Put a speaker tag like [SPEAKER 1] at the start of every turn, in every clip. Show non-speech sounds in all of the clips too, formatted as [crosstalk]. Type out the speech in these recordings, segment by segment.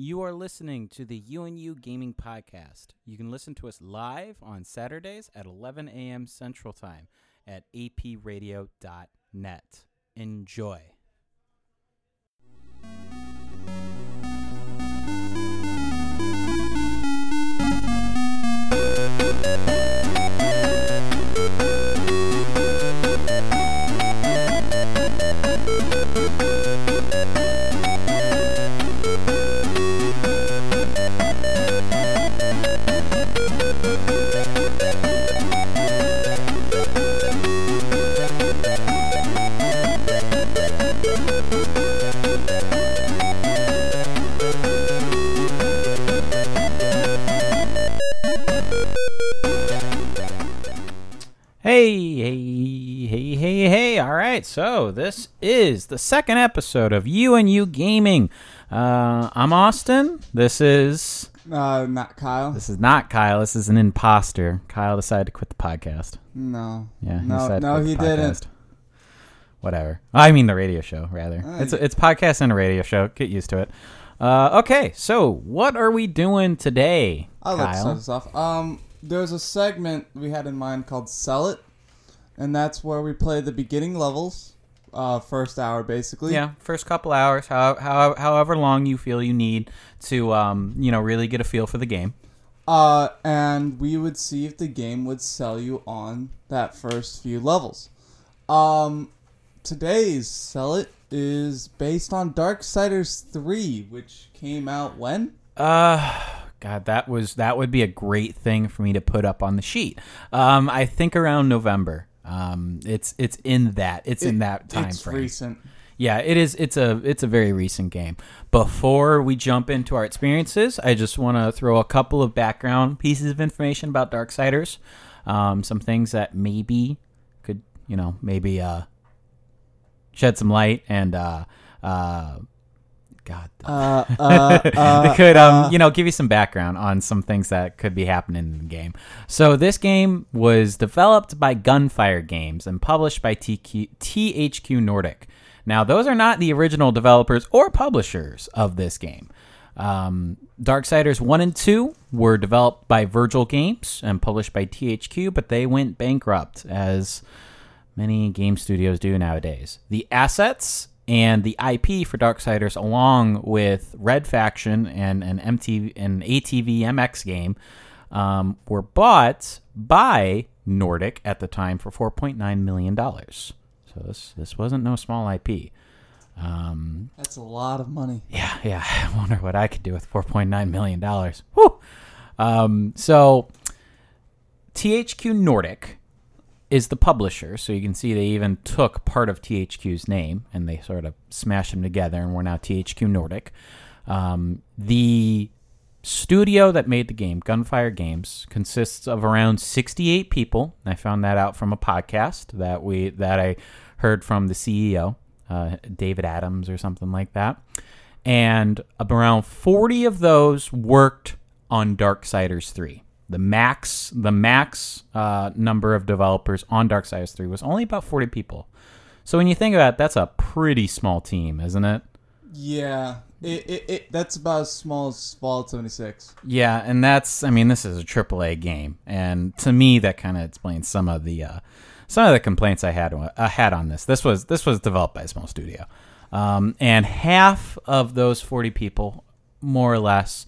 [SPEAKER 1] You are listening to the U&U Gaming Podcast. You can listen to us live on Saturdays at 11 a.m. Central Time at apradio.net. Enjoy. Hey, hey, hey, hey. All right, so this is the second episode of You and You Gaming. Uh, I'm Austin. This is
[SPEAKER 2] Uh, not Kyle.
[SPEAKER 1] this is not Kyle. This is an imposter. Kyle decided to quit the podcast.
[SPEAKER 2] No.
[SPEAKER 1] Yeah,
[SPEAKER 2] No,
[SPEAKER 1] decided
[SPEAKER 2] no, he didn't.
[SPEAKER 1] Whatever. I mean the radio show, rather.
[SPEAKER 2] Uh,
[SPEAKER 1] it's it's podcast and a radio show. Get used to it. Uh, okay, so what are we doing today,
[SPEAKER 2] I'll let
[SPEAKER 1] Kyle?
[SPEAKER 2] start this off. Um, there's a segment we had in mind called "Sell It," and that's where we play the beginning levels, uh, first hour basically.
[SPEAKER 1] Yeah, first couple hours, how, how, however long you feel you need to, um, you know, really get a feel for the game.
[SPEAKER 2] Uh, and we would see if the game would sell you on that first few levels. Um, today's "Sell It is based on Dark Darksiders 3, which came out when?
[SPEAKER 1] Uh, God, that was that would be a great thing for me to put up on the sheet. Um, I think around November. Um, it's it's in that it's in that time
[SPEAKER 2] it's
[SPEAKER 1] frame.
[SPEAKER 2] recent.
[SPEAKER 1] Yeah, it is. It's a it's a very recent game. Before we jump into our experiences, I just want to throw a couple of background pieces of information about Darksiders. Um, some things that maybe could you know maybe uh, shed some light and uh, uh, God.
[SPEAKER 2] Uh, uh, [laughs] uh,
[SPEAKER 1] could um
[SPEAKER 2] uh,
[SPEAKER 1] you know give you some background on some things that could be happening in the game. So this game was developed by Gunfire Games and published by TQ, THQ Nordic. Now those are not the original developers or publishers of this game. Um, Darksiders 1 and 2 were developed by Vigil Games and published by THQ, but they went bankrupt as many game studios do nowadays. The assets and the IP for Darksiders, along with Red Faction and an MTV an ATV MX game, um, were bought by Nordic at the time for 4.9 million dollars. So this this wasn't no small IP. Um,
[SPEAKER 2] That's a lot of money.
[SPEAKER 1] yeah, yeah. [laughs] I wonder what I could do with 4.9 million dollars. Um, so THQ Nordic is the publisher, so you can see they even took part of THQ's name and they sort of smashed them together, and we're now THQ Nordic. Um, the studio that made the game, Gunfire Games, consists of around 68 people. I found that out from a podcast that we that I heard from the CEO, uh, David Adams or something like that. And around 40 of those worked on Darksiders 3. The max the max uh, number of developers on Darksiders 3 was only about 40 people. So when you think about it, that's a pretty small team, isn't it?
[SPEAKER 2] Yeah, it, it, it that's about as small as Fallout 76.
[SPEAKER 1] Yeah, and that's I mean this is a AAA game, and to me that kind of explains some of the uh, some of the complaints I had I had on this. This was this was developed by a small studio, um, and half of those forty people, more or less,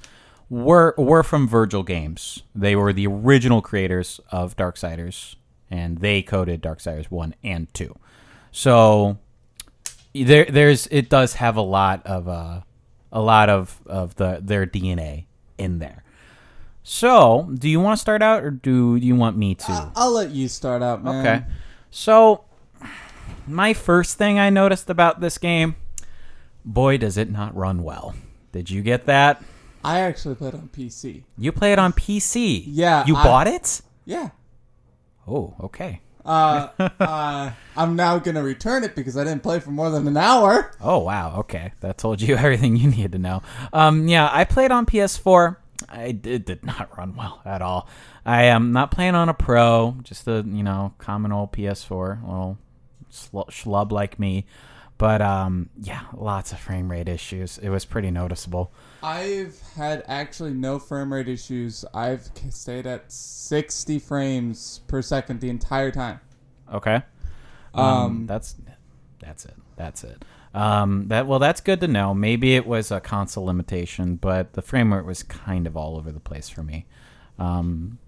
[SPEAKER 1] were were from Vigil Games. They were the original creators of Darksiders, and they coded Darksiders one and two. So there there's it does have a lot of uh, a lot of of the their DNA in there. So, do you want to start out, or do you want me to?
[SPEAKER 2] I'll let you start out, man.
[SPEAKER 1] Okay. So, my first thing I noticed about this game, boy, does it not run well. Did you get that?
[SPEAKER 2] I actually played on PC.
[SPEAKER 1] You play it on PC.
[SPEAKER 2] Yeah,
[SPEAKER 1] You
[SPEAKER 2] I-
[SPEAKER 1] bought it?
[SPEAKER 2] Yeah.
[SPEAKER 1] Oh, okay.
[SPEAKER 2] Uh, uh, I'm now gonna return it because I didn't play for more than an hour.
[SPEAKER 1] Oh, wow. Okay. That told you [laughs] everything you needed to know. Um, yeah, I played on PS4. I did, did not [laughs] run well at all. I am not playing on a pro, just a, you know, common old PS4, little schlub like me. But um, yeah, lots of frame rate issues. It was pretty noticeable.
[SPEAKER 2] I've had actually no frame rate issues. I've stayed at 60 frames per second the entire time.
[SPEAKER 1] Okay. Um,
[SPEAKER 2] Um,
[SPEAKER 1] that's that's it. That's it. Um, that well, that's good to know. Maybe it was a console limitation, but the frame rate was kind of all over the place for me. Um,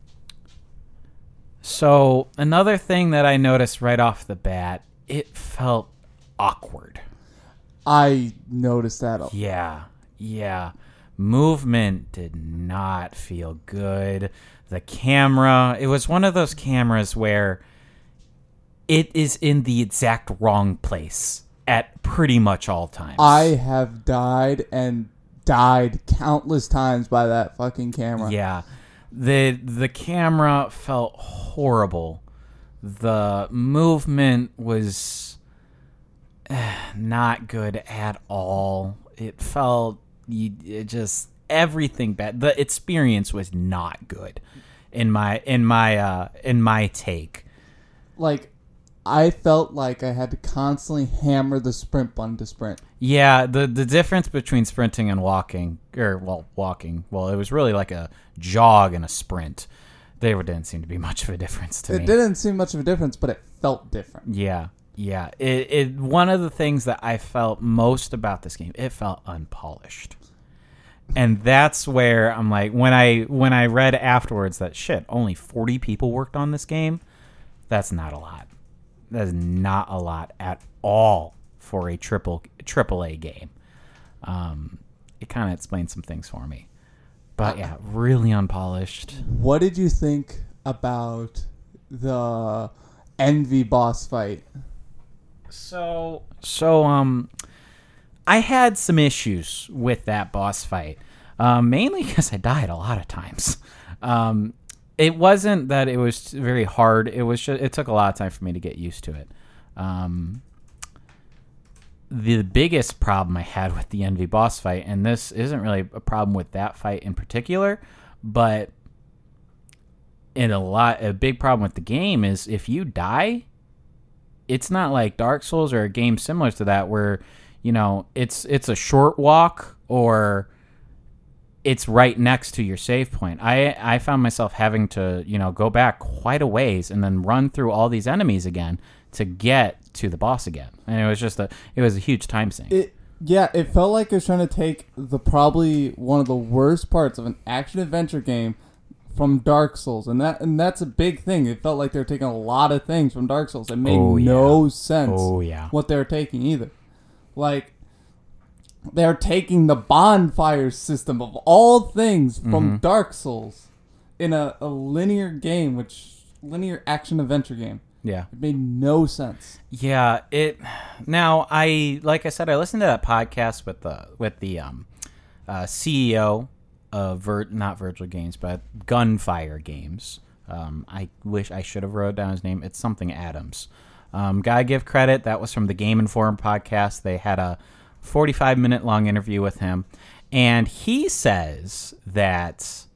[SPEAKER 1] so another thing that I noticed right off the bat, it felt awkward.
[SPEAKER 2] I noticed that.
[SPEAKER 1] Yeah, yeah. Movement did not feel good. The camera, it was one of those cameras where it is in the exact wrong place at pretty much all times.
[SPEAKER 2] I have died and died countless times by that fucking camera.
[SPEAKER 1] Yeah. The the camera felt horrible. The movement was eh, not good at all. It felt you it just everything bad. The experience was not good in my in my uh in my take.
[SPEAKER 2] Like, I felt like I had to constantly hammer the sprint button to sprint.
[SPEAKER 1] Yeah, the the difference between sprinting and walking, or well, walking, well, it was really like a jog and a sprint. There didn't seem to be [laughs] much of a difference to
[SPEAKER 2] It
[SPEAKER 1] me.
[SPEAKER 2] didn't seem much of a difference, but it felt different.
[SPEAKER 1] Yeah, yeah. It, it one of the things that I felt most about this game, it felt unpolished, and that's where I'm like, when I when I read afterwards that shit, only 40 people worked on this game. That's not a lot. That is not a lot at all for a triple triple A game. Um, it kind of explains some things for me, but yeah, really unpolished.
[SPEAKER 2] What did you think about the Envy boss fight?
[SPEAKER 1] So so um I had some issues with that boss fight. Um, mainly [laughs] because I died a lot of times. Um, it wasn't that it was very hard. It was just, it took a lot of time for me to get used to it. Um, the biggest problem I had with the Envy boss fight, and this isn't really a problem with that fight in particular, but in a lot, a big problem with the game is if you die, it's not like Dark Souls or a game similar to that where you know it's it's a short walk or it's right next to your save point. I I found myself having to you know go back quite a ways and then run through all these enemies again to get to the boss again, and it was just a it was a huge time sink.
[SPEAKER 2] It yeah, it felt like it was trying to take the probably one of the worst parts of an action adventure game from Dark Souls, and that and that's a big thing. It felt like they were taking a lot of things from Dark Souls. It made
[SPEAKER 1] Oh, yeah.
[SPEAKER 2] no sense
[SPEAKER 1] oh yeah,
[SPEAKER 2] what they were taking either. Like they're taking the bonfire system of all things
[SPEAKER 1] Mm-hmm.
[SPEAKER 2] from Dark Souls in a, a linear game, which linear action adventure game.
[SPEAKER 1] yeah.
[SPEAKER 2] It made no sense.
[SPEAKER 1] Yeah, it. Now I like I said, I listened to that podcast with the with the um, uh, CEO of Vir- not Virtual Games, but Gunfire Games. Um, I wish I should have wrote down his name. It's something Adams. Um, gotta give credit. That was from the Game Informer podcast. They had a 45 minute long interview with him, and he says that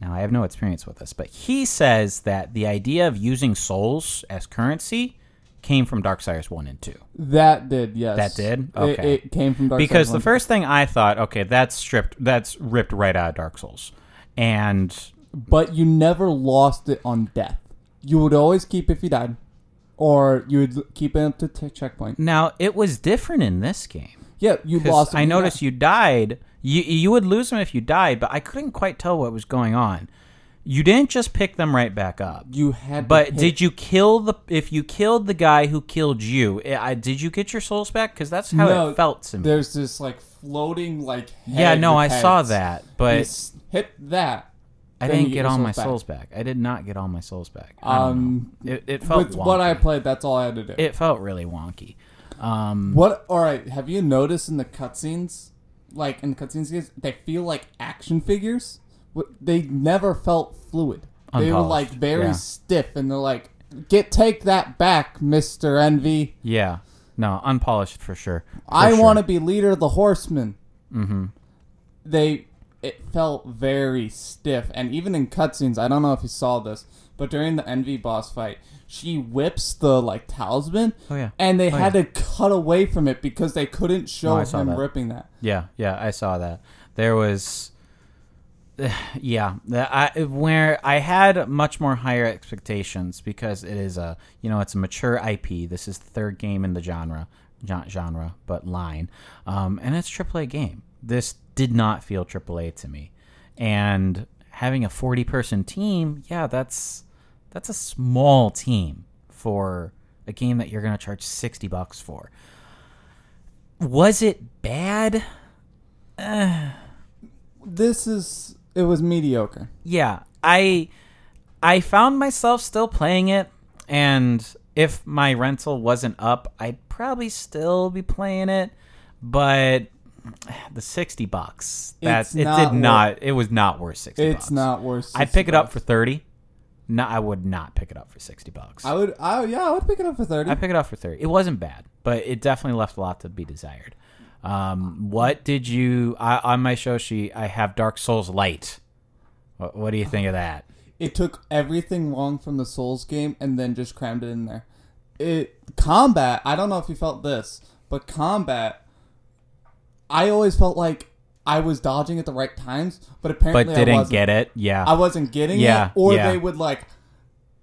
[SPEAKER 1] now, I have no experience with this, but he says that the idea of using souls as currency came from Darksiders 1 and 2.
[SPEAKER 2] That did, yes.
[SPEAKER 1] That did?
[SPEAKER 2] It-
[SPEAKER 1] Okay.
[SPEAKER 2] It, came from Dark Souls.
[SPEAKER 1] because
[SPEAKER 2] Souls
[SPEAKER 1] the
[SPEAKER 2] 1.
[SPEAKER 1] first thing I thought, okay, that's stripped, that's ripped right out of Dark Souls. And
[SPEAKER 2] but you never lost it on death. You would always keep if you died, or you would keep it up to t- checkpoint.
[SPEAKER 1] now it was different in this game.
[SPEAKER 2] Yeah, you
[SPEAKER 1] 'Cause
[SPEAKER 2] lost. it
[SPEAKER 1] I
[SPEAKER 2] when you
[SPEAKER 1] noticed
[SPEAKER 2] died.
[SPEAKER 1] you died. You, you would lose them if you died, but I couldn't quite tell what was going on. You didn't just pick them right back up.
[SPEAKER 2] you had. to
[SPEAKER 1] But did you kill the? If you killed the guy who killed you, eh, I, did you get your souls back? Because that's how
[SPEAKER 2] No,
[SPEAKER 1] it felt to me.
[SPEAKER 2] There's this like floating like.
[SPEAKER 1] Yeah, no, I
[SPEAKER 2] with
[SPEAKER 1] saw that, but
[SPEAKER 2] hit that.
[SPEAKER 1] I didn't get
[SPEAKER 2] get
[SPEAKER 1] all my
[SPEAKER 2] souls back.
[SPEAKER 1] souls back. I did not get all my souls back.
[SPEAKER 2] Um,
[SPEAKER 1] it, it felt
[SPEAKER 2] with what I played, that's all I had to do.
[SPEAKER 1] It felt really wonky. Um,
[SPEAKER 2] what? All right. Have you noticed in the cutscenes, like in the cutscenes, they feel like action figures. They never felt fluid. They were like very
[SPEAKER 1] yeah.
[SPEAKER 2] stiff, and they're like, "Get take that back, Mister Envy.
[SPEAKER 1] yeah, no, unpolished for sure. For
[SPEAKER 2] I
[SPEAKER 1] sure.
[SPEAKER 2] want to be leader of the horsemen."
[SPEAKER 1] Mm-hmm.
[SPEAKER 2] They it felt very stiff, and even in cutscenes, I don't know if you saw this, but during the Envy boss fight, she whips the like talisman,
[SPEAKER 1] Oh yeah.
[SPEAKER 2] and they
[SPEAKER 1] Oh,
[SPEAKER 2] had to cut away from it because they couldn't show
[SPEAKER 1] saw
[SPEAKER 2] him
[SPEAKER 1] that.
[SPEAKER 2] ripping that.
[SPEAKER 1] Yeah, yeah, I saw that. There was, [sighs] yeah, I where I had much more higher expectations because it is a you know it's a mature IP. This is the third game in the genre, not genre, but line, um, and it's a AAA game. This did not feel AAA to me, and having a forty person team, yeah, that's that's a small team for a game that you're going to charge sixty bucks for. Was it bad? [sighs]
[SPEAKER 2] This is it was mediocre.
[SPEAKER 1] yeah i i found myself still playing it and if my rental wasn't up i'd probably still be playing it but the 60 bucks that's it
[SPEAKER 2] not
[SPEAKER 1] did not it was not worth 60
[SPEAKER 2] It's
[SPEAKER 1] bucks
[SPEAKER 2] not worth.
[SPEAKER 1] i'd
[SPEAKER 2] 60
[SPEAKER 1] pick it up for 30 no i would not pick it up for 60 bucks
[SPEAKER 2] I would. I yeah, I would pick it up for thirty.
[SPEAKER 1] I pick it up for 30. It wasn't bad, but it definitely left a lot to be desired. Um, what did you I, on my show sheet? I have Dark Souls Light. What, what do you think of that?
[SPEAKER 2] it took everything wrong from the Souls game and then just crammed it in there. It combat. I don't know if you felt this, but combat. I always felt like I was dodging at the right times, but apparently
[SPEAKER 1] But
[SPEAKER 2] I
[SPEAKER 1] didn't
[SPEAKER 2] wasn't.
[SPEAKER 1] get it. Yeah,
[SPEAKER 2] I wasn't getting
[SPEAKER 1] Yeah,
[SPEAKER 2] it, or
[SPEAKER 1] yeah.
[SPEAKER 2] they would like.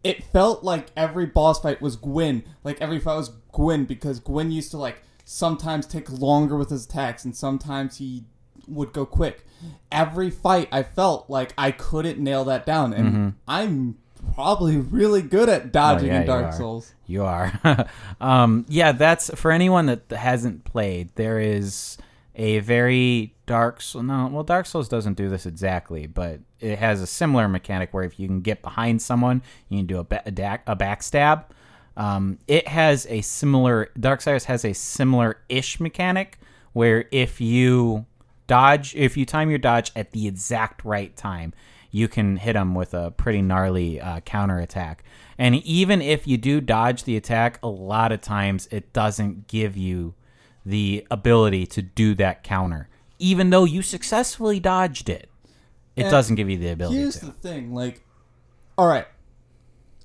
[SPEAKER 2] It felt like every boss fight was Gwyn. Like every fight was Gwyn because Gwyn used to like sometimes take longer with his attacks and sometimes he would go quick. Every fight I felt like I couldn't nail that down, and I'm probably really good at dodging
[SPEAKER 1] Mm-hmm. Oh, yeah,
[SPEAKER 2] in Dark
[SPEAKER 1] are.
[SPEAKER 2] Souls.
[SPEAKER 1] You are. [laughs] um, yeah, that's for anyone that hasn't played. There is a very Dark Souls. No, well, Dark Souls doesn't do this exactly, but it has a similar mechanic where if you can get behind someone, you can do a, ba- a, da- a backstab. Um, it has a similar. Darksiders has a similar ish mechanic where if you dodge, if you time your dodge at the exact right time, you can hit them with a pretty gnarly uh, counter attack. And even if you do dodge the attack, a lot of times it doesn't give you the ability to do that counter, even though you successfully dodged it. It
[SPEAKER 2] And
[SPEAKER 1] doesn't give you the ability
[SPEAKER 2] Here's
[SPEAKER 1] to.
[SPEAKER 2] the thing, like, all right,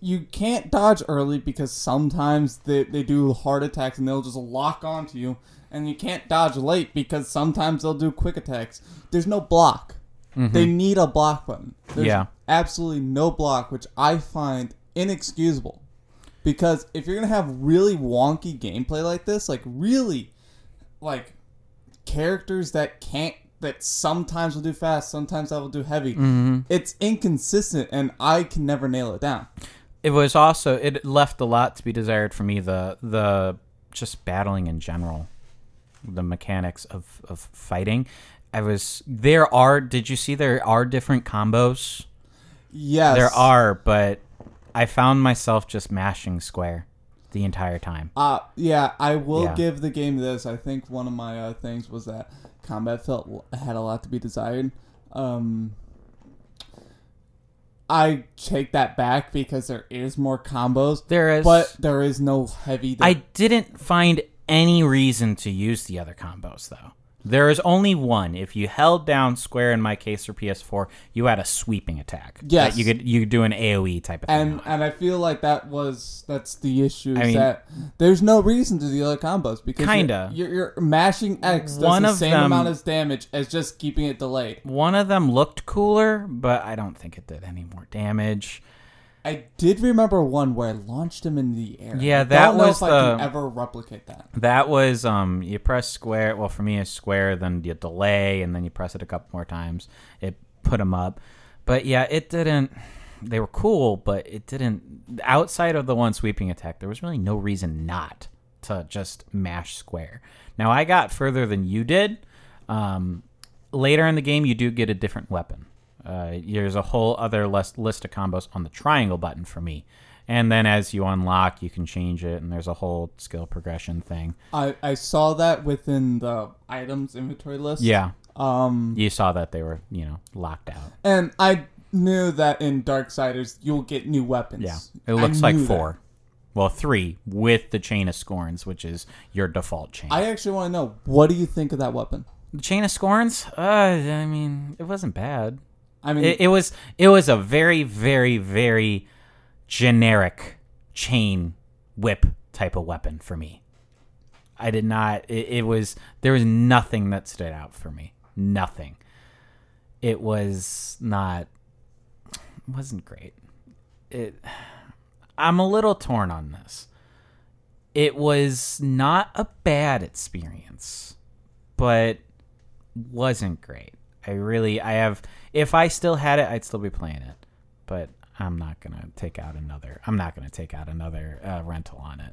[SPEAKER 2] you can't dodge early because sometimes they, they do hard attacks and they'll just lock onto you, and you can't dodge late because sometimes they'll do quick attacks. There's no block. They need a block button. There's
[SPEAKER 1] Mm-hmm. Yeah.
[SPEAKER 2] absolutely no block, which I find inexcusable. Because if you're gonna have really wonky gameplay like this, like really, like characters that can't that sometimes will do fast, sometimes that will do heavy.
[SPEAKER 1] Mm-hmm.
[SPEAKER 2] It's inconsistent, and I can never nail it down.
[SPEAKER 1] It was also it left a lot to be desired for me the the just battling in general the mechanics of of fighting i was there are did you see there are different combos
[SPEAKER 2] Yes,
[SPEAKER 1] there are but i found myself just mashing square the entire time
[SPEAKER 2] Uh, yeah, I will
[SPEAKER 1] Yeah.
[SPEAKER 2] give the game this. I think one of my uh, things was that combat felt had a lot to be desired. Um, I take that back because there is more combos,
[SPEAKER 1] there is
[SPEAKER 2] but there is no heavy.
[SPEAKER 1] i didn't find any reason to use the other combos though there is only one if you held down square in my case for ps4 you had a sweeping attack
[SPEAKER 2] Yes.
[SPEAKER 1] that you could you could do an aoe type of thing
[SPEAKER 2] and and I feel like that was that's the issue.
[SPEAKER 1] I
[SPEAKER 2] is
[SPEAKER 1] mean-
[SPEAKER 2] that there's no reason to do the other combos because you're-
[SPEAKER 1] Kinda.
[SPEAKER 2] you're, you're, mashing X does
[SPEAKER 1] One
[SPEAKER 2] the
[SPEAKER 1] of
[SPEAKER 2] same
[SPEAKER 1] them-
[SPEAKER 2] amount of damage as just keeping it delayed.
[SPEAKER 1] One of them looked cooler, but I don't think it did any more damage.
[SPEAKER 2] I did remember one where I launched him in the air.
[SPEAKER 1] Yeah,
[SPEAKER 2] I
[SPEAKER 1] that
[SPEAKER 2] don't know
[SPEAKER 1] was
[SPEAKER 2] if I can
[SPEAKER 1] the-
[SPEAKER 2] ever replicate that.
[SPEAKER 1] That was um you press square, well for me it's square, then you delay and then you press it a couple more times. It put them up. But yeah, it didn't they were cool, but it didn't outside of the one sweeping attack, there was really no reason not to just mash square. Now I got further than you did. Um later in the game you do get a different weapon. Uh, there's a whole other list, list of combos on the triangle button for me. And then as you unlock, you can change it, and there's a whole skill progression thing.
[SPEAKER 2] I, I saw that within the items inventory list.
[SPEAKER 1] Yeah,
[SPEAKER 2] Um,
[SPEAKER 1] you saw that they were, you know, locked out.
[SPEAKER 2] and I knew that in Darksiders you'll get new weapons.
[SPEAKER 1] Yeah, it
[SPEAKER 2] I
[SPEAKER 1] looks like
[SPEAKER 2] knew that.
[SPEAKER 1] four. Well, three with the chain of scorns, which is your default chain.
[SPEAKER 2] I actually want to know what do you think of that weapon?
[SPEAKER 1] the chain of scorns. Uh, I mean, it wasn't bad.
[SPEAKER 2] I mean,
[SPEAKER 1] It, it was it was a very very very generic chain whip type of weapon for me. I did not. It, it was there was nothing that stood out for me. Nothing. It was not. wasn't great. It. I'm a little torn on this. It was not a bad experience, but wasn't great. I really, I have. If I still had it, I'd still be playing it, but I'm not gonna take out another. I'm not gonna take out another uh, rental on it.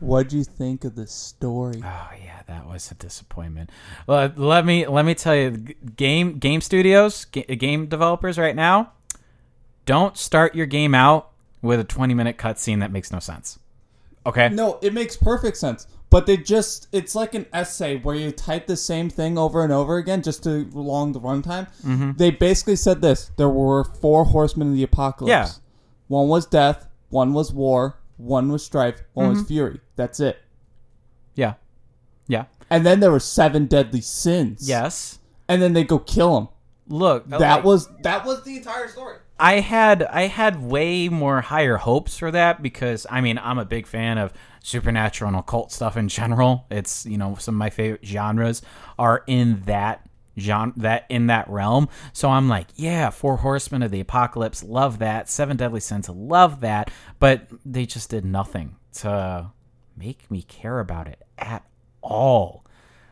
[SPEAKER 2] What'd you think of the story?
[SPEAKER 1] Oh yeah, that was a disappointment. Well, let me let me tell you, game game studios, ga- game developers right now, don't start your game out with a 20 minute cutscene that makes no sense. Okay.
[SPEAKER 2] No, it makes perfect sense. But they just, it's like an essay where you type the same thing over and over again just to prolong the runtime. Mm-hmm. They basically said this there were four horsemen of the apocalypse.
[SPEAKER 1] Yeah.
[SPEAKER 2] One was death, one was war, one was strife, one
[SPEAKER 1] Mm-hmm.
[SPEAKER 2] was fury. That's it.
[SPEAKER 1] Yeah. Yeah.
[SPEAKER 2] And then there were seven deadly sins.
[SPEAKER 1] Yes.
[SPEAKER 2] And then they go kill him.
[SPEAKER 1] Look,
[SPEAKER 2] That
[SPEAKER 1] like,
[SPEAKER 2] was that was the entire story.
[SPEAKER 1] I had I had way more higher hopes for that because I mean I'm a big fan of supernatural and occult stuff in general. It's you know some of my favorite genres are in that genre that in that realm. So I'm like, yeah, Four Horsemen of the Apocalypse, love that. Seven Deadly Sins, love that. But they just did nothing to make me care about it at all.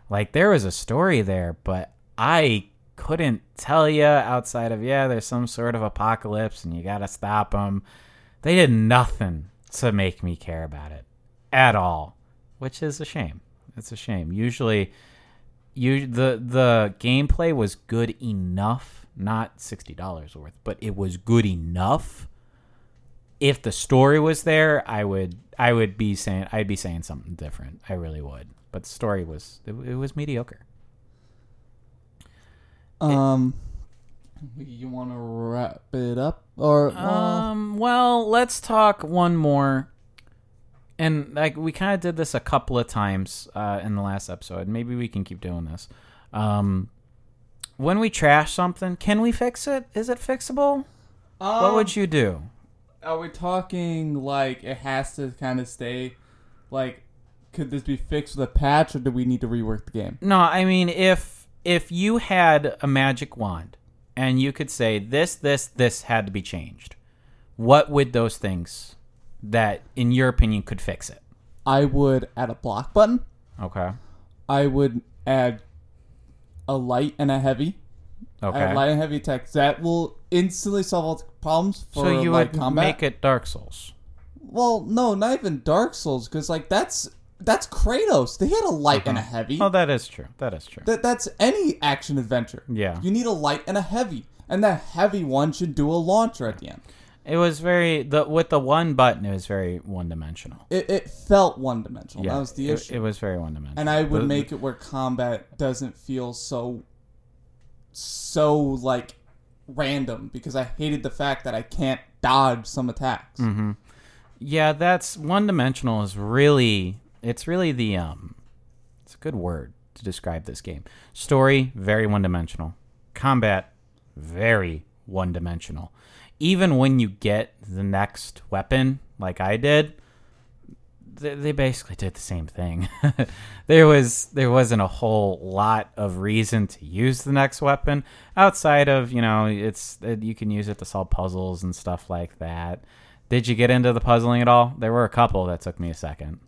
[SPEAKER 1] Like there was a story there, but I couldn't tell you outside of yeah, there's some sort of apocalypse and you got to stop them. They did nothing to make me care about it at all, which is a shame. It's a shame. Usually you the the gameplay was good enough, not $60 worth, but it was good enough. If the story was there, I would I would be saying I'd be saying something different. I really would. But the story was it, it was mediocre.
[SPEAKER 2] Um you want to wrap it up or well,
[SPEAKER 1] Um. Well, let's talk one more. And like we kind of did this a couple of times uh, in the last episode. Maybe we can keep doing this. Um, when we trash something, can we fix it? Is it fixable? what
[SPEAKER 2] um,
[SPEAKER 1] would you do?
[SPEAKER 2] Are we talking like it has to kind of stay like could this be fixed with a patch or do we need to rework the game?
[SPEAKER 1] No, I mean if if you had a magic wand and you could say this, this, this had to be changed, what would those things that, in your opinion, could fix it?
[SPEAKER 2] I would add a block button.
[SPEAKER 1] Okay.
[SPEAKER 2] I would add a light and a heavy.
[SPEAKER 1] Okay.
[SPEAKER 2] Add light and heavy attacks. That will instantly solve all the problems for
[SPEAKER 1] so you
[SPEAKER 2] like
[SPEAKER 1] would
[SPEAKER 2] combat.
[SPEAKER 1] make it Dark Souls.
[SPEAKER 2] Well, no, not even Dark Souls, because like that's that's Kratos. They had a light and a heavy.
[SPEAKER 1] Oh, that is true. That is true.
[SPEAKER 2] That that's any action adventure.
[SPEAKER 1] Yeah.
[SPEAKER 2] You need a light and a heavy, and that heavy one should do a launcher at the end.
[SPEAKER 1] It was very the with the one button. It was very one dimensional.
[SPEAKER 2] It, it felt one dimensional. that was the
[SPEAKER 1] it,
[SPEAKER 2] issue.
[SPEAKER 1] It was very one dimensional.
[SPEAKER 2] and I would
[SPEAKER 1] The-
[SPEAKER 2] make it where combat doesn't feel so so like random because I hated the fact that I can't dodge some attacks.
[SPEAKER 1] Mm-hmm. Yeah, that's one dimensional. Is really it's really the um. It's a good word to describe this game. Story very one dimensional. Combat very one dimensional. Even when you get the next weapon, like I did, they, they basically did the same thing. [laughs] there was there wasn't a whole lot of reason to use the next weapon outside of you know it's it, you can use it to solve puzzles and stuff like that. Did you get into the puzzling at all? There were a couple that took me a second.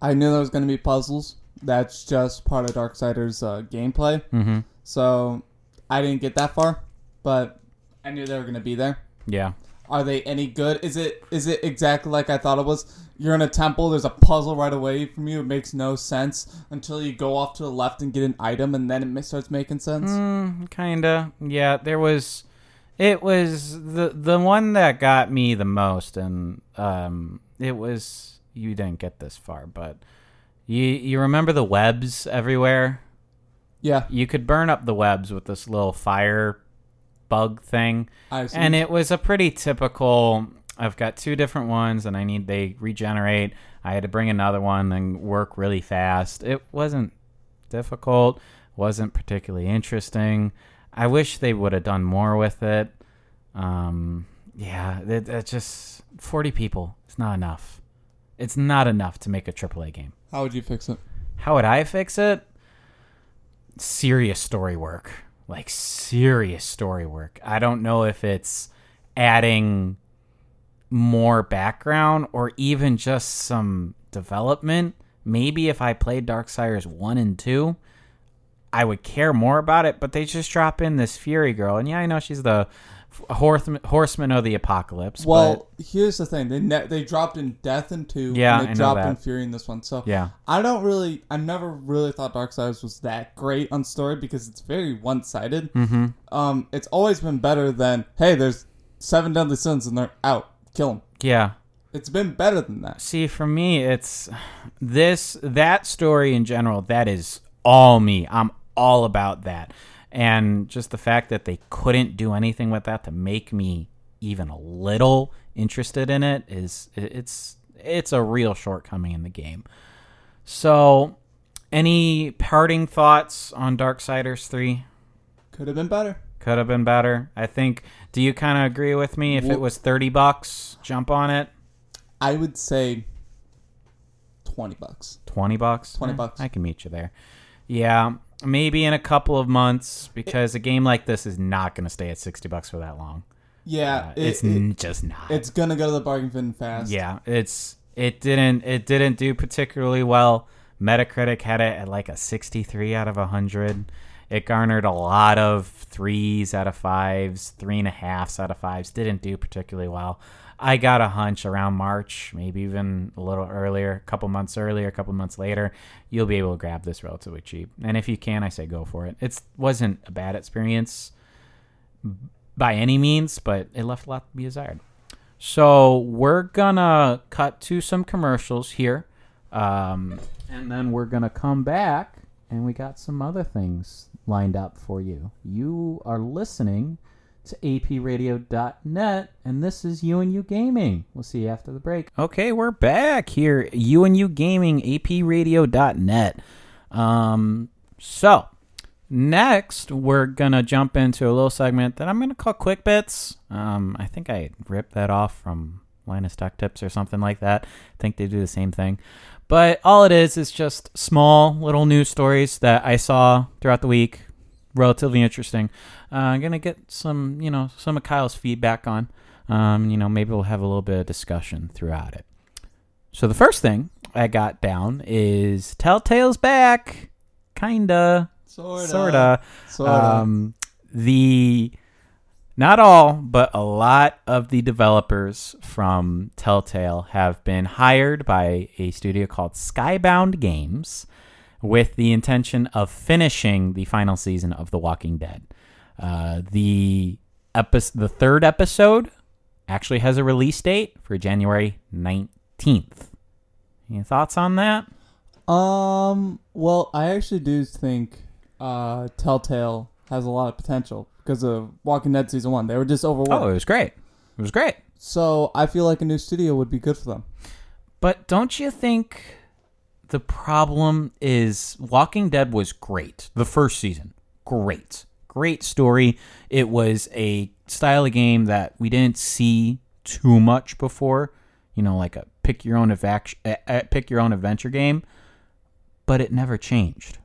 [SPEAKER 2] I knew there was going to be puzzles. That's just part of Darksiders uh, gameplay.
[SPEAKER 1] Mm-hmm.
[SPEAKER 2] So I didn't get that far, but I knew they were going to be there.
[SPEAKER 1] Yeah.
[SPEAKER 2] Are they any good? Is it is it exactly like I thought it was? You're in a temple. There's a puzzle right away from you. It makes no sense until you go off to the left and get an item, and then it starts making sense.
[SPEAKER 1] Mm, kinda. Yeah, there was. It was the the one that got me the most, and um, it was you didn't get this far, but you you remember the webs everywhere.
[SPEAKER 2] Yeah,
[SPEAKER 1] You could burn up the webs with this little fire bug thing, and it was a pretty typical. I've got two different ones, and I need they regenerate. I had to bring another one and work really fast. It wasn't difficult, wasn't particularly interesting. I wish they would have done more with it. Um, Yeah, that, that just 40 people. It's not enough. It's not enough to make a AAA game.
[SPEAKER 2] How would you fix it?
[SPEAKER 1] How would I fix it? Serious story work. Like serious story work. I don't know if it's adding more background or even just some development. Maybe if I played Darksiders 1 and 2, I would care more about it, but they just drop in this Fury girl. And yeah, I know she's the horseman, horseman of the apocalypse.
[SPEAKER 2] Well, here's the thing: they ne- they dropped in Death in two,
[SPEAKER 1] Yeah,
[SPEAKER 2] and they
[SPEAKER 1] I know
[SPEAKER 2] dropped in Fury in this one. So
[SPEAKER 1] yeah.
[SPEAKER 2] I don't really, I never really thought Dark Darksiders was that great on story because it's very one sided.
[SPEAKER 1] Mm-hmm.
[SPEAKER 2] Um, it's always been better than hey, there's seven deadly sins and they're out, kill them.
[SPEAKER 1] Yeah.
[SPEAKER 2] It's been better than that.
[SPEAKER 1] See, for me, it's this that story in general. That is all me. I'm all about that, and just the fact that they couldn't do anything with that to make me even a little interested in it is it's it's a real shortcoming in the game. So, any parting thoughts on Darksiders three?
[SPEAKER 2] Could have been better.
[SPEAKER 1] Could have been better. I think. Do you kind of agree with me? If it was thirty bucks, jump on it.
[SPEAKER 2] I would say twenty bucks.
[SPEAKER 1] 20 bucks
[SPEAKER 2] 20
[SPEAKER 1] Eh,
[SPEAKER 2] bucks.
[SPEAKER 1] i can meet you there yeah maybe in a couple of months because a game like this is not going to stay at 60 bucks for that long.
[SPEAKER 2] Yeah,
[SPEAKER 1] Uh,
[SPEAKER 2] it-
[SPEAKER 1] it's
[SPEAKER 2] it-
[SPEAKER 1] just not.
[SPEAKER 2] it's gonna go to the bargain bin fast.
[SPEAKER 1] yeah it's it didn't it didn't do particularly well. Metacritic had it at like a 63 out of 100 it garnered a lot of threes out of fives three and a halfs out of fives. Didn't do particularly well i got a hunch around march maybe even a little earlier a couple months earlier a couple months later you'll be able to grab this relatively cheap. And if you can i say go for it. It wasn't a bad experience by any means but it left a lot to be desired. So we're gonna cut to some commercials here, um, and then we're gonna come back, and we got some other things lined up for you. You are listening to apradio.net, and this is You Gaming. We'll see you after the break. Okay, we're back here. You Gaming, apradio.net. Um, so Next, we're gonna jump into a little segment that I'm gonna call Quick Bits. Um, I think I ripped that off from Linus Tech Tips or something like that. I think they do the same thing, but all it is is just small little news stories that I saw throughout the week, relatively interesting. Uh, I'm gonna get some, you know, some of Kyle's feedback on. Um, you know, maybe we'll have a little bit of discussion throughout it. So the first thing I got down is Telltale's back, kinda
[SPEAKER 2] sorta,
[SPEAKER 1] sorta.
[SPEAKER 2] sorta.
[SPEAKER 1] Um, the not all, but a lot of the developers from Telltale have been hired by a studio called Skybound Games with the intention of finishing the final season of The Walking Dead. Uh, the epi- the third episode actually has a release date for January 19th. Any thoughts on that?
[SPEAKER 2] Um. Well, I actually do think uh, Telltale has a lot of potential because of Walking Dead season one. They were just overwhelmed.
[SPEAKER 1] Oh, it was great. It was great.
[SPEAKER 2] So I feel like a new studio would be good for them.
[SPEAKER 1] But don't you think the problem is Walking Dead was great. The first season, great. Great story. It was a style of game that we didn't see too much before. You know, like a pick your own pick your own adventure game, but it never changed.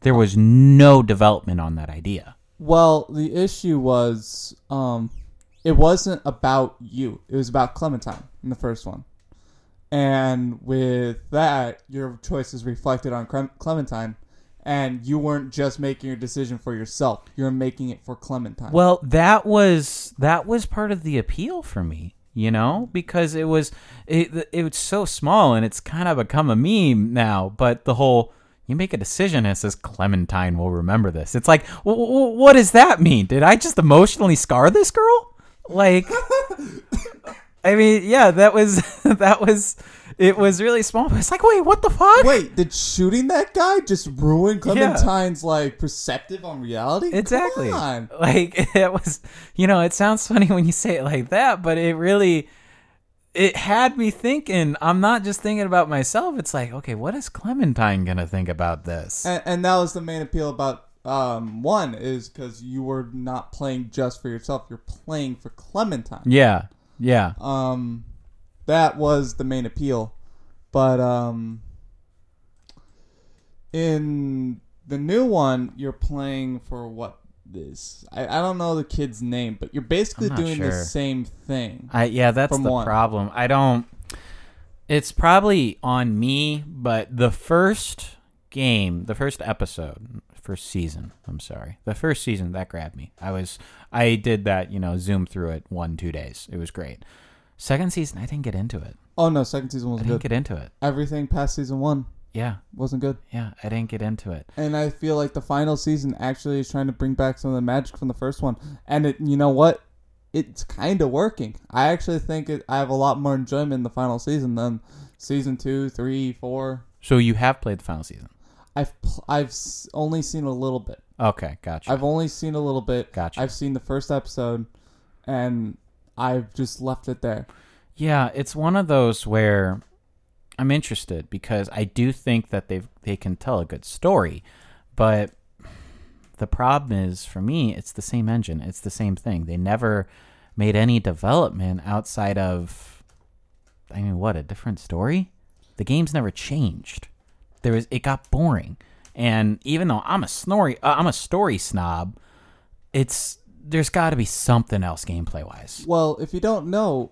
[SPEAKER 1] There was no development on that idea.
[SPEAKER 2] Well, the issue was, um, it wasn't about you. It was about Clementine in the first one, and with that, your choice is reflected on Clem- Clementine, and you weren't just making your decision for yourself. You were making it for Clementine.
[SPEAKER 1] Well, that was that was part of the appeal for me, you know, because it was it it was so small and it's kind of become a meme now. But the whole you make a decision and it says Clementine will remember this. It's like, w- w- what does that mean? Did I just emotionally scar this girl? Like, [laughs] I mean, yeah, that was [laughs] that was it was really small. But it's like, wait, what the fuck?
[SPEAKER 2] Wait, did shooting that guy just ruin Clementine's like perceptive on reality?
[SPEAKER 1] Exactly.
[SPEAKER 2] on.
[SPEAKER 1] Like [laughs] it was, you know, it sounds funny when you say it like that, but it really it had me thinking. I'm not just thinking about myself. It's like, okay, what is Clementine going to think about this?
[SPEAKER 2] And, and that was the main appeal about um, one is because you were not playing just for yourself. You're playing for Clementine.
[SPEAKER 1] Yeah, yeah.
[SPEAKER 2] Um, that was the main appeal, but um, in the new one, you're playing for what this? I, I don't know the kid's name, but you're basically doing the same thing.
[SPEAKER 1] I yeah, that's the
[SPEAKER 2] one.
[SPEAKER 1] problem. I don't. It's probably on me, but the first game, the first episode, first season. I'm sorry, the first season that grabbed me. I was I did that, you know, zoom through it one two days. It was great. Second season, I didn't get into it.
[SPEAKER 2] Oh no, second season wasn't
[SPEAKER 1] didn't
[SPEAKER 2] good.
[SPEAKER 1] get into it.
[SPEAKER 2] Everything past season one
[SPEAKER 1] Yeah,
[SPEAKER 2] wasn't good.
[SPEAKER 1] yeah, I didn't get into it.
[SPEAKER 2] And I feel like the final season actually is trying to bring back some of the magic from the first one. And it, you know what? It's kind of working. I actually think it, I have a lot more enjoyment in the final season than season two, three, four.
[SPEAKER 1] So you have played the final season.
[SPEAKER 2] I've pl- I've s- only seen a little bit.
[SPEAKER 1] Okay, gotcha.
[SPEAKER 2] I've only seen a little bit.
[SPEAKER 1] Gotcha.
[SPEAKER 2] I've seen the first episode, and I've just left it there.
[SPEAKER 1] Yeah, it's one of those where I'm interested because I do think that they they can tell a good story, but the problem is for me, it's the same engine, it's the same thing. They never made any development outside of, I mean, what a different story. The game's never changed. There was it got boring, and even though I'm a snory, uh, I'm a story snob, it's there's got to be something else gameplay wise.
[SPEAKER 2] Well, if you don't know,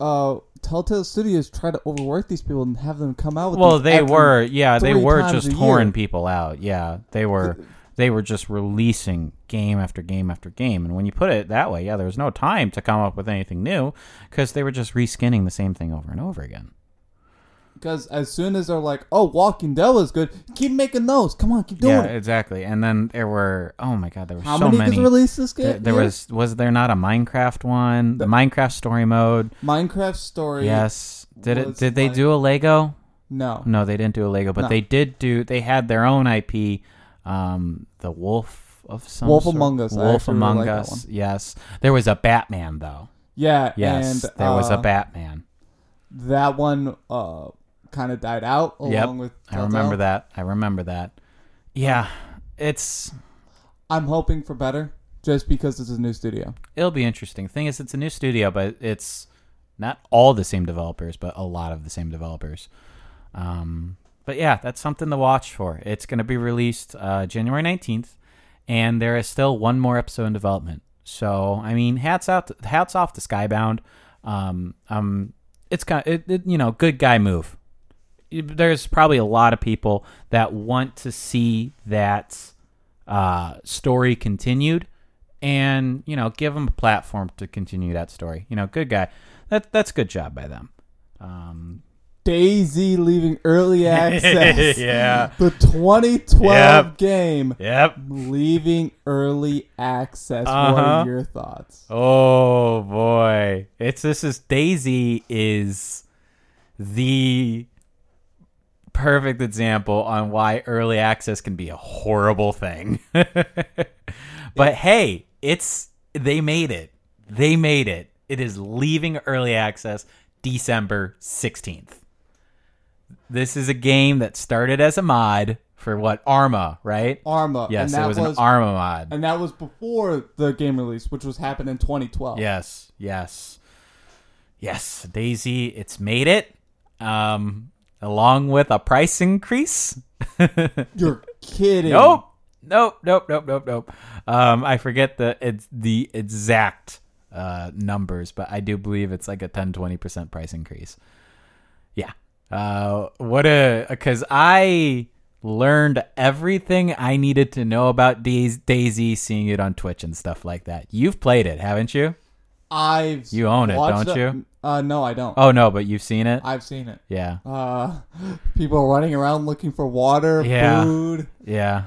[SPEAKER 2] uh, Telltale Studios try to overwork these people and have them come out with.
[SPEAKER 1] well they were yeah they were just
[SPEAKER 2] a
[SPEAKER 1] people out yeah they were they were just releasing game after game after game and when you put it that way yeah there was no time to come up with anything new because they were just reskinning the same thing over and over again
[SPEAKER 2] Because as soon as they're like, "Oh, Walking Dead was good," keep making those. Come on, keep doing
[SPEAKER 1] yeah
[SPEAKER 2] it.
[SPEAKER 1] exactly and then there were oh my god there were
[SPEAKER 2] How
[SPEAKER 1] so
[SPEAKER 2] many,
[SPEAKER 1] How
[SPEAKER 2] many released this game?
[SPEAKER 1] there, there
[SPEAKER 2] year?
[SPEAKER 1] was was there not a minecraft one the minecraft story mode
[SPEAKER 2] Minecraft Story.
[SPEAKER 1] yes did it did they
[SPEAKER 2] like-
[SPEAKER 1] do a lego
[SPEAKER 2] No.
[SPEAKER 1] No, they didn't do a Lego, but
[SPEAKER 2] No.
[SPEAKER 1] they did do. They had their own IP, um, the Wolf of some
[SPEAKER 2] Wolf
[SPEAKER 1] sort.
[SPEAKER 2] Among Us. I
[SPEAKER 1] Wolf
[SPEAKER 2] really
[SPEAKER 1] Among
[SPEAKER 2] like that
[SPEAKER 1] Us.
[SPEAKER 2] one.
[SPEAKER 1] Yes, there was a Batman though.
[SPEAKER 2] Yeah.
[SPEAKER 1] Yes,
[SPEAKER 2] and,
[SPEAKER 1] there was a
[SPEAKER 2] uh,
[SPEAKER 1] Batman.
[SPEAKER 2] That one uh, kind of died out along
[SPEAKER 1] Yep,
[SPEAKER 2] with.
[SPEAKER 1] I remember that. I remember that. Yeah, it's
[SPEAKER 2] I'm hoping for better, just because it's a new studio.
[SPEAKER 1] it'll be interesting. Thing is, it's a new studio, but it's not all the same developers, but a lot of the same developers. Um, but yeah, that's something to watch for. It's going to be released uh, January nineteenth, and there is still one more episode in development. So I mean, hats out, to, hats off to Skybound. Um, um, it's kind of, it, it, you know, good guy move. There's probably a lot of people that want to see that uh, story continued, and you know, give them a platform to continue that story. You know, good guy. That that's a good job by them. Um,
[SPEAKER 2] DayZ leaving early [laughs] access. [laughs]
[SPEAKER 1] yeah.
[SPEAKER 2] The 2012
[SPEAKER 1] Yep.
[SPEAKER 2] game
[SPEAKER 1] Yep.
[SPEAKER 2] leaving early access. What
[SPEAKER 1] Uh-huh.
[SPEAKER 2] are your thoughts?
[SPEAKER 1] Oh boy, it's this is DayZ is the perfect example on why early access can be a horrible thing. [laughs] but hey, it's they made it. They made it. It is leaving early access December 16th. This is a game that started as a mod for what Arma, right?
[SPEAKER 2] Arma.
[SPEAKER 1] Yes, it
[SPEAKER 2] that
[SPEAKER 1] was, an Arma mod.
[SPEAKER 2] And that was before the game release, which was happened in 2012.
[SPEAKER 1] Yes, yes, yes. DayZ, it's made it. Um, along with a price increase. [laughs]
[SPEAKER 2] You're kidding.
[SPEAKER 1] nope, nope, nope, nope, nope, nope. Um, I forget the it's the exact uh numbers, but I do believe it's like a 10 20 percent price increase. Yeah. Uh, what a because I learned everything I needed to know about Dais- DayZ, seeing it on Twitch and stuff like that. You've played it, haven't you?
[SPEAKER 2] I've
[SPEAKER 1] You own it, don't
[SPEAKER 2] it-
[SPEAKER 1] you?
[SPEAKER 2] Uh, no, I don't.
[SPEAKER 1] Oh no, but you've seen it.
[SPEAKER 2] I've seen it.
[SPEAKER 1] Yeah,
[SPEAKER 2] Uh, people running around looking for water,
[SPEAKER 1] Yeah.
[SPEAKER 2] food,
[SPEAKER 1] yeah.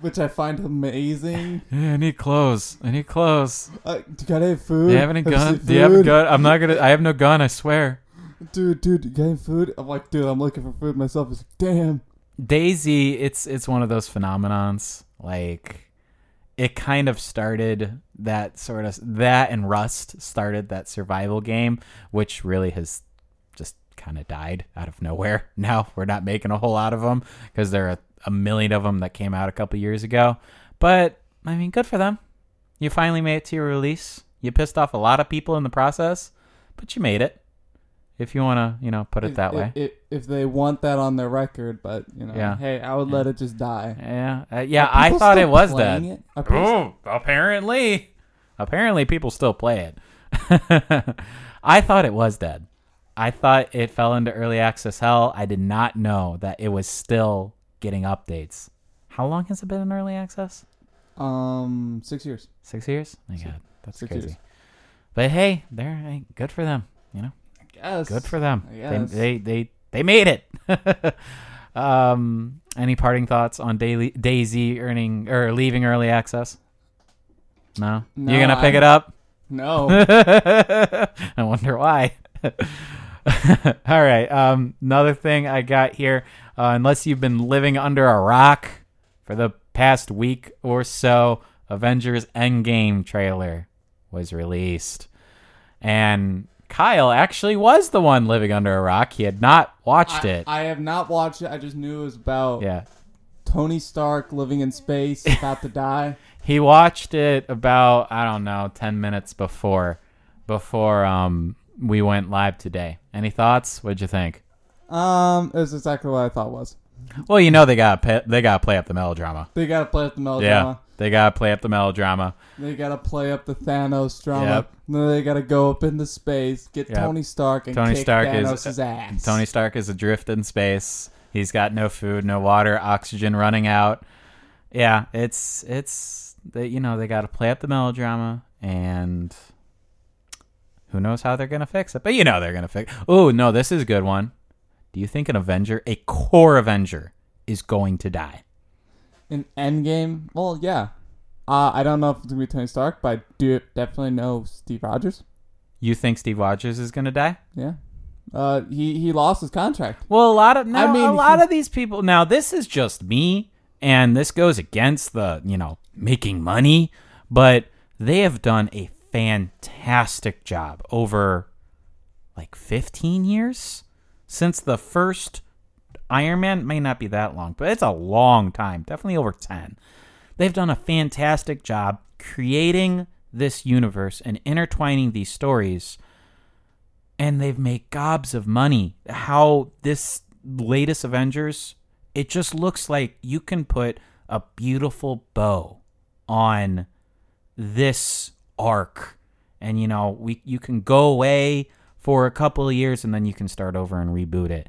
[SPEAKER 2] which I find amazing. [laughs]
[SPEAKER 1] Yeah, I need clothes. I need clothes.
[SPEAKER 2] Uh, do you got any food?
[SPEAKER 1] Do you have any gun?
[SPEAKER 2] seen
[SPEAKER 1] Do you have a
[SPEAKER 2] food?
[SPEAKER 1] gun? I'm not gonna. [laughs] I have no gun. I swear.
[SPEAKER 2] Dude, dude, you got any food? I'm like, dude, I'm looking for food myself. It's like, damn.
[SPEAKER 1] DayZ, it's it's one of those phenomenons. Like, it kind of started that sort of that and Rust started that survival game, which really has just kind of died out of nowhere. [laughs] Now we're not making a whole lot of them because there are a million of them that came out a couple years ago. But I mean, good for them. You finally made it to your release. You pissed off a lot of people in the process, but you made it. If you want to, you know, put it
[SPEAKER 2] If-
[SPEAKER 1] that
[SPEAKER 2] if,
[SPEAKER 1] way.
[SPEAKER 2] If, if they want that on their record, but you know,
[SPEAKER 1] Yeah.
[SPEAKER 2] hey, I would let it just die.
[SPEAKER 1] Yeah, uh, yeah. I thought it was
[SPEAKER 2] playing
[SPEAKER 1] dead.
[SPEAKER 2] It? Are people
[SPEAKER 1] Oh, apparently, apparently people still play it. [laughs] I thought it was dead. I thought it fell into early access hell. I did not know that it was still getting updates. How long has it been in early access?
[SPEAKER 2] Um, six years.
[SPEAKER 1] Six years? My God, that's
[SPEAKER 2] six
[SPEAKER 1] crazy.
[SPEAKER 2] years.
[SPEAKER 1] But hey, they're hey, good for them. You know,
[SPEAKER 2] Yes.
[SPEAKER 1] good for them. They,
[SPEAKER 2] guess.
[SPEAKER 1] they they they made it. [laughs] um, any parting thoughts on Daily, DayZ earning or leaving early access? No,
[SPEAKER 2] No,
[SPEAKER 1] you're gonna pick
[SPEAKER 2] I-
[SPEAKER 1] it up.
[SPEAKER 2] No. [laughs]
[SPEAKER 1] I wonder why. [laughs] All right. Um, another thing I got here, uh, unless you've been living under a rock for the past week or so, Avengers Endgame trailer was released. And Kyle actually was the one living under a rock. He had not watched
[SPEAKER 2] I,
[SPEAKER 1] it.
[SPEAKER 2] I have not watched it. I just knew it was about
[SPEAKER 1] yeah.
[SPEAKER 2] Tony Stark living in space, [laughs] about to die.
[SPEAKER 1] He watched it about, I don't know, 10 minutes before before um we went live today. Any thoughts? What'd you think?
[SPEAKER 2] Um, it's exactly what I thought it was.
[SPEAKER 1] Well, you know they got they got to play up the melodrama.
[SPEAKER 2] They gotta play up the
[SPEAKER 1] Yeah,
[SPEAKER 2] melodrama.
[SPEAKER 1] They got to play up the melodrama.
[SPEAKER 2] They gotta play up the Thanos drama.
[SPEAKER 1] Yep.
[SPEAKER 2] Then they gotta go up into space, get
[SPEAKER 1] Yep.
[SPEAKER 2] Tony Stark, and
[SPEAKER 1] Tony
[SPEAKER 2] kick
[SPEAKER 1] Stark is-
[SPEAKER 2] Thanos' ass.
[SPEAKER 1] Tony Stark is adrift in space. He's got no food, no water, oxygen running out. Yeah, it's it's they you know they got to play up the melodrama and who knows how they're gonna fix it? But you know they're gonna fix. Oh no, this is a good one. Do you think an Avenger, a core Avenger, is going to die?
[SPEAKER 2] In Endgame, well, yeah. Uh, I don't know if it's gonna be Tony Stark, but I do definitely know Steve Rogers.
[SPEAKER 1] You think Steve Rogers is gonna die?
[SPEAKER 2] Yeah. Uh, he he lost his contract.
[SPEAKER 1] Well, a lot of now,
[SPEAKER 2] I mean,
[SPEAKER 1] a lot
[SPEAKER 2] he-
[SPEAKER 1] of these people. Now, this is just me, and this goes against the you know making money, but they have done a fantastic job over like 15 years since the first Iron Man. May not be that long, but it's a long time. Definitely over 10. They've done a fantastic job creating this universe and intertwining these stories and they've made gobs of money. How this latest Avengers, it just looks like you can put a beautiful bow on this arc, and you know we you can go away for a couple of years and then you can start over and reboot it.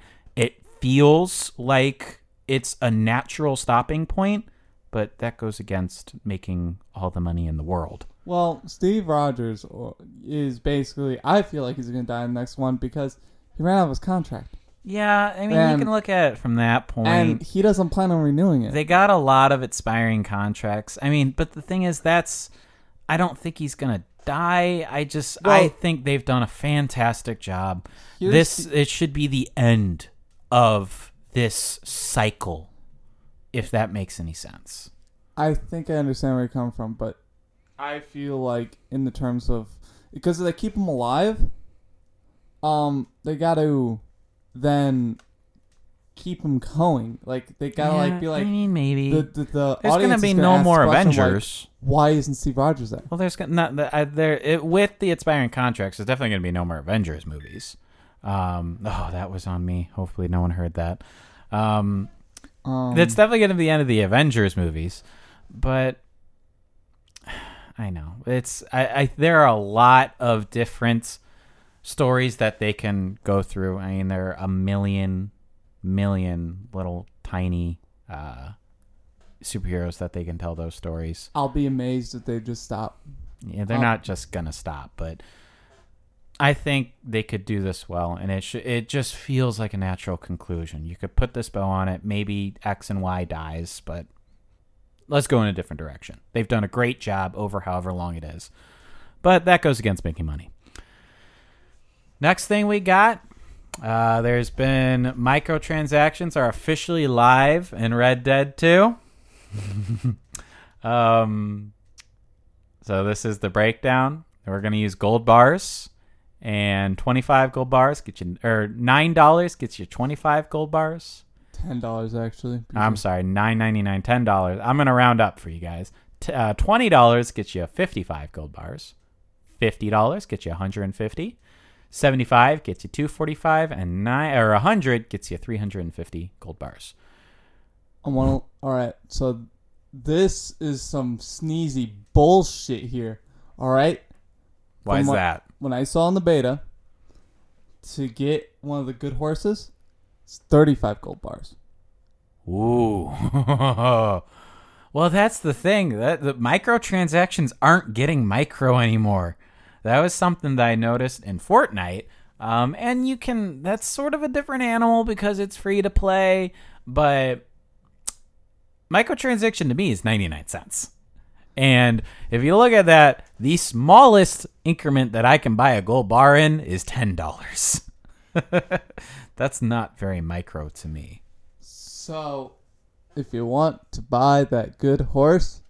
[SPEAKER 1] Feels like it's a natural stopping point, but that goes against making all the money in the world.
[SPEAKER 2] Well, Steve Rogers uh, is basically. I feel like he's gonna die in the next one because he ran out of his contract,
[SPEAKER 1] Yeah, I mean
[SPEAKER 2] And-
[SPEAKER 1] you can look at it from that point.
[SPEAKER 2] and he doesn't plan on renewing it.
[SPEAKER 1] They got a lot of expiring contracts. I mean, but the thing is, that's I don't think he's gonna die. I just I think they've done a fantastic job.
[SPEAKER 2] Here's
[SPEAKER 1] This it should be the end of this cycle, if that makes any sense.
[SPEAKER 2] I think I understand where you're coming from, but I feel like in the terms of because they keep them alive, um, they got to then keep them going. Like they gotta like be like
[SPEAKER 1] I mean, maybe
[SPEAKER 2] the the, the
[SPEAKER 1] there's gonna be
[SPEAKER 2] is
[SPEAKER 1] no more
[SPEAKER 2] question, like,
[SPEAKER 1] Avengers.
[SPEAKER 2] Why isn't Steve Rogers there?
[SPEAKER 1] Well, there's gonna not the- I- there it, with the expiring contracts. There's definitely going to be no more Avengers movies. Um, oh, that was on me. Hopefully, no one heard that. Um,
[SPEAKER 2] Um,
[SPEAKER 1] that's definitely going to be the end of the Avengers movies, but I know it's I, I there are a lot of different stories that they can go through. I mean, there are a million, million little tiny uh, superheroes that they can tell those stories.
[SPEAKER 2] I'll be amazed if they just stop.
[SPEAKER 1] Yeah, they're
[SPEAKER 2] Um,
[SPEAKER 1] not just gonna stop, but I think they could do this well, and it sh- it just feels like a natural conclusion. You could put this bow on it. Maybe X and Y dies, but let's go in a different direction. They've done a great job over however long it is, but that goes against making money. Next thing we got. Uh, there's been microtransactions are officially live in Red Dead 2. [laughs] um, so this is the breakdown. We're gonna use gold bars, and 25 gold bars get you, or nine dollars gets you 25 gold bars.
[SPEAKER 2] ten dollars actually.
[SPEAKER 1] I'm sorry, nine ninety nine, ten dollars. I'm gonna round up for you guys. T- uh, Twenty dollars gets you fifty five gold bars. Fifty dollars gets you 150. 75 gets you 245 and 9 or 100 gets you 350 gold bars.
[SPEAKER 2] I want to. All right, so this is some sneezy bullshit here. All right,
[SPEAKER 1] Why
[SPEAKER 2] From
[SPEAKER 1] is
[SPEAKER 2] what-
[SPEAKER 1] that?
[SPEAKER 2] When I saw in the beta, to get one of the good horses, it's thirty-five gold bars.
[SPEAKER 1] Ooh. [laughs] well, that's the thing. That the microtransactions aren't getting micro anymore. That was something that I noticed in Fortnite. Um, and you can that's sort of a different animal because it's free to play, but microtransaction to me is 99 cents. And if you look at that, the smallest increment that I can buy a gold bar in is $10. [laughs] That's not very micro to me.
[SPEAKER 2] So, if you want to buy that good horse,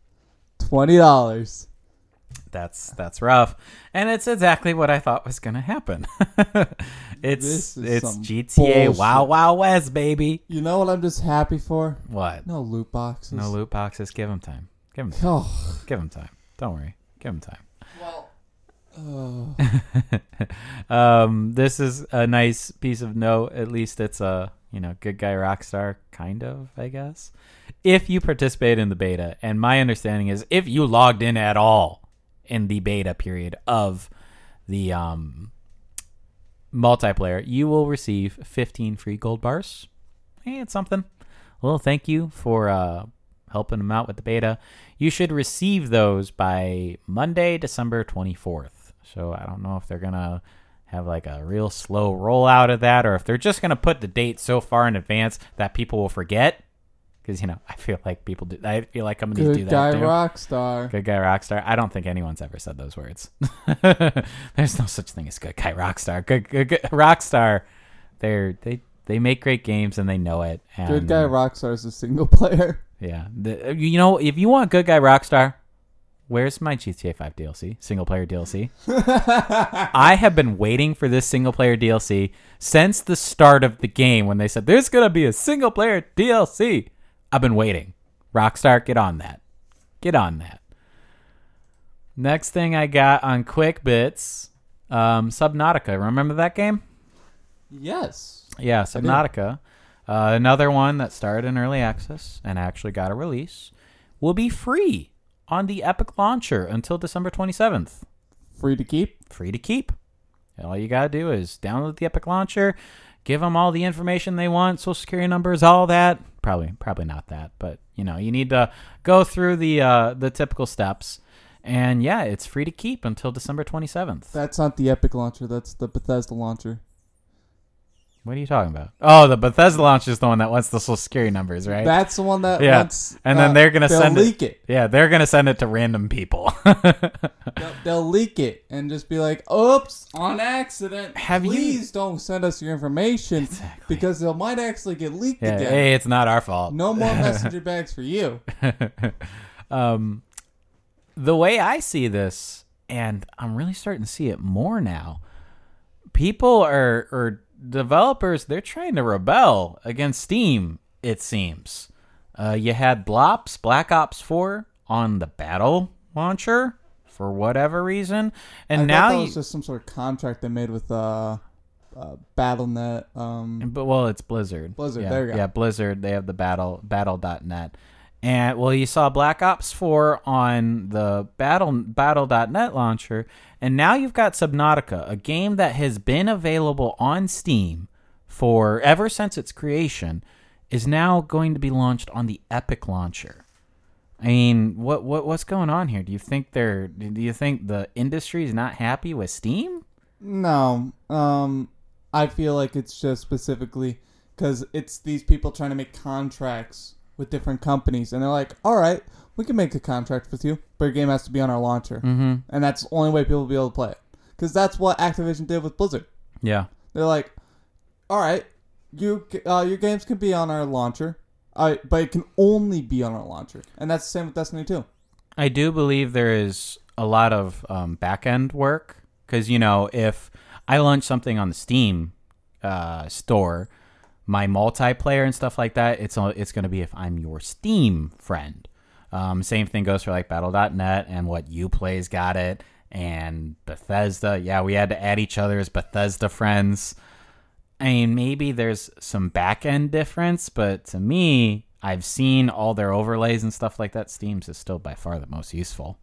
[SPEAKER 2] twenty dollars.
[SPEAKER 1] That's that's rough, and it's exactly what I thought was going to happen. [laughs] it's it's GTA
[SPEAKER 2] bullshit.
[SPEAKER 1] Wow Wow West, baby.
[SPEAKER 2] You know what I'm just happy for?
[SPEAKER 1] What?
[SPEAKER 2] No loot boxes.
[SPEAKER 1] No loot boxes. Give them time. Give them.
[SPEAKER 2] Oh,
[SPEAKER 1] Give them time. Don't worry. Give him time.
[SPEAKER 2] well. Oh. [laughs]
[SPEAKER 1] um, this is a nice piece of note. At least it's a you know good guy rockstar kind of, I guess. If you participate in the beta, and my understanding is if you logged in at all in the beta period of the um, multiplayer, you will receive 15 free gold bars. Hey, it's something. Well, thank you for uh, helping them out with the beta. You should receive those by Monday, December 24th. So I don't know if they're going to have like a real slow rollout of that or if they're just going to put the date so far in advance that people will forget. Because, you know, [laughs] I feel like people do. I feel like companies do that.
[SPEAKER 2] Good guy
[SPEAKER 1] too.
[SPEAKER 2] rockstar.
[SPEAKER 1] Good guy rockstar. I don't think anyone's ever said those words. [laughs] There's no such thing as good guy rockstar. Good, good, good rockstar. They're they they make great games and they know it. And,
[SPEAKER 2] Good guy rockstar is a single [laughs] player.
[SPEAKER 1] Yeah. The, you know, if you want good guy rockstar, where's my GTA 5 DLC? Single player DLC. [laughs] I have been waiting for this single player DLC since the start of the game when they said there's gonna be a single player DLC. I've been waiting. Rockstar, get on that. Get on that. Next thing I got on Quick Bits, um, Subnautica. Remember that game?
[SPEAKER 2] Yes.
[SPEAKER 1] Yeah. Subnautica. Uh, another one that started in early access and actually got a release will be free on the Epic launcher until December 27th.
[SPEAKER 2] Free to keep.
[SPEAKER 1] Free to keep. All you got to do is download the Epic launcher, give them all the information they want, social security numbers, all that. Probably probably not that, but you know, you need to go through the uh, the typical steps. And yeah, it's free to keep until December 27th.
[SPEAKER 2] That's not the Epic launcher. That's the Bethesda launcher.
[SPEAKER 1] What are you talking about? Oh, the Bethesda launch is the one that wants the social security numbers, right?
[SPEAKER 2] That's the one that
[SPEAKER 1] Yeah.
[SPEAKER 2] wants.
[SPEAKER 1] And then
[SPEAKER 2] uh,
[SPEAKER 1] they're gonna send
[SPEAKER 2] leak it.
[SPEAKER 1] Yeah, they're gonna send it to random people. [laughs]
[SPEAKER 2] They'll, they'll leak it and just be like, "Oops, on accident.
[SPEAKER 1] Have you-
[SPEAKER 2] Please don't send us your information
[SPEAKER 1] Exactly.
[SPEAKER 2] because it might actually get leaked
[SPEAKER 1] yeah,
[SPEAKER 2] again.
[SPEAKER 1] hey, it's not our fault.
[SPEAKER 2] No more [laughs] messenger bags for you." [laughs]
[SPEAKER 1] um, the way I see this, and I'm really starting to see it more now. People are or developers they're trying to rebel against Steam. It seems. Uh, you had Blops, Black Ops 4 on the Battle launcher for whatever reason, and
[SPEAKER 2] I
[SPEAKER 1] now
[SPEAKER 2] that
[SPEAKER 1] you,
[SPEAKER 2] was just some sort of contract they made with uh, uh BattleNet. Um,
[SPEAKER 1] But well, it's Blizzard.
[SPEAKER 2] Blizzard,
[SPEAKER 1] Yeah,
[SPEAKER 2] there you go.
[SPEAKER 1] Yeah, Blizzard. They have the battle battle.net. And well, you saw Black Ops 4 on the battle battle.net launcher, and now you've got Subnautica, a game that has been available on Steam for ever since its creation, is now going to be launched on the Epic launcher. I mean, what what what's going on here? Do you think they're do you think the industry is not happy with Steam?
[SPEAKER 2] no, um, I feel like it's just specifically because it's these people trying to make contracts with different companies, and they're like, "All right, we can make a contract with you, but your game has to be on our launcher."
[SPEAKER 1] Mm-hmm.
[SPEAKER 2] and that's the only way people will be able to play it. Because that's what Activision did with Blizzard.
[SPEAKER 1] Yeah.
[SPEAKER 2] They're like, all right, you uh, your games can be on our launcher, uh, but it can only be on our launcher, and that's the same with Destiny 2.
[SPEAKER 1] I do believe there is a lot of um, back end work because you know if I launch something on the Steam uh, store, my multiplayer and stuff like that, it's it's going to be if I'm your Steam friend. Um, same thing goes for like Battle.net and what Uplay's got it and Bethesda. Yeah, we had to add each other as Bethesda friends. I mean, maybe there's some back end difference, but to me, I've seen all their overlays and stuff like that. Steam's is still by far the most useful.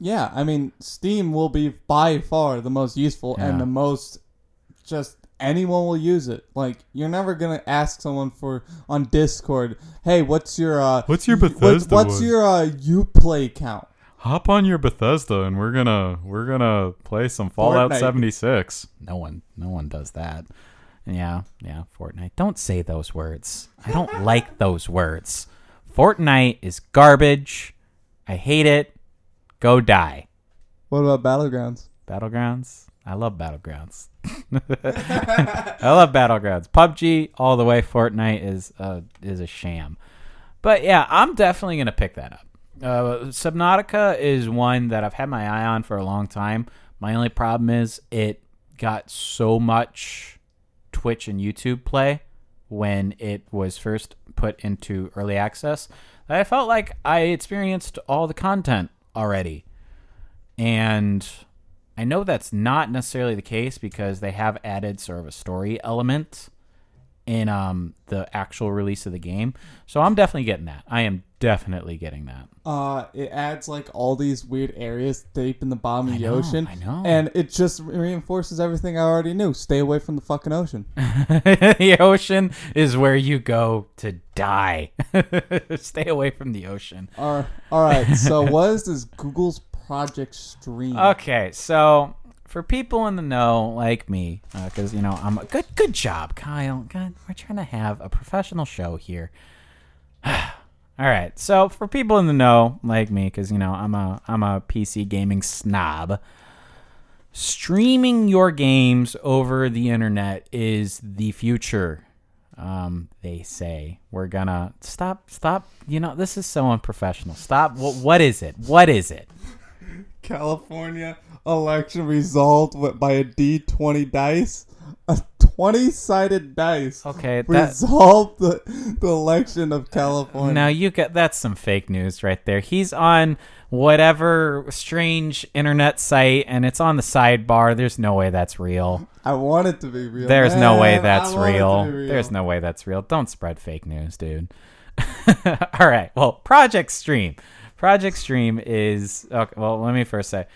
[SPEAKER 2] Yeah, I mean, Steam will be by far the most useful
[SPEAKER 1] Yeah.
[SPEAKER 2] and the most just anyone will use it. Like you're never gonna ask someone for on Discord, "Hey, what's your uh,
[SPEAKER 3] What's your
[SPEAKER 2] y- what-
[SPEAKER 3] Bethesda
[SPEAKER 2] what's
[SPEAKER 3] one?"
[SPEAKER 2] your uh, UPlay count?"
[SPEAKER 3] Hop on your Bethesda and we're gonna we're gonna play some Fallout
[SPEAKER 2] Fortnite.
[SPEAKER 3] 76.
[SPEAKER 1] No one, no one does that. Yeah, yeah, Fortnite. Don't say those words. I don't [laughs] like those words. Fortnite is garbage. I hate it. Go die.
[SPEAKER 2] What about Battlegrounds?
[SPEAKER 1] Battlegrounds. I love Battlegrounds. [laughs] I love Battlegrounds. PUBG all the way. Fortnite is uh, is a sham. But yeah, I'm definitely gonna pick that up. Uh, Subnautica is one that I've had my eye on for a long time. My only problem is it got so much Twitch and YouTube play when it was first put into early access that I felt like I experienced all the content already. And I know that's not necessarily the case because they have added sort of a story element in um, the actual release of the game. So I'm definitely getting that. I am definitely getting that.
[SPEAKER 2] Uh, it adds like all these weird areas deep in the bottom of
[SPEAKER 1] I
[SPEAKER 2] the
[SPEAKER 1] know,
[SPEAKER 2] ocean.
[SPEAKER 1] I know.
[SPEAKER 2] And it just reinforces everything I already knew. Stay away from the fucking ocean. [laughs]
[SPEAKER 1] the ocean is where you go to die. [laughs] Stay away from the ocean.
[SPEAKER 2] all all right. So [laughs] what is this Google's Project Stream?
[SPEAKER 1] Okay, so for people in the know like me, because you know I'm a good good job, Kyle. God, we're trying to have a professional show here. [sighs] All right, so for people in the know like me, because you know I'm a I'm a PC gaming snob. Streaming your games over the internet is the future. Um, they say we're gonna stop. Stop. You know this is so unprofessional. Stop. What? What is it? What is it?
[SPEAKER 2] California election resolved with, by a D20 dice. A 20 sided dice
[SPEAKER 1] Okay, that
[SPEAKER 2] resolved the, the election of California.
[SPEAKER 1] now you get that's some fake news right there. He's on whatever strange internet site, and it's on the sidebar. There's no way that's real.
[SPEAKER 2] I want it to be real.
[SPEAKER 1] There's no way that's
[SPEAKER 2] I want it to
[SPEAKER 1] real.
[SPEAKER 2] real.
[SPEAKER 1] There's no way that's real. Don't spread fake news, dude. [laughs] All right. Well, Project Stream. Project Stream is okay, well. Let me first say,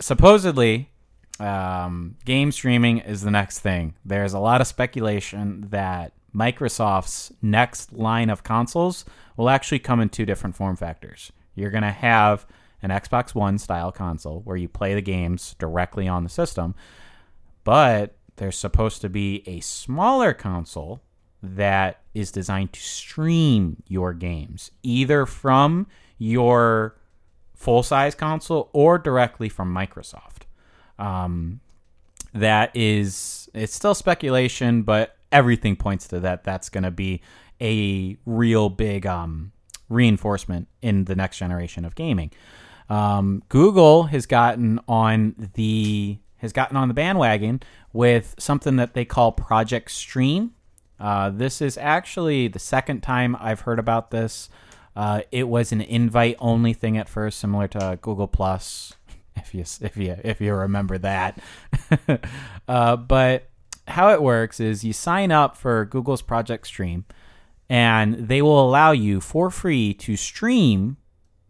[SPEAKER 1] supposedly, um, game streaming is the next thing. There's a lot of speculation that Microsoft's next line of consoles will actually come in two different form factors. You're gonna have an Xbox One style console where you play the games directly on the system, but there's supposed to be a smaller console that is designed to stream your games either from your full size console or directly from Microsoft. Um, that is, it's still speculation, but everything points to that. That's going to be a real big um, reinforcement in the next generation of gaming. Um, Google has gotten on the has gotten on the bandwagon with something that they call Project Stream. Uh, this is actually the second time I've heard about this. Uh, it was an invite only thing at first, similar to Google Plus, [laughs] if you if you if you remember that. [laughs] uh, but how it works is you sign up for Google's Project Stream, and they will allow you for free to stream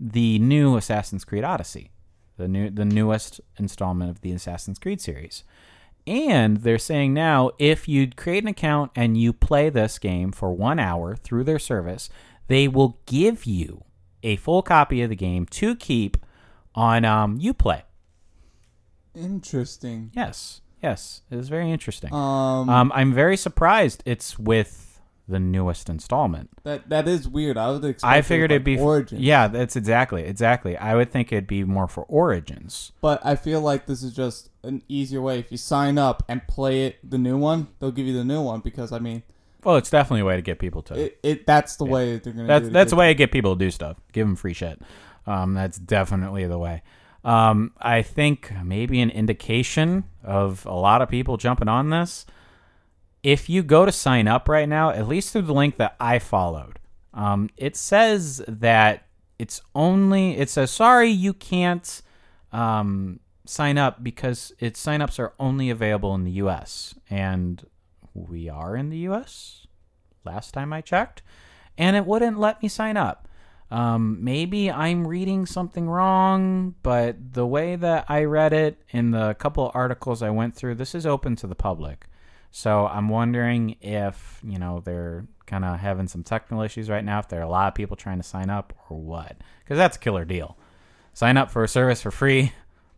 [SPEAKER 1] the new Assassin's Creed Odyssey, the new the newest installment of the Assassin's Creed series. And they're saying now if you create an account and you play this game for 1 hour through their service, they will give you a full copy of the game to keep on um Uplay.
[SPEAKER 2] Interesting.
[SPEAKER 1] Yes. Yes, it is very interesting.
[SPEAKER 2] Um,
[SPEAKER 1] Um, I'm very surprised it's with the newest installment.
[SPEAKER 2] that that is weird. I would expect.
[SPEAKER 1] I
[SPEAKER 2] it
[SPEAKER 1] figured it'd be
[SPEAKER 2] like, Origins.
[SPEAKER 1] Yeah, that's exactly exactly. I would think it'd be more for Origins.
[SPEAKER 2] But I feel like this is just an easier way. If you sign up and play it, the new one, they'll give you the new one because I mean,
[SPEAKER 1] Well, it's definitely a way to get people to.
[SPEAKER 2] it, it that's the way they're gonna.
[SPEAKER 1] that's
[SPEAKER 2] do it
[SPEAKER 1] that's a way to get people to do stuff. Give them free shit. Um, that's definitely the way. Um, I think maybe an indication of a lot of people jumping on this. If you go to sign up right now, at least through the link that I followed, um, it says that it's only it says sorry you can't um, sign up because its signups are only available in the U.S. and we are in the U.S. Last time I checked, and it wouldn't let me sign up. Um, maybe I'm reading something wrong, but the way that I read it in the couple articles I went through, this is open to the public. So I'm wondering if, you know, they're kind of having some technical issues right now, if there are a lot of people trying to sign up or what. Because that's a killer deal. Sign up for a service for free,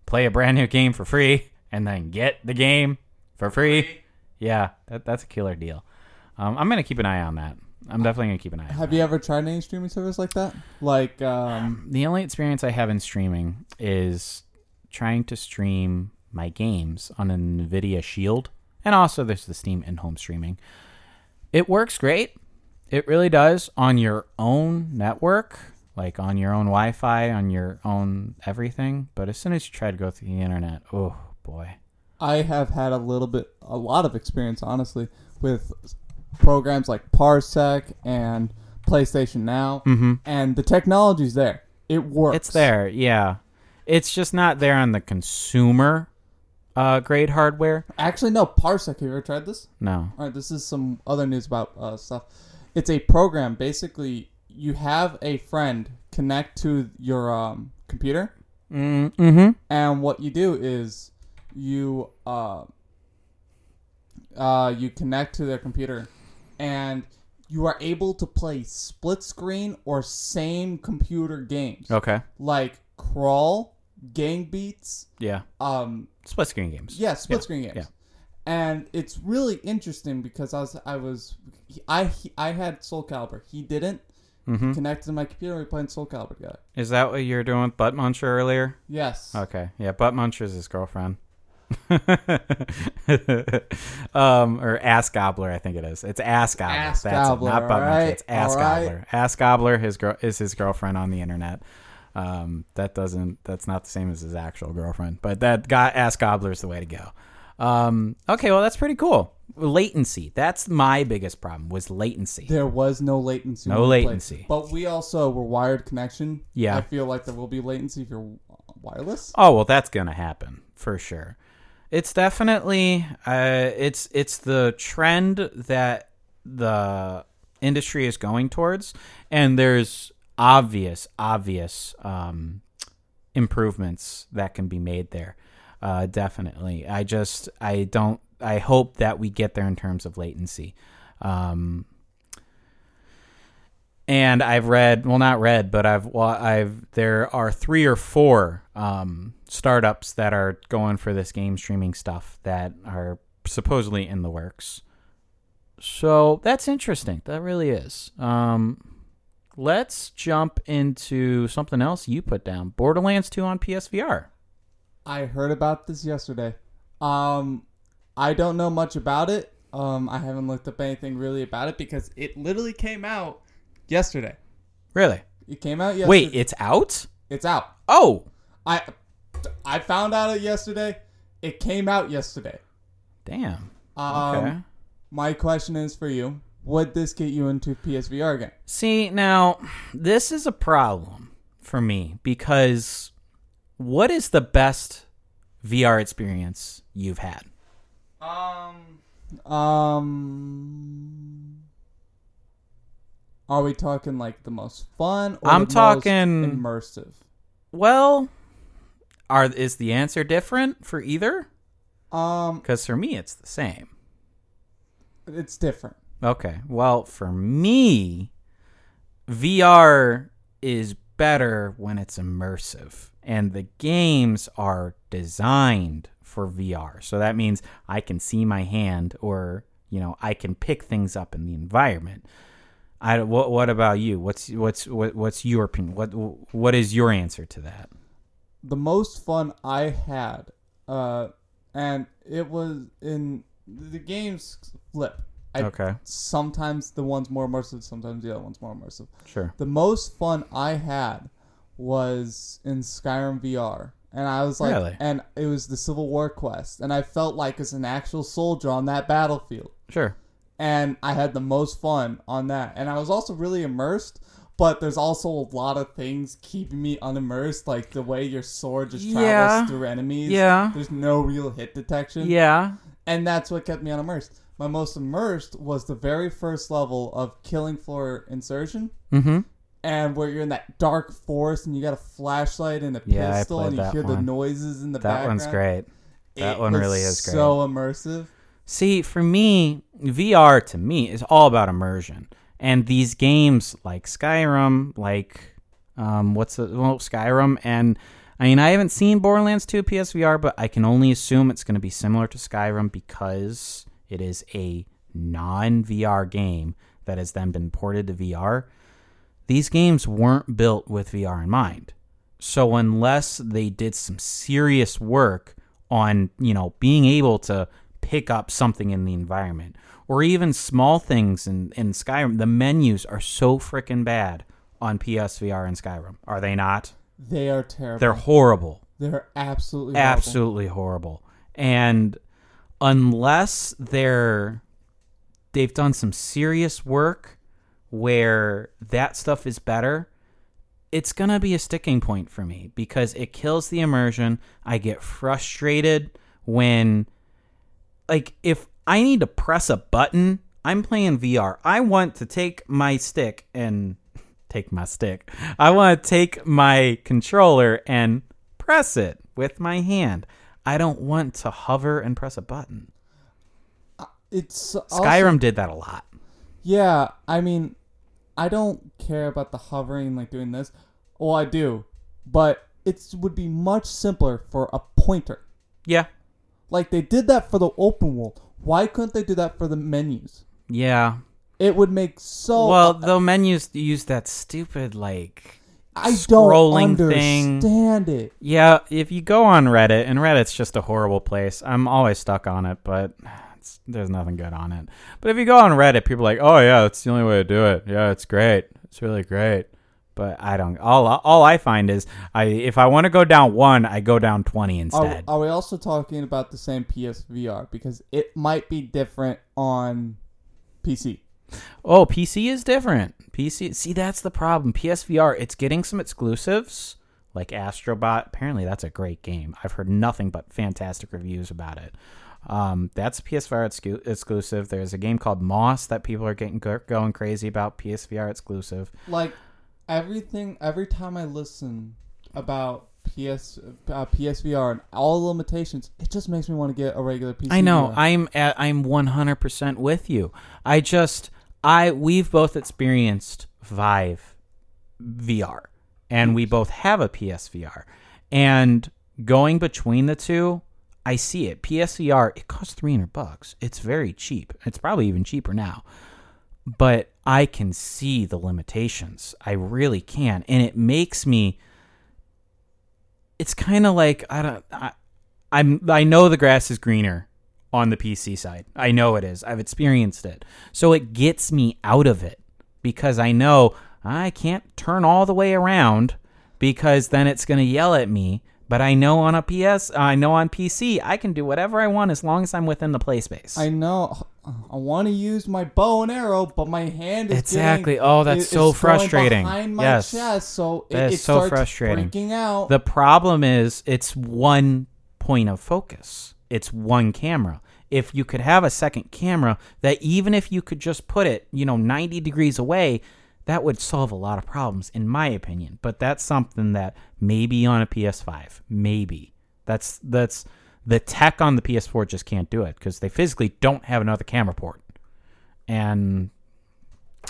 [SPEAKER 1] play a brand new game for free, and then get the game for free. Yeah, that, that's a killer deal. Um, I'm going to keep an eye on that. I'm definitely going to keep an eye on
[SPEAKER 2] Have
[SPEAKER 1] that.
[SPEAKER 2] you ever tried any streaming service like that? Like, um,
[SPEAKER 1] The only experience I have in streaming is trying to stream my games on an NVIDIA Shield. And also, there's the Steam in home streaming. It works great. It really does on your own network, like on your own Wi Fi, on your own everything. But as soon as you try to go through the internet, oh boy.
[SPEAKER 2] I have had a little bit, a lot of experience, honestly, with programs like Parsec and PlayStation Now,
[SPEAKER 1] Mm-hmm.
[SPEAKER 2] and the technology's there. It works.
[SPEAKER 1] It's there, yeah. It's just not there on the consumer uh, grade hardware.
[SPEAKER 2] Actually, no. Parsec. Have you ever tried this?
[SPEAKER 1] No.
[SPEAKER 2] All right, this is some other news about uh, stuff. It's a program. Basically, you have a friend connect to your um, computer,
[SPEAKER 1] Mm-hmm.
[SPEAKER 2] and what you do is you uh, uh, you connect to their computer, and you are able to play split screen or same computer games
[SPEAKER 1] Okay.
[SPEAKER 2] like Crawl, Gang Beasts,
[SPEAKER 1] Yeah.
[SPEAKER 2] um,
[SPEAKER 1] Split screen games.
[SPEAKER 2] yeah, split
[SPEAKER 1] Yeah,
[SPEAKER 2] screen games.
[SPEAKER 1] yeah.
[SPEAKER 2] And it's really interesting because I was I was I I had Soul Calibur. He didn't
[SPEAKER 1] Mm-hmm.
[SPEAKER 2] connect to my computer. We played Soul Calibur together.
[SPEAKER 1] Is that what you were doing with Butt Muncher earlier?
[SPEAKER 2] Yes.
[SPEAKER 1] Okay. Yeah, Butt Muncher's his girlfriend. [laughs] um, or Ass Gobbler, I think it is. It's Ass Gobbler.
[SPEAKER 2] Ass
[SPEAKER 1] That's
[SPEAKER 2] Gobbler,
[SPEAKER 1] it. Not Butt Muncher. It's Ass. Gobbler. Ass Gobbler his girl is his girlfriend on the internet. Um, that doesn't. That's not the same as his actual girlfriend. But that guy, Ass Gobbler is the way to go. Um, okay, well that's pretty cool. Latency. That's my biggest problem. Was latency.
[SPEAKER 2] There was no latency.
[SPEAKER 1] No latency.
[SPEAKER 2] But we also were wired connection.
[SPEAKER 1] Yeah.
[SPEAKER 2] I feel like there will be latency if you're wireless.
[SPEAKER 1] Oh well, that's gonna happen for sure. It's definitely uh, it's it's the trend that the industry is going towards, and there's obvious obvious um, improvements that can be made there. Uh, definitely, I just I don't I hope that we get there in terms of latency. Um, and I've read, well, not read, but I've, well, I've, there are three or four um, startups that are going for this game streaming stuff that are supposedly in the works. So that's interesting. That really is. Um, let's jump into something else you put down Borderlands 2 on PSVR.
[SPEAKER 2] I heard about this yesterday. Um, I don't know much about it. Um, I haven't looked up anything really about it because it literally came out yesterday.
[SPEAKER 1] Really?
[SPEAKER 2] It came out yesterday.
[SPEAKER 1] Wait, it's out?
[SPEAKER 2] it's out.
[SPEAKER 1] Oh,
[SPEAKER 2] I I found out it yesterday. It came out yesterday.
[SPEAKER 1] damn.
[SPEAKER 2] Um,
[SPEAKER 1] Okay.
[SPEAKER 2] My question is for you: Would this get you into PSVR again?
[SPEAKER 1] See, now, this is a problem for me because what is the best VR experience you've had?
[SPEAKER 2] Um. Um. Are we talking like the most fun? Or
[SPEAKER 1] I'm
[SPEAKER 2] the most
[SPEAKER 1] talking-
[SPEAKER 2] immersive.
[SPEAKER 1] Well, are is the answer different for either?
[SPEAKER 2] Um,
[SPEAKER 1] Because for me, it's the same.
[SPEAKER 2] it's different.
[SPEAKER 1] Okay. Well, for me, VR is better when it's immersive, and the games are designed for VR. So that means I can see my hand, or you know, I can pick things up in the environment. I what what about you? What's what's what, what's your opinion? What what is your answer to that?
[SPEAKER 2] The most fun I had, uh, and it was in the games flip. I,
[SPEAKER 1] Okay,
[SPEAKER 2] Sometimes the one's more immersive, sometimes the other one's more immersive.
[SPEAKER 1] sure.
[SPEAKER 2] The most fun I had was in Skyrim VR. And I was like,
[SPEAKER 1] Really?
[SPEAKER 2] and it was the Civil War quest. And I felt like as an actual soldier on that battlefield.
[SPEAKER 1] Sure.
[SPEAKER 2] and I had the most fun on that. And I was also really immersed, but there's also a lot of things keeping me unimmersed, like the way your sword just travels
[SPEAKER 1] Yeah.
[SPEAKER 2] through enemies.
[SPEAKER 1] Yeah.
[SPEAKER 2] There's no real hit detection.
[SPEAKER 1] Yeah.
[SPEAKER 2] And that's what kept me unimmersed. My most immersed was the very first level of Killing Floor Incursion.
[SPEAKER 1] Mm-hmm.
[SPEAKER 2] And where you're in that dark forest and you got a flashlight and a
[SPEAKER 1] Yeah,
[SPEAKER 2] pistol and you hear the noises in the
[SPEAKER 1] That
[SPEAKER 2] background.
[SPEAKER 1] That one's great. That
[SPEAKER 2] It
[SPEAKER 1] one really is great.
[SPEAKER 2] So immersive.
[SPEAKER 1] See, for me, VR to me is all about immersion. And these games like Skyrim, like um, what's the well, Skyrim, and I mean I haven't seen Borderlands 2 PSVR, but I can only assume it's going to be similar to Skyrim because it is a non-VR game that has then been ported to VR. These games weren't built with VR in mind. So unless they did some serious work on, you know, being able to pick up something in the environment or even small things in, in Skyrim, the menus are so freaking bad on PSVR and Skyrim. Are they not?
[SPEAKER 2] They are terrible.
[SPEAKER 1] They're horrible.
[SPEAKER 2] They're absolutely horrible.
[SPEAKER 1] Absolutely horrible. And unless they're they've done some serious work where that stuff is better, it's going to be a sticking point for me because it kills the immersion. I get frustrated when like if I need to press a button, I'm playing VR. I want to take my stick and [laughs] take my stick. I want to take my controller and press it with my hand. I don't want to hover and press a button.
[SPEAKER 2] Uh, it's also-
[SPEAKER 1] Skyrim did that a lot.
[SPEAKER 2] Yeah, I mean, I don't care about the hovering, like doing this. Well, I do, but it would be much simpler for a pointer.
[SPEAKER 1] Yeah.
[SPEAKER 2] Like they did that for the open world. Why couldn't they do that for the menus?
[SPEAKER 1] Yeah.
[SPEAKER 2] It would make so.
[SPEAKER 1] Well, the menus use that stupid like
[SPEAKER 2] I
[SPEAKER 1] scrolling
[SPEAKER 2] don't
[SPEAKER 1] thing.
[SPEAKER 2] understand it.
[SPEAKER 1] Yeah, if you go on Reddit, and Reddit's just a horrible place. I'm always stuck on it, but it's, there's nothing good on it. But if you go on Reddit, people are like, "Oh yeah, that's the only way to do it. Yeah, it's great. It's really great." But I don't. All all I find is, I if I want to go down one, I go down twenty
[SPEAKER 2] Are,
[SPEAKER 1] instead.
[SPEAKER 2] are we also talking about the same PSVR? Because it might be different on PC.
[SPEAKER 1] Oh, PC is different. PC, see, that's the problem. PSVR, it's getting some exclusives like Astrobot. Apparently, that's a great game. I've heard nothing but fantastic reviews about it. Um, that's PSVR excu- exclusive. There's a game called Moss that people are getting go- going crazy about. PSVR exclusive.
[SPEAKER 2] like everything every time i listen about ps uh, psvr and all the limitations it just makes me want to get a regular pc
[SPEAKER 1] I know.
[SPEAKER 2] VR.
[SPEAKER 1] I'm at, I'm 100% with you. I just I we've both experienced Vive VR and we both have a PSVR. And going between the two, I see it. PSVR, it costs 300 bucks. It's very cheap. It's probably even cheaper now. But I can see the limitations. I really can. And it makes me it's kind of like I don't I, I'm I know the grass is greener on the PC side. I know it is. I've experienced it. So it gets me out of it because I know I can't turn all the way around because then it's going to yell at me. But I know on a PS, I know on PC, I can do whatever I want as long as I'm within the play space.
[SPEAKER 2] i know i want to use my bow and arrow but my hand is
[SPEAKER 1] Exactly.
[SPEAKER 2] getting-
[SPEAKER 1] Oh, that's
[SPEAKER 2] is-
[SPEAKER 1] so frustrating.
[SPEAKER 2] behind my
[SPEAKER 1] Yes.
[SPEAKER 2] chest so
[SPEAKER 1] That
[SPEAKER 2] it,
[SPEAKER 1] is
[SPEAKER 2] it
[SPEAKER 1] so
[SPEAKER 2] starts
[SPEAKER 1] frustrating.
[SPEAKER 2] freaking out
[SPEAKER 1] The problem is it's one point of focus. It's one camera. If you could have a second camera that even if you could just put it, you know, 90 degrees away, that would solve a lot of problems in my opinion. But that's something that maybe on a PS5, maybe. That's that's the tech on the PS4 just can't do it because they physically don't have another camera port. And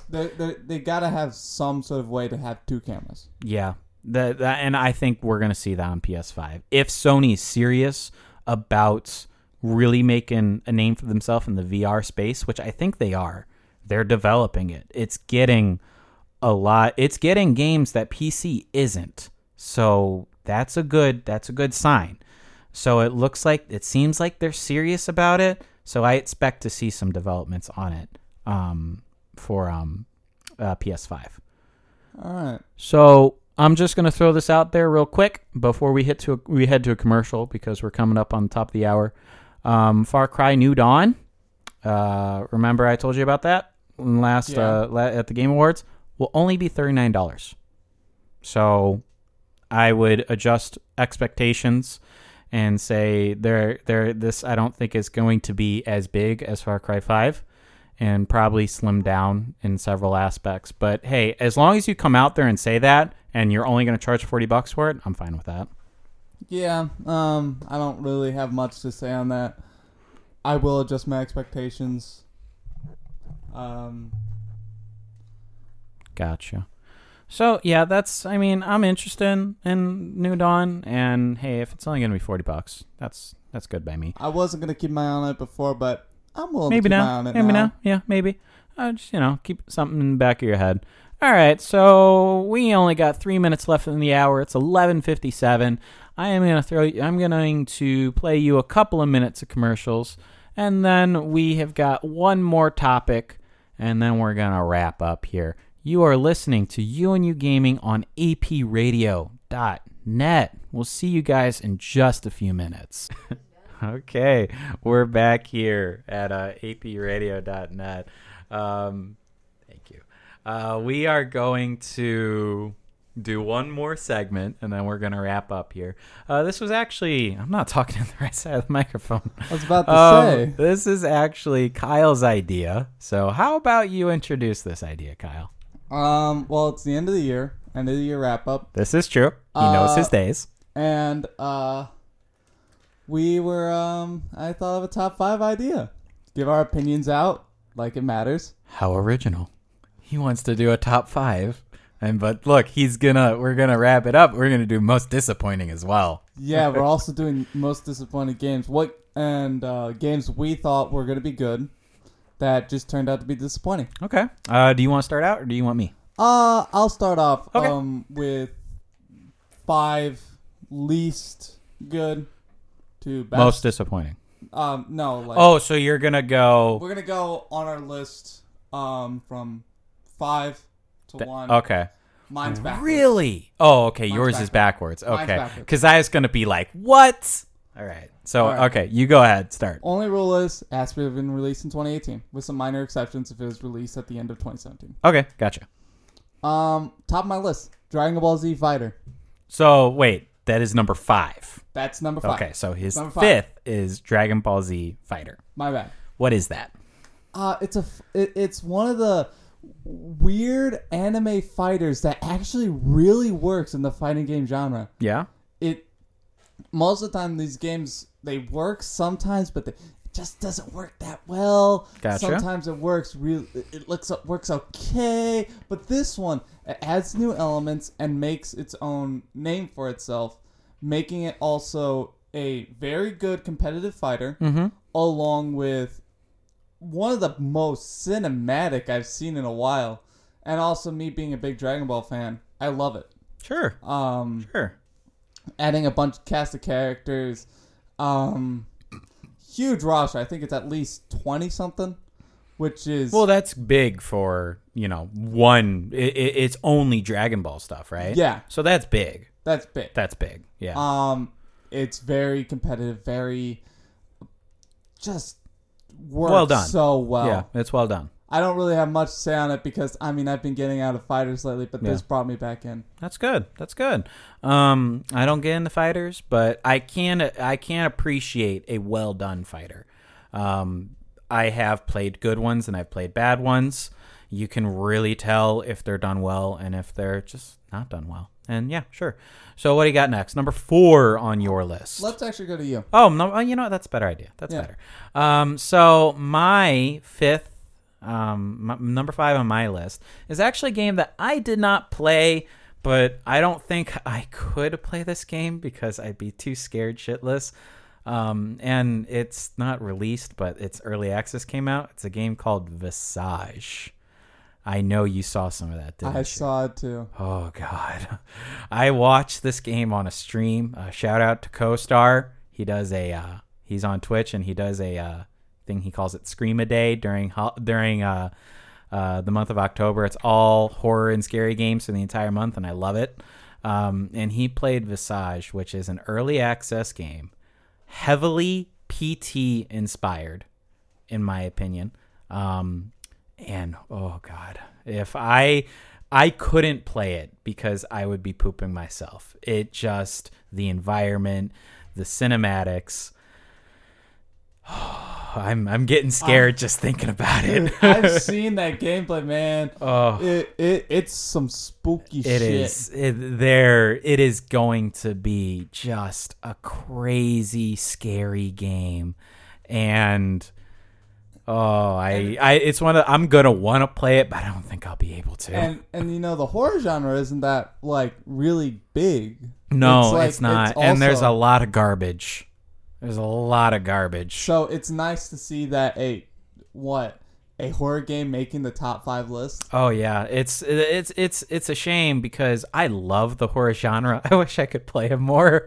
[SPEAKER 2] they, they, they gotta have some sort of way to have two cameras
[SPEAKER 1] Yeah, that, that and I think we're gonna see that on PS5 if Sony's serious about really making a name for themselves in the VR space, which I think they are. They're developing it. It's getting a lot. It's getting games that PC isn't. So that's a good. That's a good sign. So it looks like it seems like they're serious about it. So I expect to see some developments on it um, for um, uh, PS5.
[SPEAKER 2] all right
[SPEAKER 1] So I'm just gonna throw this out there real quick before we hit to a, we head to a commercial because we're coming up on the top of the hour. Um, Far Cry New Dawn uh, remember I told you about that last
[SPEAKER 2] Yeah.
[SPEAKER 1] uh, la- at the Game Awards, will only be thirty nine dollars. So I would adjust expectations and say there there this I don't think is going to be as big as Far Cry 5 and probably slim down in several aspects. But hey, as long as you come out there and say that and you're only going to charge 40 bucks for it, I'm fine with that.
[SPEAKER 2] Yeah, um, I don't really have much to say on that. I will adjust my expectations. Um,
[SPEAKER 1] Gotcha. So yeah, that's. I mean, I'm interested in New Dawn, and hey, if it's only gonna be forty bucks, that's that's good by me.
[SPEAKER 2] I wasn't gonna keep my eye on it before, but I'm willing
[SPEAKER 1] maybe
[SPEAKER 2] to keep my eye
[SPEAKER 1] now,
[SPEAKER 2] on it now.
[SPEAKER 1] maybe
[SPEAKER 2] now.
[SPEAKER 1] now, yeah, maybe. Uh, just you know, keep something in the back of your head. All right, so we only got three minutes left in the hour. It's eleven fifty-seven. I am gonna throw. I'm going to play you a couple of minutes of commercials, and then we have got one more topic, and then we're gonna wrap up here. You are listening to U&U Gaming on APRadio.net. We'll see you guys in just a few minutes. [laughs] Okay, we're back here at uh, apradio.net. Um, thank you. Uh, we are going to do one more segment and then we're going to wrap up here. Uh, this was actually, I'm not talking [laughs] to the right side of the microphone.
[SPEAKER 2] I was about to
[SPEAKER 1] Um,
[SPEAKER 2] say.
[SPEAKER 1] this is actually Kyle's idea. So, how about you introduce this idea, Kyle?
[SPEAKER 2] Um, well, it's the end of the year, end of the year wrap up,
[SPEAKER 1] This is true. He knows
[SPEAKER 2] Uh,
[SPEAKER 1] his days.
[SPEAKER 2] and uh, we were um, I thought of a top five idea. Give our opinions out like it matters.
[SPEAKER 1] How original. He wants to do a top five. And but look, he's gonna we're gonna wrap it up. We're gonna do most disappointing as well.
[SPEAKER 2] Yeah, we're [laughs] also doing most disappointing games. What and uh, games we thought were gonna be good that just turned out to be disappointing.
[SPEAKER 1] Okay. Uh, do you want to start out or do you want me?
[SPEAKER 2] Uh, I'll start off
[SPEAKER 1] Okay.
[SPEAKER 2] um with five least good to best.
[SPEAKER 1] Most disappointing.
[SPEAKER 2] um no like
[SPEAKER 1] Oh, so you're gonna go
[SPEAKER 2] we're gonna go on our list um from five to one.
[SPEAKER 1] Okay.
[SPEAKER 2] Mine's back.
[SPEAKER 1] Really? Oh, okay.
[SPEAKER 2] Mine's
[SPEAKER 1] Yours is backwards. Okay.
[SPEAKER 2] backwards.
[SPEAKER 1] Because I was gonna be like, what? All right. So
[SPEAKER 2] All right.
[SPEAKER 1] okay, you go ahead. Start.
[SPEAKER 2] Only rule is it has to have been released in 2018, with some minor exceptions if it was released at the end of 2017.
[SPEAKER 1] Okay, gotcha.
[SPEAKER 2] Um, top of my list, Dragon Ball Z Fighter.
[SPEAKER 1] So wait, that is number five.
[SPEAKER 2] That's number five.
[SPEAKER 1] Okay, so his
[SPEAKER 2] Number five.
[SPEAKER 1] fifth is Dragon Ball Z Fighter.
[SPEAKER 2] My bad.
[SPEAKER 1] What is that?
[SPEAKER 2] Uh, it's a f- it, it's one of the weird anime fighters that actually really works in the fighting game genre.
[SPEAKER 1] Yeah.
[SPEAKER 2] It most of the time these games they work sometimes, but they, it just doesn't work that well.
[SPEAKER 1] Gotcha.
[SPEAKER 2] Sometimes it works real. It looks works okay, but this one it adds new elements and makes its own name for itself, making it also a very good competitive fighter,
[SPEAKER 1] Mm-hmm.
[SPEAKER 2] along with one of the most cinematic I've seen in a while. And also me being a big Dragon Ball fan, I love it.
[SPEAKER 1] Sure.
[SPEAKER 2] Um,
[SPEAKER 1] Sure.
[SPEAKER 2] adding a bunch of cast of characters. Um, huge roster. I think it's at least twenty something, which is
[SPEAKER 1] Well, that's big for you know one. It, it, it's only Dragon Ball stuff, right?
[SPEAKER 2] Yeah.
[SPEAKER 1] So that's big.
[SPEAKER 2] that's big.
[SPEAKER 1] That's big. Yeah.
[SPEAKER 2] Um, it's very competitive. Very just works
[SPEAKER 1] Well done.
[SPEAKER 2] so well.
[SPEAKER 1] yeah, it's well done.
[SPEAKER 2] I don't really have much to say on it because I mean I've been getting out of fighters lately, but this
[SPEAKER 1] Yeah.
[SPEAKER 2] brought me back in.
[SPEAKER 1] That's good. That's good. Um, I don't get into fighters, but I can I can appreciate a well done fighter. Um, I have played good ones and I've played bad ones. You can really tell if they're done well and if they're just not done well. And yeah, sure. So what do you got next? Number four on your list.
[SPEAKER 2] Let's actually go to you.
[SPEAKER 1] Oh no! oh, You know what? That's a better idea. That's
[SPEAKER 2] Yeah.
[SPEAKER 1] better. Um, so my fifth, um, number five on my list is actually a game that I did not play, but I don't think I could play this game because I'd be too scared shitless. Um, and it's not released, but its early access came out. It's a game called Visage. I know you saw some of that, didn't
[SPEAKER 2] I
[SPEAKER 1] you?
[SPEAKER 2] saw it too.
[SPEAKER 1] Oh God, [laughs] I watched this game on a stream. Uh, shout out to CoStar. He does a uh, he's on Twitch and he does a uh, thing he calls it Scream a Day during during uh, uh, the month of October. It's all horror and scary games for the entire month, and I love it. Um, and he played Visage, which is an early access game, heavily PT inspired, in my opinion. Um, and oh god, if I I couldn't play it because I would be pooping myself. It just the environment, the cinematics. [sighs] I'm I'm getting ah. scared just thinking about it. [laughs]
[SPEAKER 2] I've [laughs] seen that gameplay, man.
[SPEAKER 1] oh,
[SPEAKER 2] It, it it's some spooky
[SPEAKER 1] It
[SPEAKER 2] shit.
[SPEAKER 1] is. It, there. It is going to be just a crazy, scary game, and oh, I, I, it's one of. I'm gonna want to play it, but I don't think I'll be able to.
[SPEAKER 2] And and you know the horror genre isn't that like really big.
[SPEAKER 1] no,
[SPEAKER 2] it's
[SPEAKER 1] it's, not.
[SPEAKER 2] it's
[SPEAKER 1] and there's a lot of garbage. There's a lot of garbage.
[SPEAKER 2] So it's nice to see that a what a horror game making the top five list.
[SPEAKER 1] Oh yeah, it's it's it's it's a shame because I love the horror genre. [laughs] I wish I could play it more,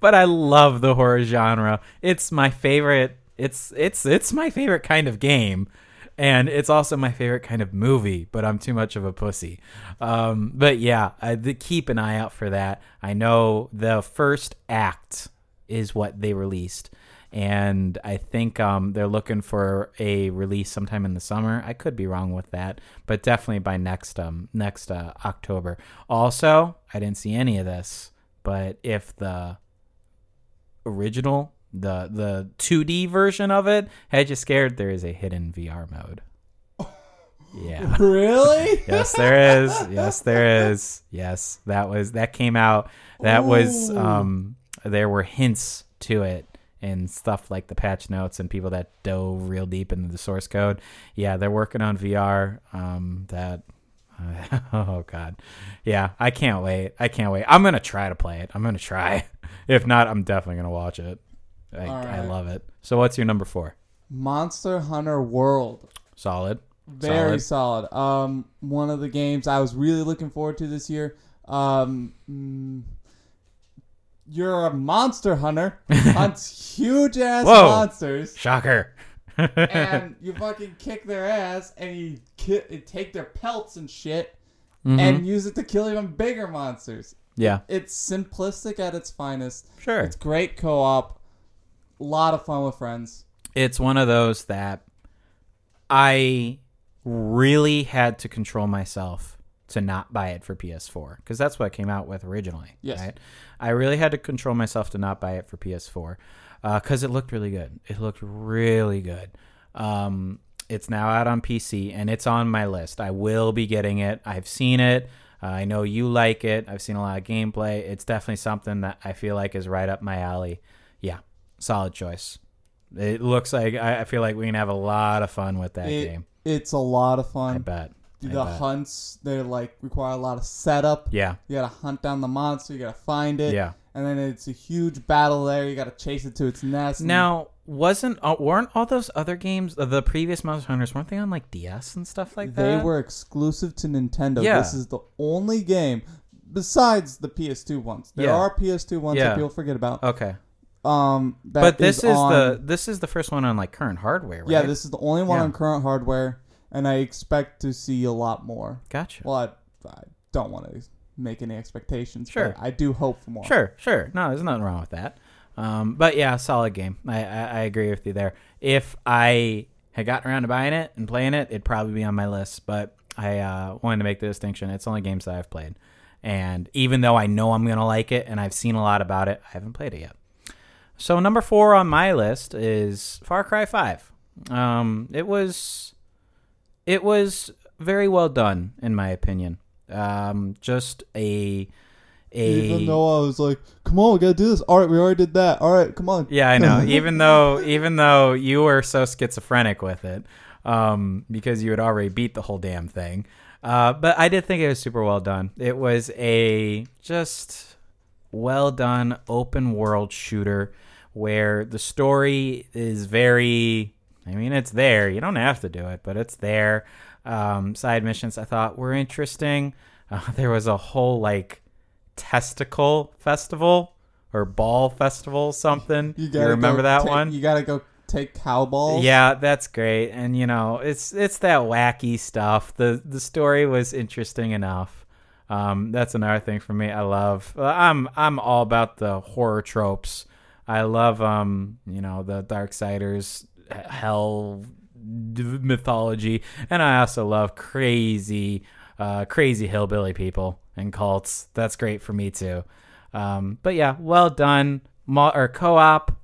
[SPEAKER 1] but I love the horror genre. It's my favorite. It's it's it's my favorite kind of game, and it's also my favorite kind of movie. But I'm too much of a pussy. Um, but yeah, I, the, keep an eye out for that. I know the first act is what they released. And I think um, they're looking for a release sometime in the summer. I could be wrong with that, but definitely by next um next uh, October. Also, I didn't see any of this, but if the original the the 2D version of it had you scared, there is a hidden VR mode. [laughs] Yeah.
[SPEAKER 2] Really? [laughs]
[SPEAKER 1] Yes, there is. Yes, there is. Yes, that was that came out. That was um there were hints to it and stuff like the patch notes and people that dove real deep into the source code. Yeah, they're working on VR. Um, that. [laughs] oh God, yeah, I can't wait. I can't wait. I'm gonna try to play it. I'm gonna try. If not, I'm definitely gonna watch it. I,
[SPEAKER 2] All
[SPEAKER 1] I love it. So, what's your number four?
[SPEAKER 2] Monster Hunter World.
[SPEAKER 1] Solid.
[SPEAKER 2] Very solid. Um, one of the games I was really looking forward to this year. Um, mm, you're a monster hunter, [laughs] hunts huge ass monsters,
[SPEAKER 1] Shocker.
[SPEAKER 2] and [laughs] you fucking kick their ass, and you, ki- you take their pelts and shit,
[SPEAKER 1] Mhm.
[SPEAKER 2] and use it to kill even bigger monsters.
[SPEAKER 1] yeah,
[SPEAKER 2] It's simplistic at its finest.
[SPEAKER 1] sure.
[SPEAKER 2] It's great co-op. A lot of fun with friends.
[SPEAKER 1] it's one of those that I really had to control myself to not buy it for PS4 because that's what it came out with originally.
[SPEAKER 2] Yes.
[SPEAKER 1] Right? I really had to control myself to not buy it for PS4 because it looked really good. It looked really good. Um, it's now out on PC and it's on my list. I will be getting it. I've seen it. Uh, I know you like it. I've seen a lot of gameplay. It's definitely something that I feel like is right up my alley. Yeah, solid choice. It looks like I I feel like we can have a lot of fun with that
[SPEAKER 2] It-
[SPEAKER 1] game.
[SPEAKER 2] It's a lot of fun.
[SPEAKER 1] I bet. I
[SPEAKER 2] the
[SPEAKER 1] bet.
[SPEAKER 2] hunts they like require a lot of setup.
[SPEAKER 1] Yeah,
[SPEAKER 2] You gotta hunt down the monster. You gotta find it.
[SPEAKER 1] yeah.
[SPEAKER 2] And then it's a huge battle there. You gotta chase it to its nest. and-
[SPEAKER 1] Now, wasn't uh, weren't all those other games, uh, the previous Monster Hunters, weren't they on like DS and stuff like that?
[SPEAKER 2] they were exclusive to Nintendo.
[SPEAKER 1] Yeah.
[SPEAKER 2] This is the only game besides the PS2 ones. There
[SPEAKER 1] Yeah.
[SPEAKER 2] are PS2 ones
[SPEAKER 1] Yeah.
[SPEAKER 2] that people forget about.
[SPEAKER 1] Okay,
[SPEAKER 2] Um,
[SPEAKER 1] but this is,
[SPEAKER 2] on-
[SPEAKER 1] the this is the first one on like current hardware, right?
[SPEAKER 2] yeah. This is the only one
[SPEAKER 1] Yeah.
[SPEAKER 2] on current hardware, and I expect to see a lot more.
[SPEAKER 1] gotcha.
[SPEAKER 2] Well, I, I don't want to make any expectations.
[SPEAKER 1] Sure.
[SPEAKER 2] I do hope for more.
[SPEAKER 1] Sure, sure. No, there's nothing wrong with that. Um, but yeah, solid game. I, I, I agree with you there. If I had gotten around to buying it and playing it, it'd probably be on my list. But I uh, wanted to make the distinction. It's only games that I've played. And even though I know I'm going to like it and I've seen a lot about it, I haven't played it yet. So number four on my list is Far Cry 5. Um, it was it was very well done in my opinion. Um, just a a
[SPEAKER 2] Even though I was like, "Come on, we gotta do this." All right, we already did that. All right, come on.
[SPEAKER 1] Yeah, I know. [laughs] even though even though you were so schizophrenic with it, um, because you had already beat the whole damn thing. Uh, but I did think it was super well done. It was a just well done open world shooter where the story is very I mean it's there. You don't have to do it, but it's there. Um, side missions I thought were interesting. [laughs] Uh, there was a whole like testicle festival or ball festival something. You,
[SPEAKER 2] gotta
[SPEAKER 1] remember that
[SPEAKER 2] take-
[SPEAKER 1] one?
[SPEAKER 2] You gotta go take cow balls.
[SPEAKER 1] Yeah, that's great. And you know, it's it's that wacky stuff. The the story was interesting enough. Um, that's another thing for me. I love. uh, I'm I'm all about the horror tropes. I love um, you know, the Darksiders h- hell mythology, and I also love crazy, uh, crazy hillbilly people and cults. That's great for me too. Um, but yeah, well done. Or co-op,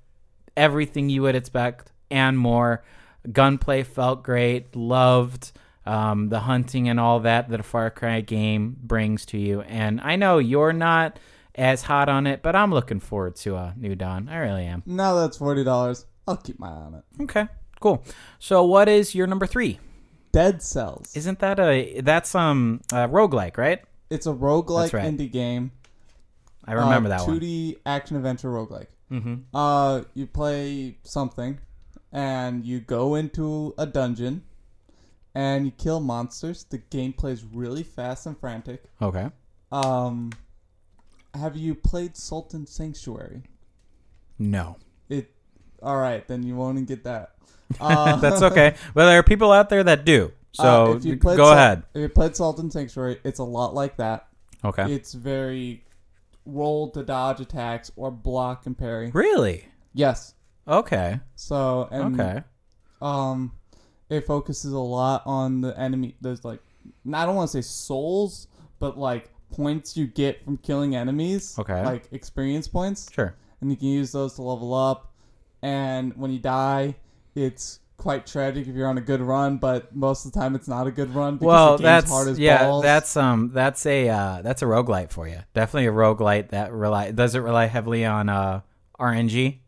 [SPEAKER 1] everything you would expect and more. Gunplay felt great. Loved um, the hunting and all that that a Far Cry game brings to you. And I know you're not as hot on it, but I'm looking forward to a New Dawn. I really am.
[SPEAKER 2] Now that's forty dollars. I'll keep my eye on it.
[SPEAKER 1] Okay, cool. So what is your number three?
[SPEAKER 2] Dead Cells.
[SPEAKER 1] Isn't that a that's um a roguelike, right?
[SPEAKER 2] It's a roguelike
[SPEAKER 1] right.
[SPEAKER 2] indie game.
[SPEAKER 1] I remember
[SPEAKER 2] uh,
[SPEAKER 1] that one.
[SPEAKER 2] 2D action adventure roguelike.
[SPEAKER 1] Mm-hmm.
[SPEAKER 2] Uh, you play something, and you go into a dungeon, and you kill monsters. The gameplay is really fast and frantic.
[SPEAKER 1] Okay.
[SPEAKER 2] Um, have you played Salt and Sanctuary?
[SPEAKER 1] No.
[SPEAKER 2] It. All right, then you won't get that. Uh, [laughs]
[SPEAKER 1] That's okay. but there are people out there that do. So
[SPEAKER 2] uh, if you
[SPEAKER 1] go ahead.
[SPEAKER 2] If you played Salt and Sanctuary, it's a lot like that.
[SPEAKER 1] Okay.
[SPEAKER 2] It's very roll to dodge attacks or block and parry.
[SPEAKER 1] Really?
[SPEAKER 2] Yes.
[SPEAKER 1] Okay.
[SPEAKER 2] So and
[SPEAKER 1] Okay.
[SPEAKER 2] um, it focuses a lot on the enemy. There's like, I don't want to say souls, but like points you get from killing enemies.
[SPEAKER 1] Okay.
[SPEAKER 2] Like experience points,
[SPEAKER 1] Sure.
[SPEAKER 2] and you can use those to level up. And when you die, it's quite tragic if you're on a good run, but most of the time it's not a good run because
[SPEAKER 1] Well,
[SPEAKER 2] the game's
[SPEAKER 1] that's
[SPEAKER 2] hard as
[SPEAKER 1] yeah,
[SPEAKER 2] balls.
[SPEAKER 1] that's um that's a uh that's a roguelite for you. Definitely a roguelite that rely does it rely heavily on uh RNG?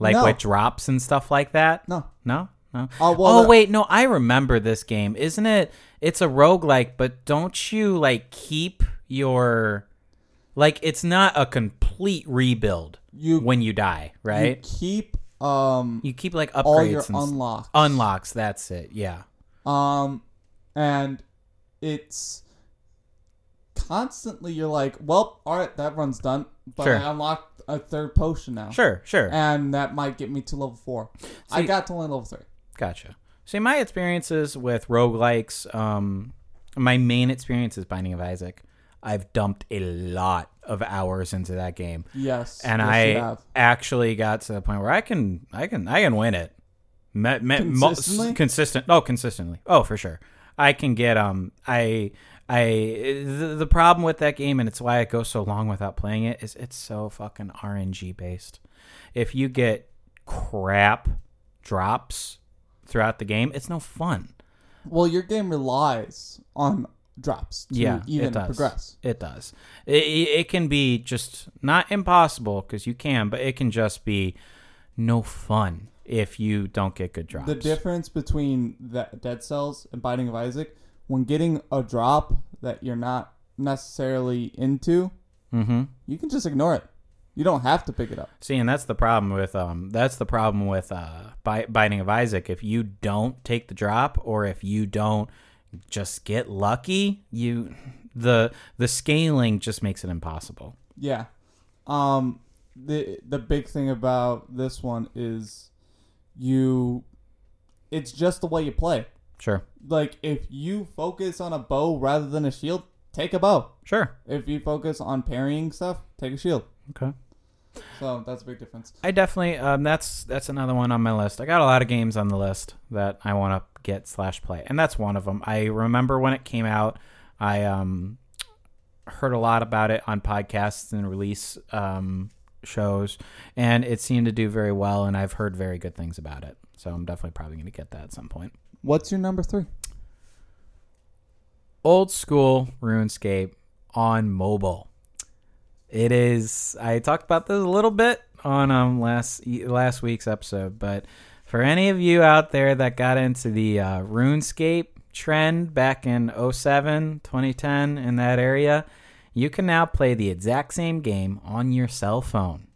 [SPEAKER 1] Like
[SPEAKER 2] No.
[SPEAKER 1] with drops and stuff like that?
[SPEAKER 2] no.
[SPEAKER 1] No? No.
[SPEAKER 2] Oh, well,
[SPEAKER 1] oh
[SPEAKER 2] the-
[SPEAKER 1] wait, no, I remember this game. Isn't it it's a roguelike, but don't you like keep your like it's not a complete rebuild
[SPEAKER 2] You
[SPEAKER 1] when you die, right?
[SPEAKER 2] You keep um
[SPEAKER 1] You, keep like upgrades
[SPEAKER 2] all your
[SPEAKER 1] and
[SPEAKER 2] unlocks.
[SPEAKER 1] unlocks, that's it. Yeah.
[SPEAKER 2] Um, and it's constantly you're like, well, all right, that run's done, but
[SPEAKER 1] Sure.
[SPEAKER 2] I unlocked a third potion now,
[SPEAKER 1] Sure, sure.
[SPEAKER 2] and that might get me to level four. I got to only level three.
[SPEAKER 1] Gotcha. See, my experiences with roguelikes, um, my main experience is Binding of Isaac. I've dumped a lot of hours into that game,
[SPEAKER 2] Yes,
[SPEAKER 1] and
[SPEAKER 2] yes,
[SPEAKER 1] I actually got to the point where I can, I can, I can win it. Me, me, mo-
[SPEAKER 2] Consistently?
[SPEAKER 1] consistent. Oh, consistently. Oh, for sure. I can get um. I I the, the problem with that game, and it's why it goes so long without playing it, is it's so fucking RNG based. If you get crap drops throughout the game, it's no fun.
[SPEAKER 2] Well, your game relies on drops to
[SPEAKER 1] yeah,
[SPEAKER 2] even
[SPEAKER 1] it does.
[SPEAKER 2] progress.
[SPEAKER 1] It does. It, it, can be just not impossible because you can, but it can just be no fun if you don't get good drops.
[SPEAKER 2] The difference between the Dead Cells and Binding of Isaac, when getting a drop that you're not necessarily into,
[SPEAKER 1] mm-hmm.
[SPEAKER 2] you can just ignore it. You don't have to pick it up.
[SPEAKER 1] See, and that's the problem with um, that's the problem with uh, Binding of Isaac. If you don't take the drop, or if you don't just get lucky, you the the scaling just makes it impossible.
[SPEAKER 2] Yeah. Um the the big thing about this one is you it's just the way you play.
[SPEAKER 1] Sure,
[SPEAKER 2] Like if you focus on a bow rather than a shield, take a bow.
[SPEAKER 1] sure,
[SPEAKER 2] If you focus on parrying stuff, take a shield.
[SPEAKER 1] okay.
[SPEAKER 2] So that's a big difference.
[SPEAKER 1] I definitely um, that's that's another one on my list. I got a lot of games on the list that I want to get slash play, and that's one of them. I remember when it came out, I um heard a lot about it on podcasts and release um, shows, and it seemed to do very well, and I've heard very good things about it. So I'm definitely probably going to get that at some point.
[SPEAKER 2] What's your number 3?
[SPEAKER 1] Old school RuneScape on mobile. It is. I talked about this a little bit on um last last week's episode, but for any of you out there that got into the uh, RuneScape trend back in 07, 2010 in that area, you can now play the exact same game on your cell phone.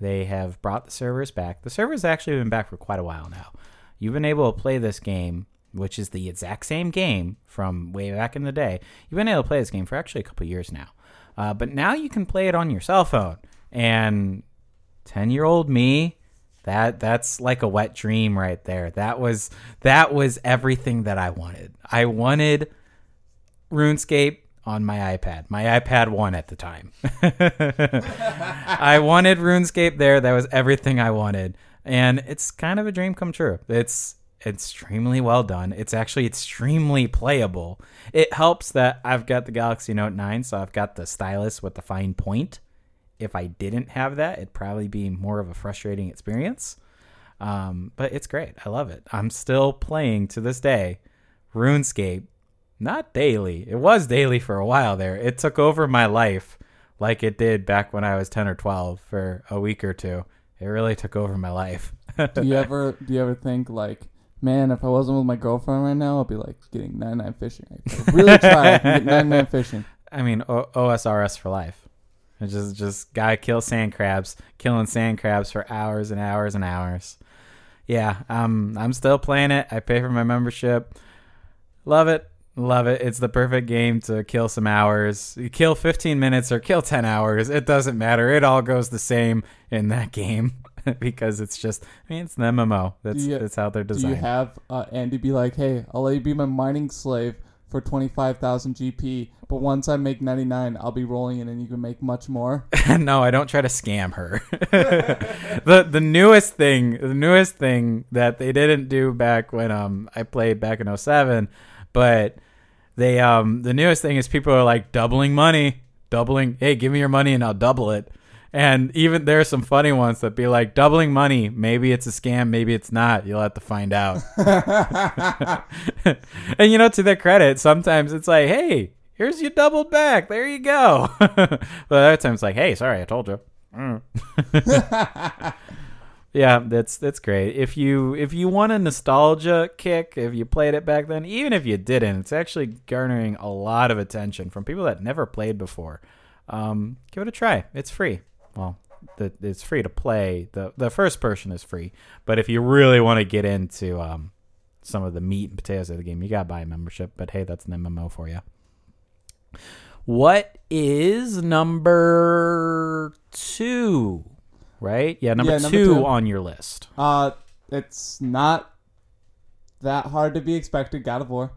[SPEAKER 1] They have brought the servers back. The servers actually been back for quite a while now. You've been able to play this game, which is the exact same game from way back in the day. You've been able to play this game for actually a couple years now. Uh, but now you can play it on your cell phone. And 10 year old me, that that's like a wet dream right there. That was that was everything that I wanted. I wanted RuneScape on my iPad. My iPad 1 at the time. [laughs] I wanted RuneScape there. That was everything I wanted. And it's kind of a dream come true. It's extremely well done. It's actually extremely playable. It helps that I've got the Galaxy Note 9, so I've got the stylus with the fine point. If I didn't have that, it'd probably be more of a frustrating experience. Um, but it's great. I love it. I'm still playing to this day RuneScape, not daily. It was daily for a while there. It took over my life like it did back when I was 10 or 12 for a week or two. It really took over my life. [laughs]
[SPEAKER 2] do you ever do you ever think like, man, if I wasn't with my girlfriend right now, I'd be like getting 99 fishing. I really try get 99 fishing. [laughs]
[SPEAKER 1] I mean, o- OSRS for life. It's just just guy kill sand crabs, killing sand crabs for hours and hours and hours. Yeah, um, I'm still playing it. I pay for my membership. Love it, love it. It's the perfect game to kill some hours. You kill 15 minutes or kill 10 hours. It doesn't matter. It all goes the same in that game [laughs] [laughs] because it's just. I mean, it's an MMO. That's
[SPEAKER 2] you-
[SPEAKER 1] that's how they're designed.
[SPEAKER 2] Do you have uh, Andy be like, hey, I'll let you be my mining slave for 25,000 GP, but once I make 99, I'll be rolling it and you can make much more? [laughs]
[SPEAKER 1] no, I don't try to scam her. [laughs] the the newest thing, the newest thing that they didn't do back when um I played back in 07, but they um the newest thing is people are like doubling money, doubling, hey, give me your money and I'll double it. And even there's some funny ones that be like doubling money, maybe it's a scam, maybe it's not. You'll have to find out. [laughs] and you know, to their credit, sometimes it's like, hey, here's your doubled back. There you go. [laughs] but other times, it's like, hey, sorry, I told you. Mm. [laughs] yeah, that's that's great. If you if you want a nostalgia kick, if you played it back then, even if you didn't, it's actually garnering a lot of attention from people that never played before. Um, give it a try. It's free. Well, the, it's free to play. the The first person is free, but if you really want to get into um, some of the meat and potatoes of the game, you gotta buy a membership. But hey, that's an MMO for you. What is number two? Right? Yeah, number,
[SPEAKER 2] Yeah, number
[SPEAKER 1] two,
[SPEAKER 2] two.
[SPEAKER 1] on your list.
[SPEAKER 2] uh, it's not that hard to be expected. God of War.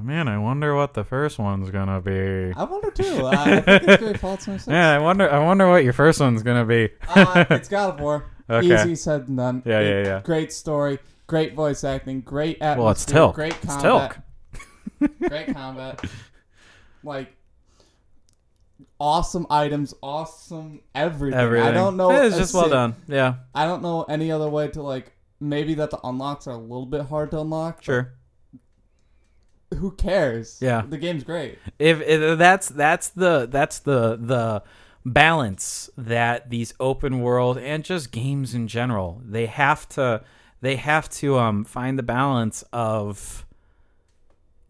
[SPEAKER 3] Man, I wonder what the first one's gonna be.
[SPEAKER 2] I wonder too. Uh, I think it's Great [laughs] Falls 26.
[SPEAKER 3] Yeah, I wonder. I wonder what your first one's gonna be.
[SPEAKER 2] Uh, it's [laughs] God of War.
[SPEAKER 3] Okay.
[SPEAKER 2] Easy said than done.
[SPEAKER 3] Yeah, yeah, yeah.
[SPEAKER 2] Great story, great voice acting, great atmosphere,
[SPEAKER 1] Well, it's Tilk.
[SPEAKER 2] great
[SPEAKER 1] It's
[SPEAKER 2] combat, [laughs] great combat, like awesome items, awesome everything.
[SPEAKER 1] Everything.
[SPEAKER 2] I don't know.
[SPEAKER 1] It's just well
[SPEAKER 2] si-
[SPEAKER 1] done. Yeah,
[SPEAKER 2] I don't know any other way to like. Maybe that the unlocks are a little bit hard to unlock.
[SPEAKER 1] sure.
[SPEAKER 2] Who cares?
[SPEAKER 1] Yeah.
[SPEAKER 2] The game's great.
[SPEAKER 1] if, if that's that's the that's the the balance that these open world and just games in general they have to they have to um find the balance of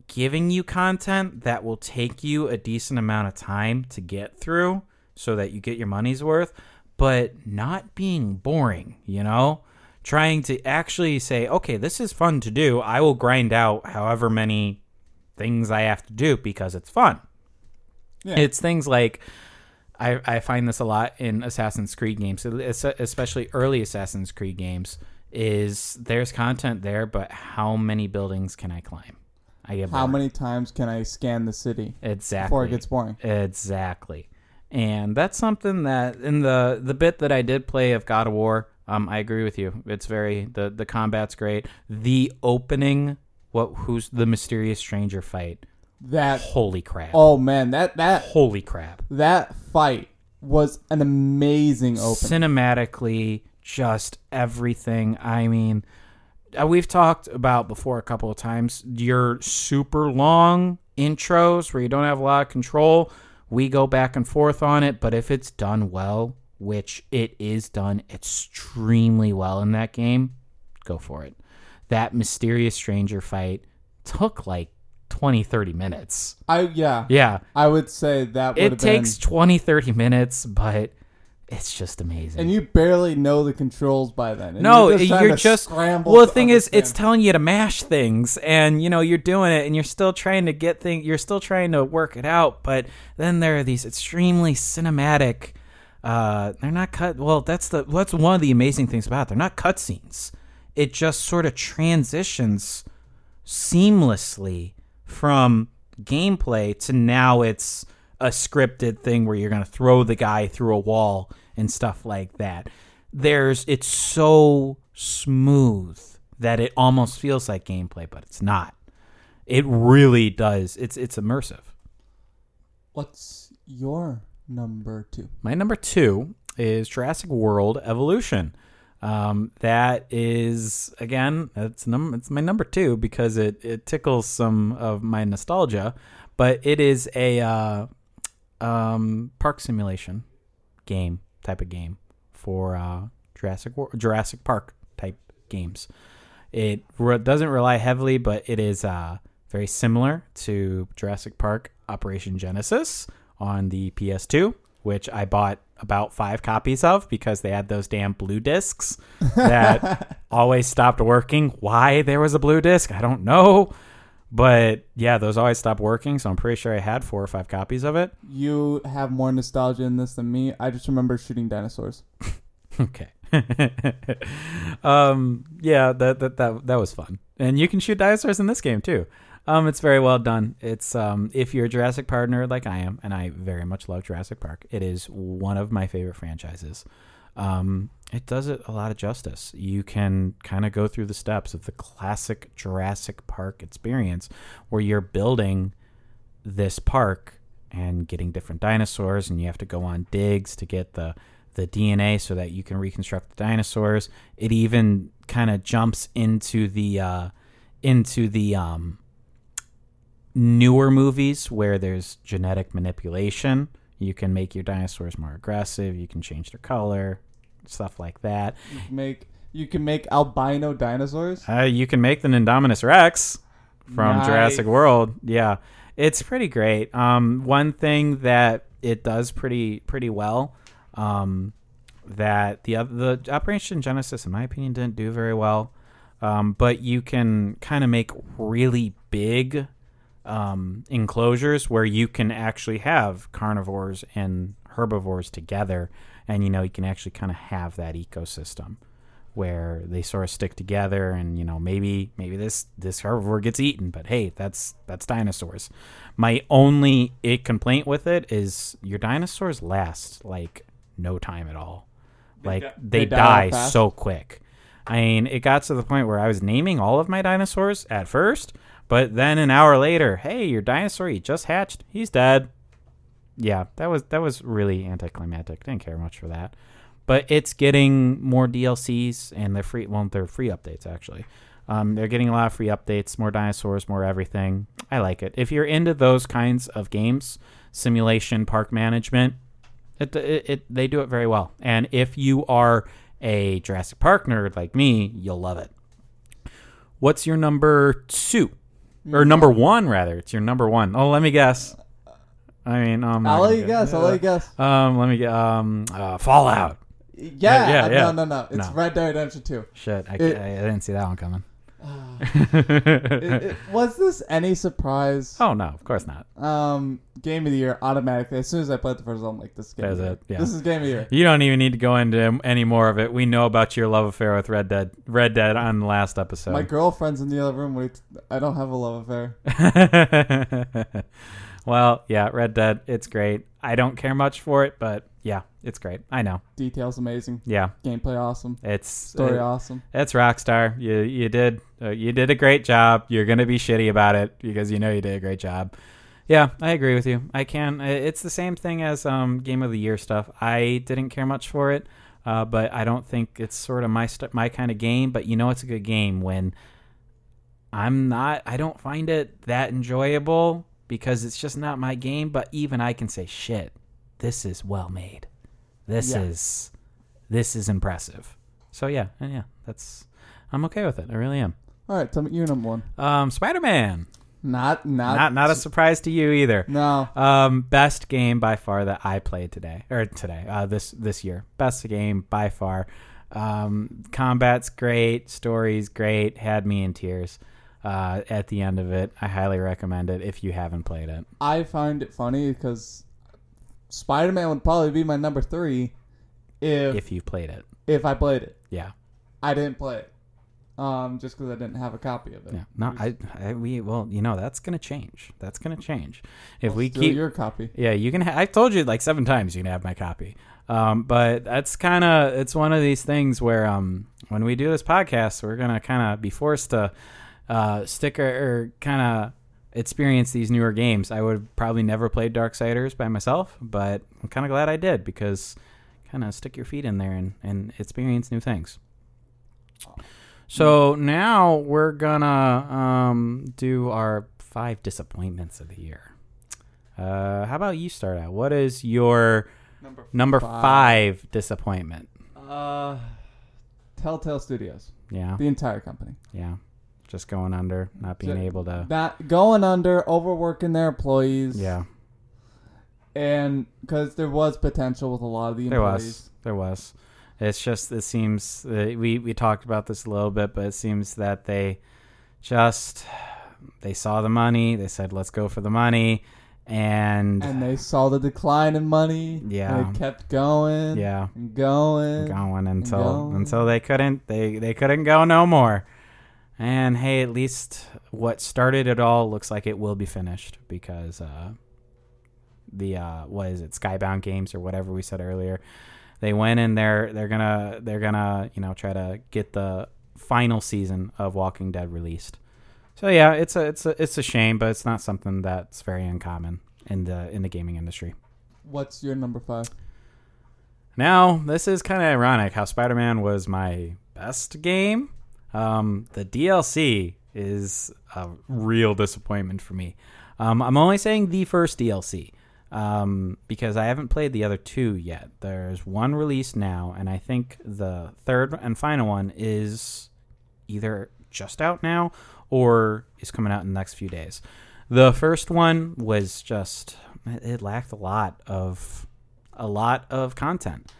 [SPEAKER 1] giving you content that will take you a decent amount of time to get through so that you get your money's worth but not being boring you know trying to actually say okay this is fun to do i will grind out however many things i have to do because it's fun
[SPEAKER 2] Yeah.
[SPEAKER 1] it's things like I, I find this a lot in Assassin's Creed games, especially early Assassin's Creed games. Is there's content there, but how many buildings can I climb? I get
[SPEAKER 2] How
[SPEAKER 1] bored.
[SPEAKER 2] many times can I scan the city
[SPEAKER 1] exactly
[SPEAKER 2] before it gets boring?
[SPEAKER 1] Exactly. And that's something that in the the bit that I did play of God of War, um, I agree with you. It's very the the combat's great. The opening, what who's the mysterious stranger fight?
[SPEAKER 2] That
[SPEAKER 1] Holy crap!
[SPEAKER 2] oh man, that that
[SPEAKER 1] Holy crap!
[SPEAKER 2] that fight was an amazing opening.
[SPEAKER 1] Cinematically, just everything. I mean, uh, we've talked about before a couple of times your super long intros where you don't have a lot of control. We go back and forth on it, but if it's done well, which it is done extremely well in that game, go for it. That mysterious stranger fight took like 20, 30 minutes.
[SPEAKER 2] I yeah,
[SPEAKER 1] Yeah.
[SPEAKER 2] I would say that would
[SPEAKER 1] It takes
[SPEAKER 2] been.
[SPEAKER 1] 20, 30 minutes, but it's just amazing.
[SPEAKER 2] And you barely know the controls by then. And
[SPEAKER 1] no,
[SPEAKER 2] you're just,
[SPEAKER 1] you're just
[SPEAKER 2] scramble
[SPEAKER 1] well. The thing is, it's telling you to mash things, and you know you're doing it, and you're still trying to get things. You're still trying to work it out, but then there are these extremely cinematic. Uh, they're not cut. Well, that's the that's one of the amazing things about it. They're not cutscenes. It just sort of transitions seamlessly from gameplay to now it's a scripted thing where you're going to throw the guy through a wall and stuff like that. There's it's so smooth that it almost feels like gameplay, but it's not. It really does. It's it's immersive.
[SPEAKER 2] What's your number two?
[SPEAKER 1] My number two is Jurassic World Evolution. Um, that is again, it's num it's my number two because it it tickles some of my nostalgia, but it is a uh, um, park simulation game type of game for uh, Jurassic Jurassic Park type games. It re- doesn't rely heavily, but it is uh, very similar to Jurassic Park Operation Genesis on the PS2, which I bought about five copies of because they had those damn blue discs that [laughs] always stopped working. Why there was a blue disc, I don't know. But yeah, those always stopped working, so I'm pretty sure I had four or five copies of it.
[SPEAKER 2] You have more nostalgia in this than me. I just remember shooting dinosaurs. [laughs]
[SPEAKER 1] Okay. [laughs] um, yeah, that, that that that was fun, and you can shoot dinosaurs in this game too. Um, it's very well done. It's um, if you're a Jurassic Park partner like I am, and I very much love Jurassic Park. It is one of my favorite franchises. Um, it does it a lot of justice. You can kind of go through the steps of the classic Jurassic Park experience, where you're building this park and getting different dinosaurs, and you have to go on digs to get the the DNA so that you can reconstruct the dinosaurs. It even kind of jumps into the uh, into the um, newer movies where there's genetic manipulation. You can make your dinosaurs more aggressive. You can change their color, stuff like that.
[SPEAKER 2] You can make you can make albino dinosaurs.
[SPEAKER 1] Uh, you can make the Indominus Rex from
[SPEAKER 2] Nice.
[SPEAKER 1] Jurassic World. Yeah, it's pretty great. Um, one thing that it does pretty pretty well, um, that the the Operation Genesis, in my opinion, didn't do very well. Um, but you can kind of make really big um, enclosures where you can actually have carnivores and herbivores together, and you know you can actually kind of have that ecosystem where they sort of stick together and you know maybe maybe this this herbivore gets eaten but hey that's that's dinosaurs. My only i complaint with it is your dinosaurs last like no time at all. Like
[SPEAKER 2] di-
[SPEAKER 1] they,
[SPEAKER 2] they die
[SPEAKER 1] die, so quick. I mean it got to the point where i was naming all of my dinosaurs at first but then an hour later hey your dinosaur you just hatched he's dead yeah that was that was really anticlimactic didn't care much for that but it's getting more DLCs and they're free. Well, they're free updates actually. Um, they're getting a lot of free updates, more dinosaurs, more everything. I like it. If you're into those kinds of games, simulation, park management, it, it, it they do it very well. And if you are a Jurassic Park nerd like me, you'll love it. What's your number two, or number one rather? It's your number one. Oh, let me guess. I mean, um,
[SPEAKER 2] I'll let you guess. I'll let you guess.
[SPEAKER 1] Um, let me get um, uh, Fallout.
[SPEAKER 2] Yeah,
[SPEAKER 1] yeah, yeah.
[SPEAKER 2] no, no, no. It's
[SPEAKER 1] No.
[SPEAKER 2] Red Dead Redemption 2.
[SPEAKER 1] Shit, I,
[SPEAKER 2] It-
[SPEAKER 1] I, I didn't see that one coming.
[SPEAKER 2] It- it- was this any surprise?
[SPEAKER 1] oh no, of course not.
[SPEAKER 2] Um, game of the year automatically. As soon as I played the first one, I'm like, this is game
[SPEAKER 1] That
[SPEAKER 2] of the
[SPEAKER 1] was
[SPEAKER 2] year.
[SPEAKER 1] it, yeah.
[SPEAKER 2] This is game of the year.
[SPEAKER 1] You don't even need to go into any more of it. We know about your love affair with Red Dead. Red Dead on the last episode.
[SPEAKER 2] My girlfriend's in the other room. Wait, I don't have a love affair. [laughs]
[SPEAKER 1] well, yeah, Red Dead. It's great. I don't care much for it, but yeah, it's great. I know.
[SPEAKER 2] Details amazing.
[SPEAKER 1] Yeah,
[SPEAKER 2] Gameplay awesome.
[SPEAKER 1] it's
[SPEAKER 2] Story
[SPEAKER 1] uh,
[SPEAKER 2] awesome.
[SPEAKER 1] It's Rockstar. You you did uh, you did a great job. You're gonna be shitty about it because you know you did a great job. Yeah, I agree with you. I can. It's the same thing as um, Game of the Year stuff. I didn't care much for it, uh, but I don't think it's sort of my st- my kind of game. But you know, it's a good game when I'm not. I don't find it that enjoyable because it's just not my game. But even I can say, shit, this is well made. This
[SPEAKER 2] Yeah.
[SPEAKER 1] is this is impressive. So yeah, and yeah, that's I'm okay with it. I really am.
[SPEAKER 2] All right, tell me your number one.
[SPEAKER 1] Um, Spider Man.
[SPEAKER 2] Not, not,
[SPEAKER 1] Not not a surprise to you either.
[SPEAKER 2] No.
[SPEAKER 1] Um, best game by far that I played today or today, uh, this this year. Best game by far. Um, combat's great, story's great, had me in tears. Uh, at the end of it, I highly recommend it if you haven't played it.
[SPEAKER 2] I find it funny because Spider Man would probably be my number three if if,
[SPEAKER 1] you played it, If
[SPEAKER 2] I played it.
[SPEAKER 1] yeah,
[SPEAKER 2] I didn't play it. Um, just because I didn't have a copy of it.
[SPEAKER 1] yeah. No, I, I we well, you know that's gonna change. That's gonna change if we keep
[SPEAKER 2] your copy.
[SPEAKER 1] Yeah, you can. Ha- I've told you like seven times you can have my copy. Um, but that's kind of it's one of these things where um, when we do this podcast, we're gonna kind of be forced to uh, stick or, or kind of experience these newer games. I would have probably never played Darksiders by myself, but I'm kind of glad I did because kind of stick your feet in there and, and experience new things. So now we're gonna um, do our five disappointments of the year. Uh, how about you start out? What is your
[SPEAKER 2] Number
[SPEAKER 1] number
[SPEAKER 2] Five.
[SPEAKER 1] five disappointment?
[SPEAKER 2] Uh, Telltale Studios,
[SPEAKER 1] Yeah,
[SPEAKER 2] the entire company.
[SPEAKER 1] yeah, just going under, not being able to.
[SPEAKER 2] Not going under, overworking their employees.
[SPEAKER 1] Yeah,
[SPEAKER 2] and because there was potential with a lot of the employees.
[SPEAKER 1] there was, there was. It's just it seems uh, we we talked about this a little bit, but it seems that they just they saw the money. They said, "Let's go for the money," and,
[SPEAKER 2] and they saw the decline in money.
[SPEAKER 1] Yeah.
[SPEAKER 2] and they kept going.
[SPEAKER 1] yeah,
[SPEAKER 2] and going.
[SPEAKER 1] going until
[SPEAKER 2] going.
[SPEAKER 1] until they couldn't they they couldn't go no more. And hey, at least what started it all looks like it will be finished because uh, the uh, what is it, Skybound Games or whatever we said earlier, they went in there. They're gonna they're gonna you know try to get the final season of Walking Dead released. So yeah, it's a it's a it's a shame, but it's not something that's very uncommon in the in the gaming industry.
[SPEAKER 2] What's your number five?
[SPEAKER 1] Now, this is kind of ironic how Spider Man was my best game. Um, the DLC is a real disappointment for me. Um, I'm only saying the first DLC um, because I haven't played the other two yet. There's one released now, and I think the third and final one is either just out now or is coming out in the next few days. The first one was just it lacked a lot of a lot of content.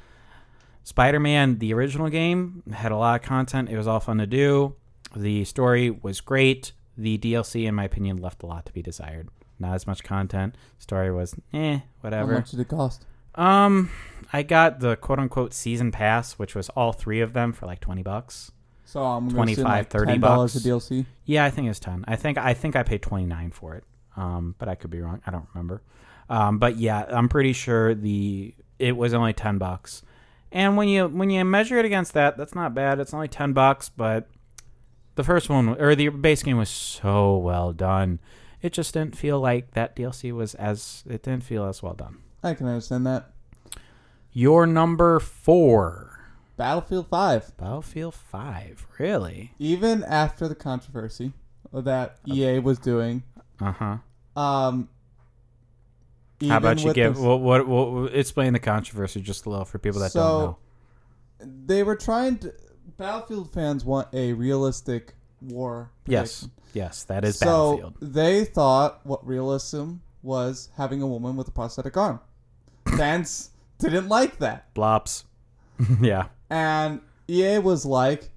[SPEAKER 1] Spider-Man, the original game, had a lot of content. It was all fun to do. The story was great. The DLC, in my opinion, left a lot to be desired. Not as much content. Story was eh, whatever.
[SPEAKER 2] How much did it cost?
[SPEAKER 1] Um, I got the quote unquote season pass, which was all three of them for like twenty bucks.
[SPEAKER 2] So I'm gonna
[SPEAKER 1] 25,
[SPEAKER 2] like
[SPEAKER 1] 30
[SPEAKER 2] dollars
[SPEAKER 1] bucks.
[SPEAKER 2] a DLC.
[SPEAKER 1] Yeah, I think it was ten. I think I think I paid twenty nine for it. Um, but I could be wrong. I don't remember. Um, but yeah, I'm pretty sure the it was only ten bucks. And when you when you measure it against that, that's not bad. It's only ten bucks, but the first one or the base game was so well done. It just didn't feel like that DLC was as it didn't feel as well done.
[SPEAKER 2] I can understand that.
[SPEAKER 1] Your number four,
[SPEAKER 2] Battlefield Five.
[SPEAKER 1] Battlefield Five. Really?
[SPEAKER 2] Even after the controversy that EA was doing,
[SPEAKER 1] Uh huh.
[SPEAKER 2] um,
[SPEAKER 1] How about you give
[SPEAKER 2] the-
[SPEAKER 1] what, what what explain the controversy just a little for people that don't know.
[SPEAKER 2] So, they were trying to. Battlefield fans want a realistic war.
[SPEAKER 1] Yes,
[SPEAKER 2] prediction.
[SPEAKER 1] yes, that is
[SPEAKER 2] so
[SPEAKER 1] Battlefield.
[SPEAKER 2] they thought what realism was having a woman with a prosthetic arm. Fans [laughs] didn't like that,
[SPEAKER 1] Blops. [laughs] yeah.
[SPEAKER 2] and EA was like,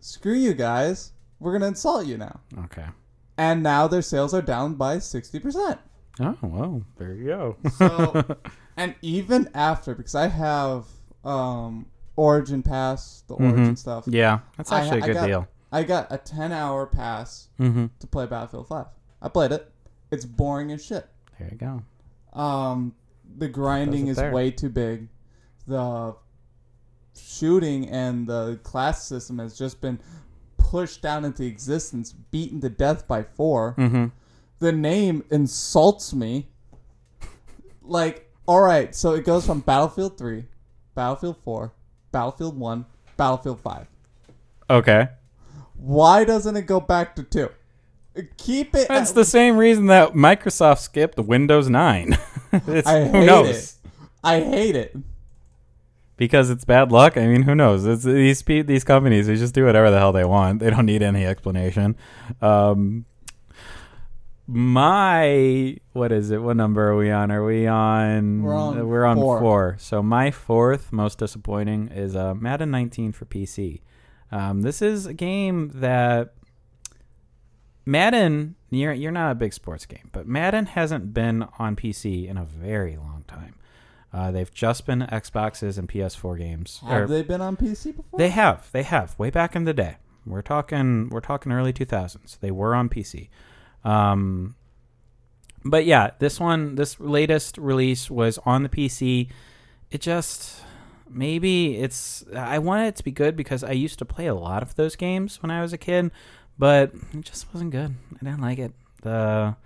[SPEAKER 2] "Screw you guys, we're gonna insult you now."
[SPEAKER 1] Okay.
[SPEAKER 2] And now their sales are down by sixty percent.
[SPEAKER 1] Oh well, there you go.
[SPEAKER 2] So, [laughs] and even after, because I have um, Origin Pass, the Origin stuff.
[SPEAKER 1] yeah, that's actually a
[SPEAKER 2] I
[SPEAKER 1] good
[SPEAKER 2] got-
[SPEAKER 1] deal.
[SPEAKER 2] I got a ten-hour pass
[SPEAKER 1] Mm-hmm.
[SPEAKER 2] to play Battlefield Five. I played it. It's boring as shit.
[SPEAKER 1] There you go.
[SPEAKER 2] Um, the grinding is
[SPEAKER 1] there.
[SPEAKER 2] way too big. The shooting and the class system has just been pushed down into existence, beaten to death by four.
[SPEAKER 1] Mm-hmm.
[SPEAKER 2] The name insults me. Like, all right, so it goes from Battlefield 3, Battlefield 4, Battlefield 1, Battlefield 5.
[SPEAKER 1] Okay.
[SPEAKER 2] Why doesn't it go back to 2? Keep it.
[SPEAKER 1] That's
[SPEAKER 2] at-
[SPEAKER 1] the same reason that Microsoft skipped Windows 9. [laughs] it's,
[SPEAKER 2] I
[SPEAKER 1] who
[SPEAKER 2] hate
[SPEAKER 1] knows?
[SPEAKER 2] it. I hate it.
[SPEAKER 1] Because it's bad luck. I mean, who knows? It's these these companies. They just do whatever the hell they want. They don't need any explanation. Um, my what is it? What number are we on? Are we on?
[SPEAKER 2] We're on
[SPEAKER 1] We're on
[SPEAKER 2] four.
[SPEAKER 1] four. So my fourth most disappointing is uh, Madden 19 for PC. Um, this is a game that Madden. You're you're not a big sports game, but Madden hasn't been on PC in a very long time. Uh, they've just been Xboxes and PS4 games.
[SPEAKER 2] Have
[SPEAKER 1] Or-
[SPEAKER 2] they been on PC before?
[SPEAKER 1] they have. They have. Way back in the day. We're talking we're talking early 2000s. They were on PC. Um but yeah, this one this latest release was on the PC. It just maybe it's I wanted it to be good because I used to play a lot of those games when I was a kid, but it just wasn't good. I didn't like it. The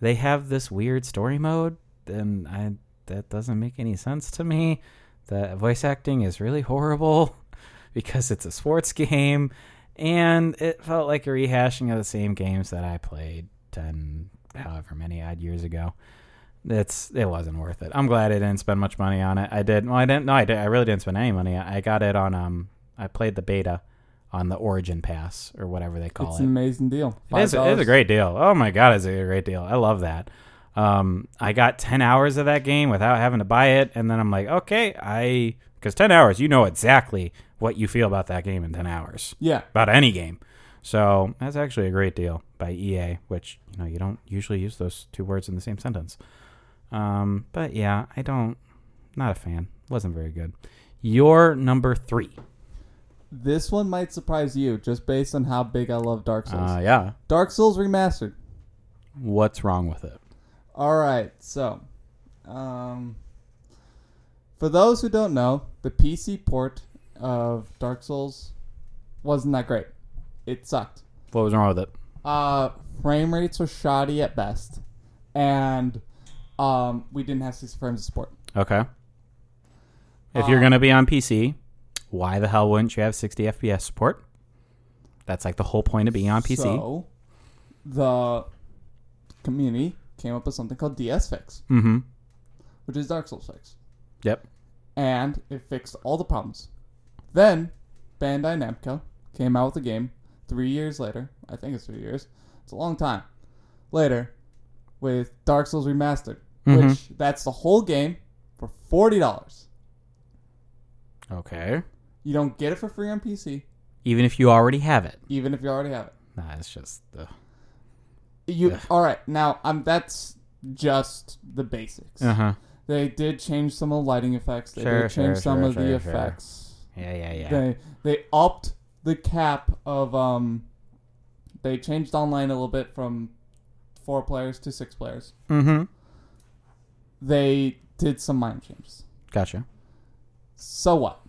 [SPEAKER 1] they have this weird story mode, and I that doesn't make any sense to me. The voice acting is really horrible [laughs] because it's a sports [laughs] game, and it felt like a rehashing of the same games that I played ten, however many odd years ago. It's it wasn't worth it. I'm glad I didn't spend much money on it. I did. Well, I didn't. No, I did. I really didn't spend any money. I got it on um. I played the beta on the Origin Pass or whatever they call
[SPEAKER 2] It's
[SPEAKER 1] it.
[SPEAKER 2] It's an amazing deal.
[SPEAKER 1] It is, it is a great deal. Oh my god, it's a great deal. I love that. Um, I got ten hours of that game without having to buy it, and then I'm like, okay, I because ten hours, you know exactly what you feel about that game in ten hours
[SPEAKER 2] Yeah.
[SPEAKER 1] about any game. So that's actually a great deal by EA, which you know you don't usually use those two words in the same sentence. Um, but yeah, I don't. Not a fan. Wasn't very good. Your number three.
[SPEAKER 2] This one might surprise you just based on how big I love Dark Souls.
[SPEAKER 1] Uh, yeah.
[SPEAKER 2] Dark Souls Remastered.
[SPEAKER 1] What's wrong with it?
[SPEAKER 2] All right, so um, for those who don't know, the PC port of Dark Souls wasn't that great. It sucked.
[SPEAKER 1] What was wrong with it?
[SPEAKER 2] Uh, frame rates were shoddy at best, and um, we didn't have 60 frames of support.
[SPEAKER 1] Okay. If you're
[SPEAKER 2] Um,
[SPEAKER 1] gonna be on PC, why the hell wouldn't you have 60 FPS support? That's like the whole point of being on PC.
[SPEAKER 2] So the community came up with something called DS Fix,
[SPEAKER 1] mm-hmm.
[SPEAKER 2] which is Dark Souls Fix.
[SPEAKER 1] Yep.
[SPEAKER 2] and it fixed all the problems. Then Bandai Namco came out with a game three years later. I think it's three years. It's a long time later with Dark Souls Remastered,
[SPEAKER 1] Mhm.
[SPEAKER 2] which that's the whole game for forty dollars.
[SPEAKER 1] Okay.
[SPEAKER 2] You don't get it for free on PC,
[SPEAKER 1] Even if you already have it.
[SPEAKER 2] even if you already have it.
[SPEAKER 1] Nah, it's just. Uh
[SPEAKER 2] You
[SPEAKER 1] Ugh.
[SPEAKER 2] all right? Now, um, that's just the basics.
[SPEAKER 1] Uh huh.
[SPEAKER 2] They did change some of the lighting effects. They
[SPEAKER 1] Sure,
[SPEAKER 2] did change
[SPEAKER 1] sure,
[SPEAKER 2] some
[SPEAKER 1] sure,
[SPEAKER 2] of the effects.
[SPEAKER 1] Yeah, yeah, yeah.
[SPEAKER 2] They they upped the cap of um. They changed online a little bit from four players to six players.
[SPEAKER 1] mm-hmm.
[SPEAKER 2] They did some minor changes.
[SPEAKER 1] Gotcha.
[SPEAKER 2] So what?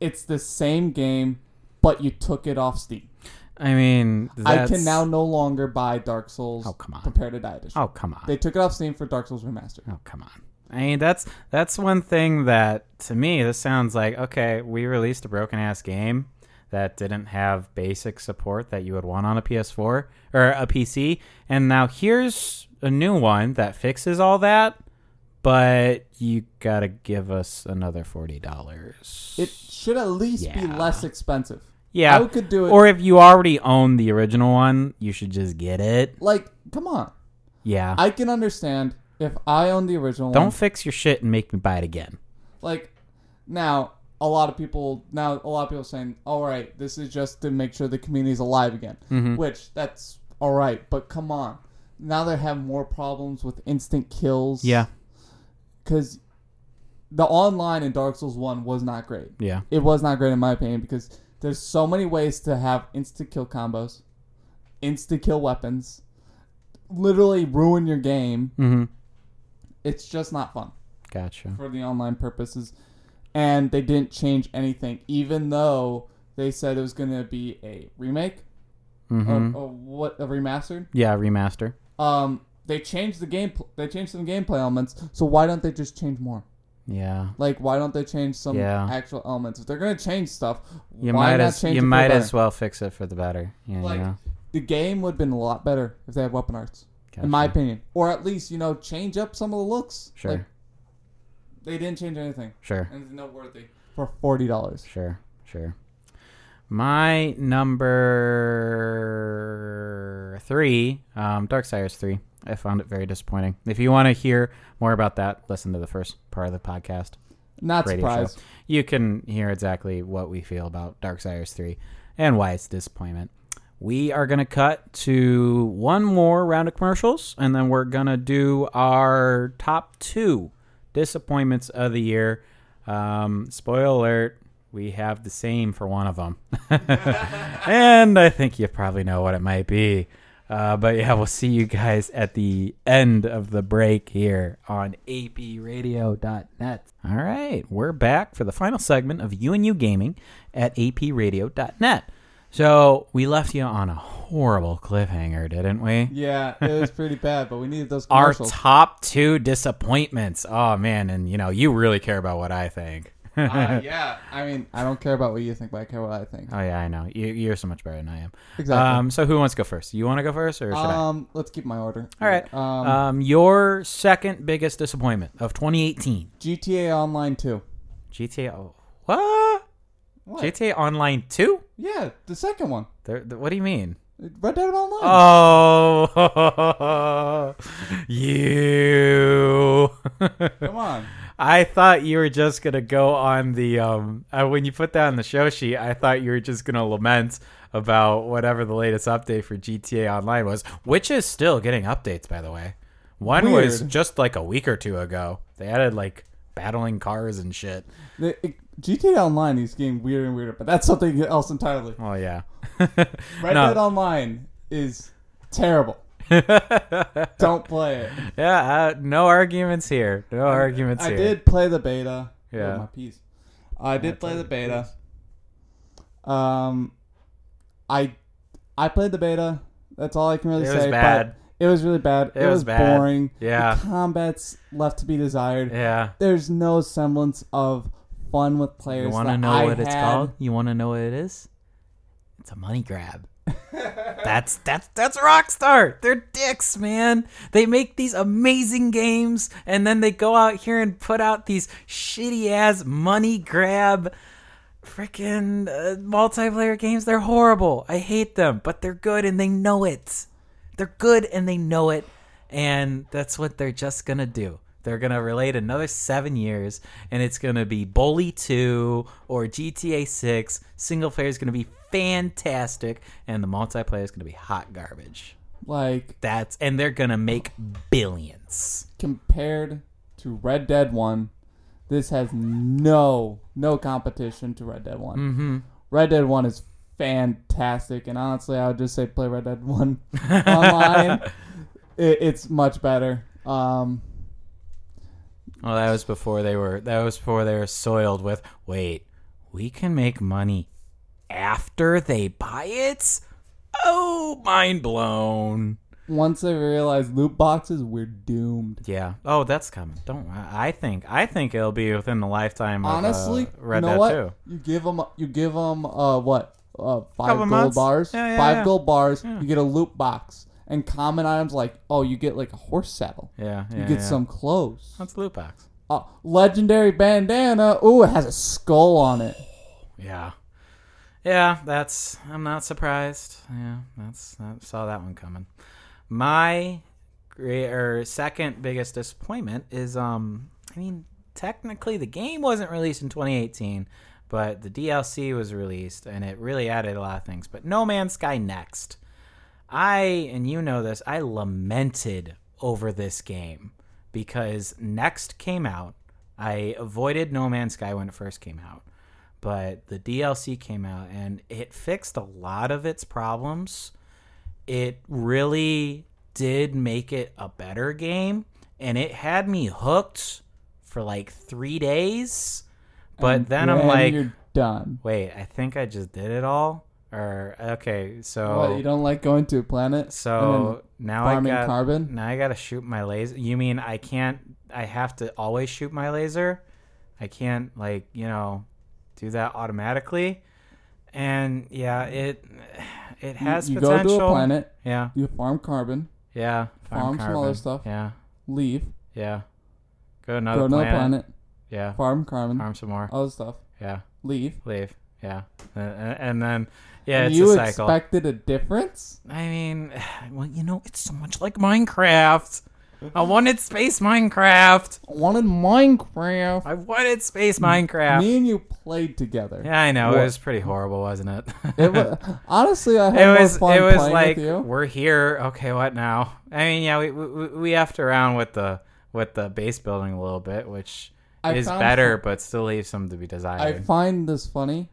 [SPEAKER 2] It's the same game, but you took it off Steam.
[SPEAKER 1] I mean,
[SPEAKER 2] I
[SPEAKER 1] that's...
[SPEAKER 2] can now no longer buy Dark Souls
[SPEAKER 1] Oh come on.
[SPEAKER 2] Prepare to Die edition.
[SPEAKER 1] Oh come on.
[SPEAKER 2] They took it off Steam for Dark Souls Remastered.
[SPEAKER 1] Oh come on. I mean, that's that's one thing that to me this sounds like okay. We released a broken ass game that didn't have basic support that you would want on a PS4 or a PC, and now here's a new one that fixes all that. But you gotta give us another forty dollars.
[SPEAKER 2] It should at least be less expensive.
[SPEAKER 1] yeah,
[SPEAKER 2] I could do it.
[SPEAKER 1] or if you already own the original one, you should just get it.
[SPEAKER 2] like, come on.
[SPEAKER 1] Yeah.
[SPEAKER 2] I can understand if I own the original
[SPEAKER 1] Don't
[SPEAKER 2] one.
[SPEAKER 1] fix your shit and make me buy it again.
[SPEAKER 2] Like, now a lot of people now a lot of people saying, "All right, this is just to make sure the community is alive again,"
[SPEAKER 1] Mhm.
[SPEAKER 2] which that's all right. But come on, now they have more problems with instant kills.
[SPEAKER 1] Yeah.
[SPEAKER 2] because the online in Dark Souls One was not great.
[SPEAKER 1] Yeah.
[SPEAKER 2] It was not great in my opinion because there's so many ways to have instant kill combos, instant kill weapons, literally ruin your game.
[SPEAKER 1] Mm-hmm.
[SPEAKER 2] It's just not fun
[SPEAKER 1] Gotcha.
[SPEAKER 2] for the online purposes. And they didn't change anything, even though they said it was going to be a remake
[SPEAKER 1] Mm-hmm.
[SPEAKER 2] or, or what a remastered.
[SPEAKER 1] Yeah, remaster.
[SPEAKER 2] Um, they changed the game. They changed some gameplay elements. So why don't they just change more?
[SPEAKER 1] Yeah.
[SPEAKER 2] Like, why don't they change some
[SPEAKER 1] Yeah.
[SPEAKER 2] actual elements? If they're going to change stuff,
[SPEAKER 1] You
[SPEAKER 2] why
[SPEAKER 1] might as
[SPEAKER 2] change
[SPEAKER 1] you might as well fix it for the better. Yeah,
[SPEAKER 2] Like,
[SPEAKER 1] you know.
[SPEAKER 2] the game would have been a lot better if they had weapon arts, in my opinion, or at least you know change up some of the looks.
[SPEAKER 1] Sure.
[SPEAKER 2] Like, they didn't change anything,
[SPEAKER 1] Sure.
[SPEAKER 2] and it's noteworthy for forty dollars.
[SPEAKER 1] Sure. Sure. My number three, um, Darksiders three. I found it very disappointing. If you want to hear more about that, listen to the first part of the podcast.
[SPEAKER 2] Not surprised.
[SPEAKER 1] You can hear exactly what we feel about Dark Darksiders 3 and why it's disappointment. We are going to cut to one more round of commercials, and then we're going to do our top two disappointments of the year. Um, spoiler alert, we have the same for one of them. [laughs] and I think you probably know what it might be. Uh, but yeah, we'll see you guys at the end of the break here on apradio.net. All right, we're back for the final segment of You Gaming at apradio.net. So we left you on a horrible cliffhanger, didn't we?
[SPEAKER 2] Yeah, it was pretty bad, but we needed those [laughs]
[SPEAKER 1] Our top two disappointments. Oh man, and you know you really care about what I think.
[SPEAKER 2] Uh, [laughs] yeah, I mean, I don't care about what you think, but I care what I think.
[SPEAKER 1] Oh yeah, I know. You, you're so much better than I am.
[SPEAKER 2] Exactly.
[SPEAKER 1] Um, so who wants to go first? You want to go first, or should I?
[SPEAKER 2] Um, let's keep my order.
[SPEAKER 1] All right.
[SPEAKER 2] Um,
[SPEAKER 1] Um, your second biggest disappointment of 2018.
[SPEAKER 2] GTA Online 2.
[SPEAKER 1] GTA. Oh, what?
[SPEAKER 2] What?
[SPEAKER 1] GTA Online 2?
[SPEAKER 2] Yeah, the second one.
[SPEAKER 1] What do you mean?
[SPEAKER 2] Red Dead Online.
[SPEAKER 1] Oh, [laughs] you.
[SPEAKER 2] Come on.
[SPEAKER 1] I thought you were just gonna go on the um uh, when you put that on the show sheet. I thought you were just gonna lament about whatever the latest update for GTA Online was, which is still getting updates by the way. One was just like a week or two ago. They added like battling cars and shit.
[SPEAKER 2] The, it, GTA Online is getting weirder and weirder, but that's something else entirely.
[SPEAKER 1] Oh yeah. [laughs]
[SPEAKER 2] Red
[SPEAKER 1] No.
[SPEAKER 2] Dead Online is terrible. [laughs] Don't play it.
[SPEAKER 1] Yeah, uh, no arguments here. No arguments
[SPEAKER 2] I
[SPEAKER 1] here.
[SPEAKER 2] did play the beta.
[SPEAKER 1] Yeah.
[SPEAKER 2] Oh, my piece. I did play
[SPEAKER 1] play
[SPEAKER 2] the beta. Um, I I played the beta. That's all I can really
[SPEAKER 1] It
[SPEAKER 2] say.
[SPEAKER 1] was
[SPEAKER 2] but
[SPEAKER 1] bad.
[SPEAKER 2] It was really bad.
[SPEAKER 1] It
[SPEAKER 2] It,
[SPEAKER 1] was
[SPEAKER 2] was, boring.
[SPEAKER 1] Yeah.
[SPEAKER 2] The combat's left to be desired.
[SPEAKER 1] Yeah.
[SPEAKER 2] There's no semblance of fun with players.
[SPEAKER 1] You want to know
[SPEAKER 2] I
[SPEAKER 1] what it's
[SPEAKER 2] had.
[SPEAKER 1] called? You want to know what it is? It's a money grab. that's that's that's Rockstar. They're dicks, man. They make these amazing games and then they go out here and put out these shitty ass money grab freaking uh, multiplayer games. They're horrible. I hate them, but they're good and they know it. They're good and they know it, and that's what they're just gonna do. They're gonna relate another seven years, and it's gonna be Bully Two or GTA Six. Single player is gonna be fantastic, and the multiplayer is gonna be hot garbage.
[SPEAKER 2] Like
[SPEAKER 1] That's and they're gonna make billions.
[SPEAKER 2] compared to Red Dead One, this has no no competition to Red Dead One.
[SPEAKER 1] Mm-hmm.
[SPEAKER 2] Red Dead One is fantastic, and honestly, I would just say play Red Dead One [laughs] online. [laughs] It, it's much better. Um,
[SPEAKER 1] Well, that was before they were. That was before they were soiled with. Wait, we can make money after they buy it. Oh, mind blown.
[SPEAKER 2] once they realized loot boxes, we're doomed.
[SPEAKER 1] Yeah. Oh, that's coming. Don't. I I think. I think it'll be within the lifetime. Of,
[SPEAKER 2] Honestly,
[SPEAKER 1] uh, Red
[SPEAKER 2] you know
[SPEAKER 1] Dead
[SPEAKER 2] what?
[SPEAKER 1] 2.
[SPEAKER 2] You give them, you give them, uh, what, uh, five
[SPEAKER 1] Couple
[SPEAKER 2] gold
[SPEAKER 1] months?
[SPEAKER 2] bars,
[SPEAKER 1] Yeah, yeah,
[SPEAKER 2] five
[SPEAKER 1] yeah.
[SPEAKER 2] gold bars. You get a loot box and common items like, oh, you get like a horse saddle.
[SPEAKER 1] Yeah. yeah
[SPEAKER 2] You get
[SPEAKER 1] yeah.
[SPEAKER 2] some clothes.
[SPEAKER 1] That's loot box.
[SPEAKER 2] Uh, legendary bandana. Ooh, it has a skull on it. [sighs]
[SPEAKER 1] Yeah. Yeah, that's. I'm not surprised. Yeah, that's. I saw that one coming. My or second biggest disappointment is um. I mean, technically the game wasn't released in 2018, but the DLC was released and it really added a lot of things. But No Man's Sky Next, I and you know this. I lamented over this game because Next came out. I avoided No Man's Sky when it first came out but the DLC came out and it fixed a lot of its problems. It really did make it a better game and it had me hooked for like 3 days. But
[SPEAKER 2] And
[SPEAKER 1] then I'm like,
[SPEAKER 2] you're done.
[SPEAKER 1] wait, I think I just did it all or okay, so
[SPEAKER 2] What, you don't like going to a planet?
[SPEAKER 1] so now I got
[SPEAKER 2] carbon?
[SPEAKER 1] now I got to shoot my laser. You mean I can't I have to always shoot my laser? I can't like, you know, do that automatically. And yeah, it it
[SPEAKER 2] You-
[SPEAKER 1] has
[SPEAKER 2] you,
[SPEAKER 1] potential.
[SPEAKER 2] go to a planet,
[SPEAKER 1] Yeah.
[SPEAKER 2] you farm carbon,
[SPEAKER 1] Yeah.
[SPEAKER 2] Farm some other stuff.
[SPEAKER 1] Yeah.
[SPEAKER 2] leave,
[SPEAKER 1] Yeah. Go to another
[SPEAKER 2] go to another
[SPEAKER 1] planet.
[SPEAKER 2] planet,
[SPEAKER 1] Yeah.
[SPEAKER 2] farm carbon,
[SPEAKER 1] Farm some more.
[SPEAKER 2] other stuff,
[SPEAKER 1] Yeah.
[SPEAKER 2] leave.
[SPEAKER 1] Leave. Yeah. And, and then yeah, it's
[SPEAKER 2] you
[SPEAKER 1] a cycle.
[SPEAKER 2] expected a difference?
[SPEAKER 1] I mean, [sighs] well, you know, it's so much like Minecraft. I wanted space Minecraft.
[SPEAKER 2] I wanted Minecraft.
[SPEAKER 1] I wanted space Minecraft.
[SPEAKER 2] Me and you played together.
[SPEAKER 1] Yeah, I know.
[SPEAKER 2] What?
[SPEAKER 1] It was pretty horrible, wasn't it?
[SPEAKER 2] It was [laughs] honestly I had
[SPEAKER 1] it
[SPEAKER 2] more
[SPEAKER 1] was.
[SPEAKER 2] fun
[SPEAKER 1] It was
[SPEAKER 2] playing
[SPEAKER 1] like
[SPEAKER 2] with you.
[SPEAKER 1] we're here. Okay, what now? I mean, yeah, we we, we effed around with the with the base building a little bit, which
[SPEAKER 2] I
[SPEAKER 1] is better, but still leaves some to be desired.
[SPEAKER 2] I find this funny.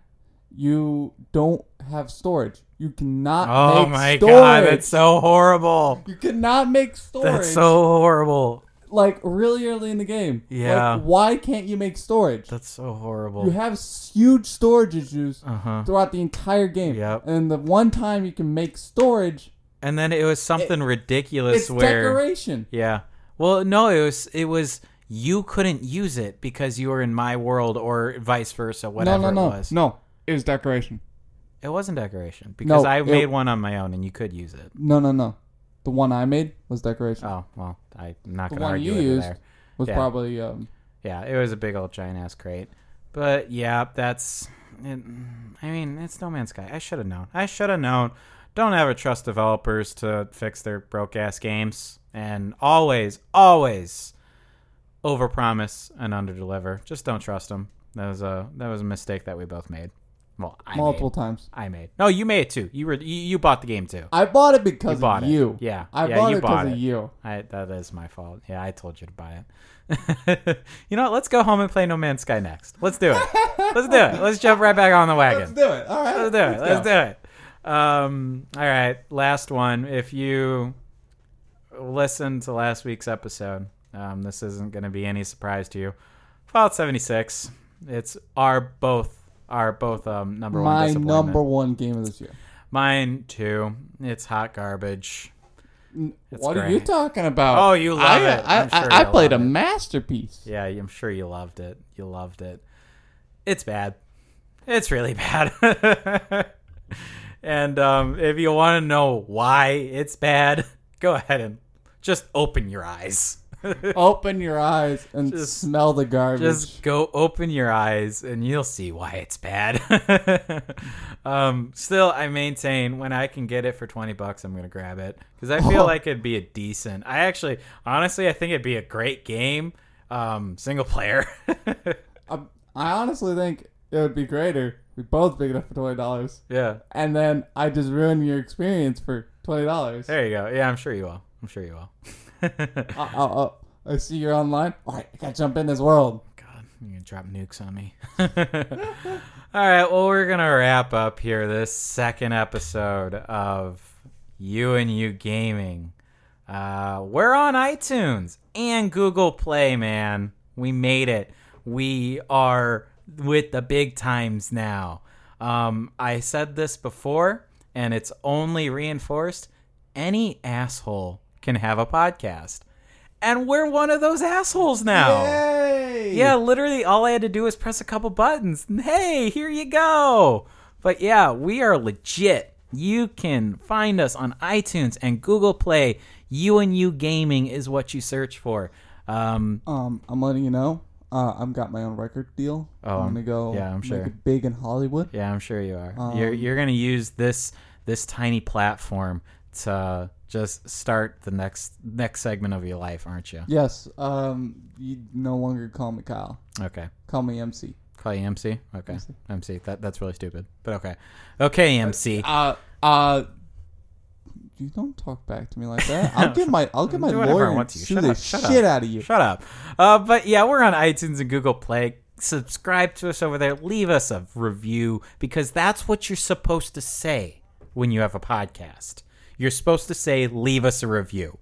[SPEAKER 2] You don't have storage. You cannot
[SPEAKER 1] Oh my
[SPEAKER 2] storage.
[SPEAKER 1] god, that's so horrible.
[SPEAKER 2] you cannot make storage.
[SPEAKER 1] That's so horrible.
[SPEAKER 2] like really early in the game.
[SPEAKER 1] Yeah.
[SPEAKER 2] Like, why can't you make storage?
[SPEAKER 1] That's so horrible.
[SPEAKER 2] You have huge storage issues
[SPEAKER 1] Uh huh.
[SPEAKER 2] throughout the entire game.
[SPEAKER 1] Yep.
[SPEAKER 2] And the one time you can make storage,
[SPEAKER 1] And then it was something ridiculous
[SPEAKER 2] it's
[SPEAKER 1] where
[SPEAKER 2] decoration.
[SPEAKER 1] yeah. Well, no, it was it was you couldn't use it because you were in my world or vice versa, whatever
[SPEAKER 2] no, no, no,
[SPEAKER 1] it was.
[SPEAKER 2] no. It was decoration.
[SPEAKER 1] It wasn't decoration because
[SPEAKER 2] No,
[SPEAKER 1] I
[SPEAKER 2] it-
[SPEAKER 1] made one on my own and you could use it.
[SPEAKER 2] No, no, no. The one I made was decoration.
[SPEAKER 1] Oh well, I'm not
[SPEAKER 2] the
[SPEAKER 1] gonna
[SPEAKER 2] one
[SPEAKER 1] argue
[SPEAKER 2] you
[SPEAKER 1] with you
[SPEAKER 2] used
[SPEAKER 1] there.
[SPEAKER 2] was
[SPEAKER 1] yeah.
[SPEAKER 2] probably um.
[SPEAKER 1] Yeah, it was a big old giant ass crate. But yeah, that's. It, I mean, it's No Man's Sky. I should have known. I should have known. Don't ever trust developers to fix their broke ass games, and always, always overpromise and underdeliver. Just don't trust them. That was a that was a mistake that we both made. Well, I
[SPEAKER 2] multiple
[SPEAKER 1] made.
[SPEAKER 2] times.
[SPEAKER 1] I made. No, you made it too. You were you, you bought the game too.
[SPEAKER 2] I bought it because
[SPEAKER 1] You bought
[SPEAKER 2] of
[SPEAKER 1] it.
[SPEAKER 2] you.
[SPEAKER 1] Yeah,
[SPEAKER 2] I
[SPEAKER 1] yeah,
[SPEAKER 2] bought
[SPEAKER 1] you
[SPEAKER 2] it because of you.
[SPEAKER 1] I, that is my fault. Yeah, I told you to buy it. [laughs] you know what? Let's go home and play No Man's Sky next. Let's do it. Let's do it. [laughs] Let's jump right back on the wagon.
[SPEAKER 2] Let's do it. All right.
[SPEAKER 1] Let's do it. Let's
[SPEAKER 2] go.
[SPEAKER 1] do it. Um, all right. Last one. If you listened to last week's episode, um, this isn't going to be any surprise to you. Fallout 76. It's our both our both um, number one
[SPEAKER 2] My
[SPEAKER 1] disappointment.
[SPEAKER 2] number one game of this year.
[SPEAKER 1] Mine too. It's hot garbage. It's
[SPEAKER 2] what are you talking about?
[SPEAKER 1] Oh, you love
[SPEAKER 2] I,
[SPEAKER 1] it.
[SPEAKER 2] I,
[SPEAKER 1] sure
[SPEAKER 2] I, I played a
[SPEAKER 1] it.
[SPEAKER 2] masterpiece.
[SPEAKER 1] Yeah, I'm sure you loved it. You loved it. It's bad. It's really [laughs] bad. and um, if you want to know why it's bad, [laughs] go ahead and just open your eyes.
[SPEAKER 2] Open your eyes and
[SPEAKER 1] Just-
[SPEAKER 2] smell the garbage.
[SPEAKER 1] Just go open your eyes and you'll see why it's bad. [laughs] um, still, I maintain when I can get it for 20 bucks, I'm going to grab it because I feel
[SPEAKER 2] Oh.
[SPEAKER 1] like it'd be a decent. I actually, honestly, I think it'd be a great game, um, single player.
[SPEAKER 2] I, [laughs] I honestly think it would be greater. We both pick it up for twenty dollars,
[SPEAKER 1] yeah.
[SPEAKER 2] and then I just ruin your experience for twenty dollars.
[SPEAKER 1] There you go. Yeah, I'm sure you will. I'm sure you will.
[SPEAKER 2] Uh, [laughs] uh, uh, I see you're online. All right, I gotta jump in this world.
[SPEAKER 1] God, you're gonna drop nukes on me. [laughs] All right, well, we're gonna wrap up here this second episode of U&U Gaming. Uh, we're on iTunes and Google Play, man. We made it. We are with the big times now. Um, I said this before, and it's only reinforced. Any asshole can have a podcast. And we're one of those assholes now.
[SPEAKER 2] Yay!
[SPEAKER 1] Yeah, literally all I had to do was press a couple buttons. And hey, here you go. But yeah, we are legit. You can find us on iTunes and Google Play. U&U Gaming is what you search for. Um,
[SPEAKER 2] Um, I'm letting you know. Uh, I've got my own record deal.
[SPEAKER 1] Oh,
[SPEAKER 2] I'm gonna go.
[SPEAKER 1] yeah, I'm
[SPEAKER 2] make
[SPEAKER 1] sure.
[SPEAKER 2] it big in Hollywood.
[SPEAKER 1] yeah, I'm sure you are.
[SPEAKER 2] Um,
[SPEAKER 1] you're you're gonna use this this tiny platform to just start the next next segment of your life, aren't you?
[SPEAKER 2] Yes. Um, you no longer call me Kyle.
[SPEAKER 1] Okay.
[SPEAKER 2] Call me MC.
[SPEAKER 1] Call you MC. Okay.
[SPEAKER 2] MC.
[SPEAKER 1] MC. That that's really stupid. But okay. Okay, MC.
[SPEAKER 2] Uh, uh. You don't talk back to me like that. I'll [laughs] get my I'll get my
[SPEAKER 1] I
[SPEAKER 2] lawyer
[SPEAKER 1] want to. Shut
[SPEAKER 2] the
[SPEAKER 1] up, shut
[SPEAKER 2] shit
[SPEAKER 1] up.
[SPEAKER 2] out of you.
[SPEAKER 1] Shut up. Uh, but yeah, we're on iTunes and Google Play. Subscribe to us over there. Leave us a review because that's what you're supposed to say when you have a podcast. You're supposed to say, leave us a review.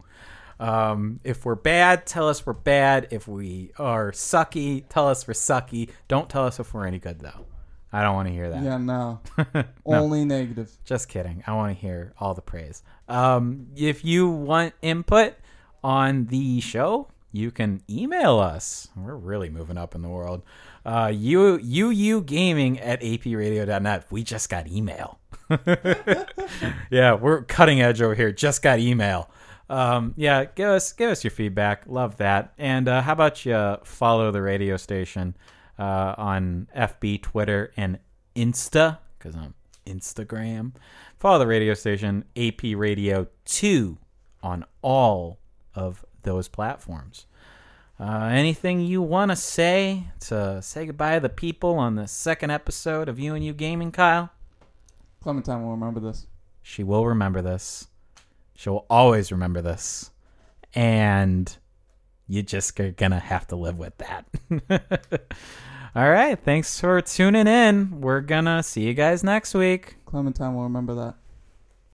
[SPEAKER 1] Um, if we're bad, tell us we're bad. If we are sucky, tell us we're sucky. Don't tell us if we're any good, though. I don't want to hear that.
[SPEAKER 2] Yeah, no. [laughs]
[SPEAKER 1] No.
[SPEAKER 2] Only negative.
[SPEAKER 1] Just kidding. I want to hear all the praise. Um, if you want input on the show, you can email us. We're really moving up in the world. Uh, you, you, you gaming at apradio.net. We just got email. [laughs] yeah, we're cutting edge over here. Just got email. Um, yeah, give us give us your feedback. Love that. And uh, how about you follow the radio station uh, on FB, Twitter, and Insta because I'm Instagram. Follow the radio station AP Radio Two on all of those platforms. Uh, anything you want to say to say goodbye to the people on the second episode of U&U Gaming, Kyle?
[SPEAKER 2] Clementine will remember this.
[SPEAKER 1] She will remember this. She'll always remember this. And you just are going to have to live with that. [laughs] All right. Thanks for tuning in. We're going to see you guys next week.
[SPEAKER 2] Clementine will remember that.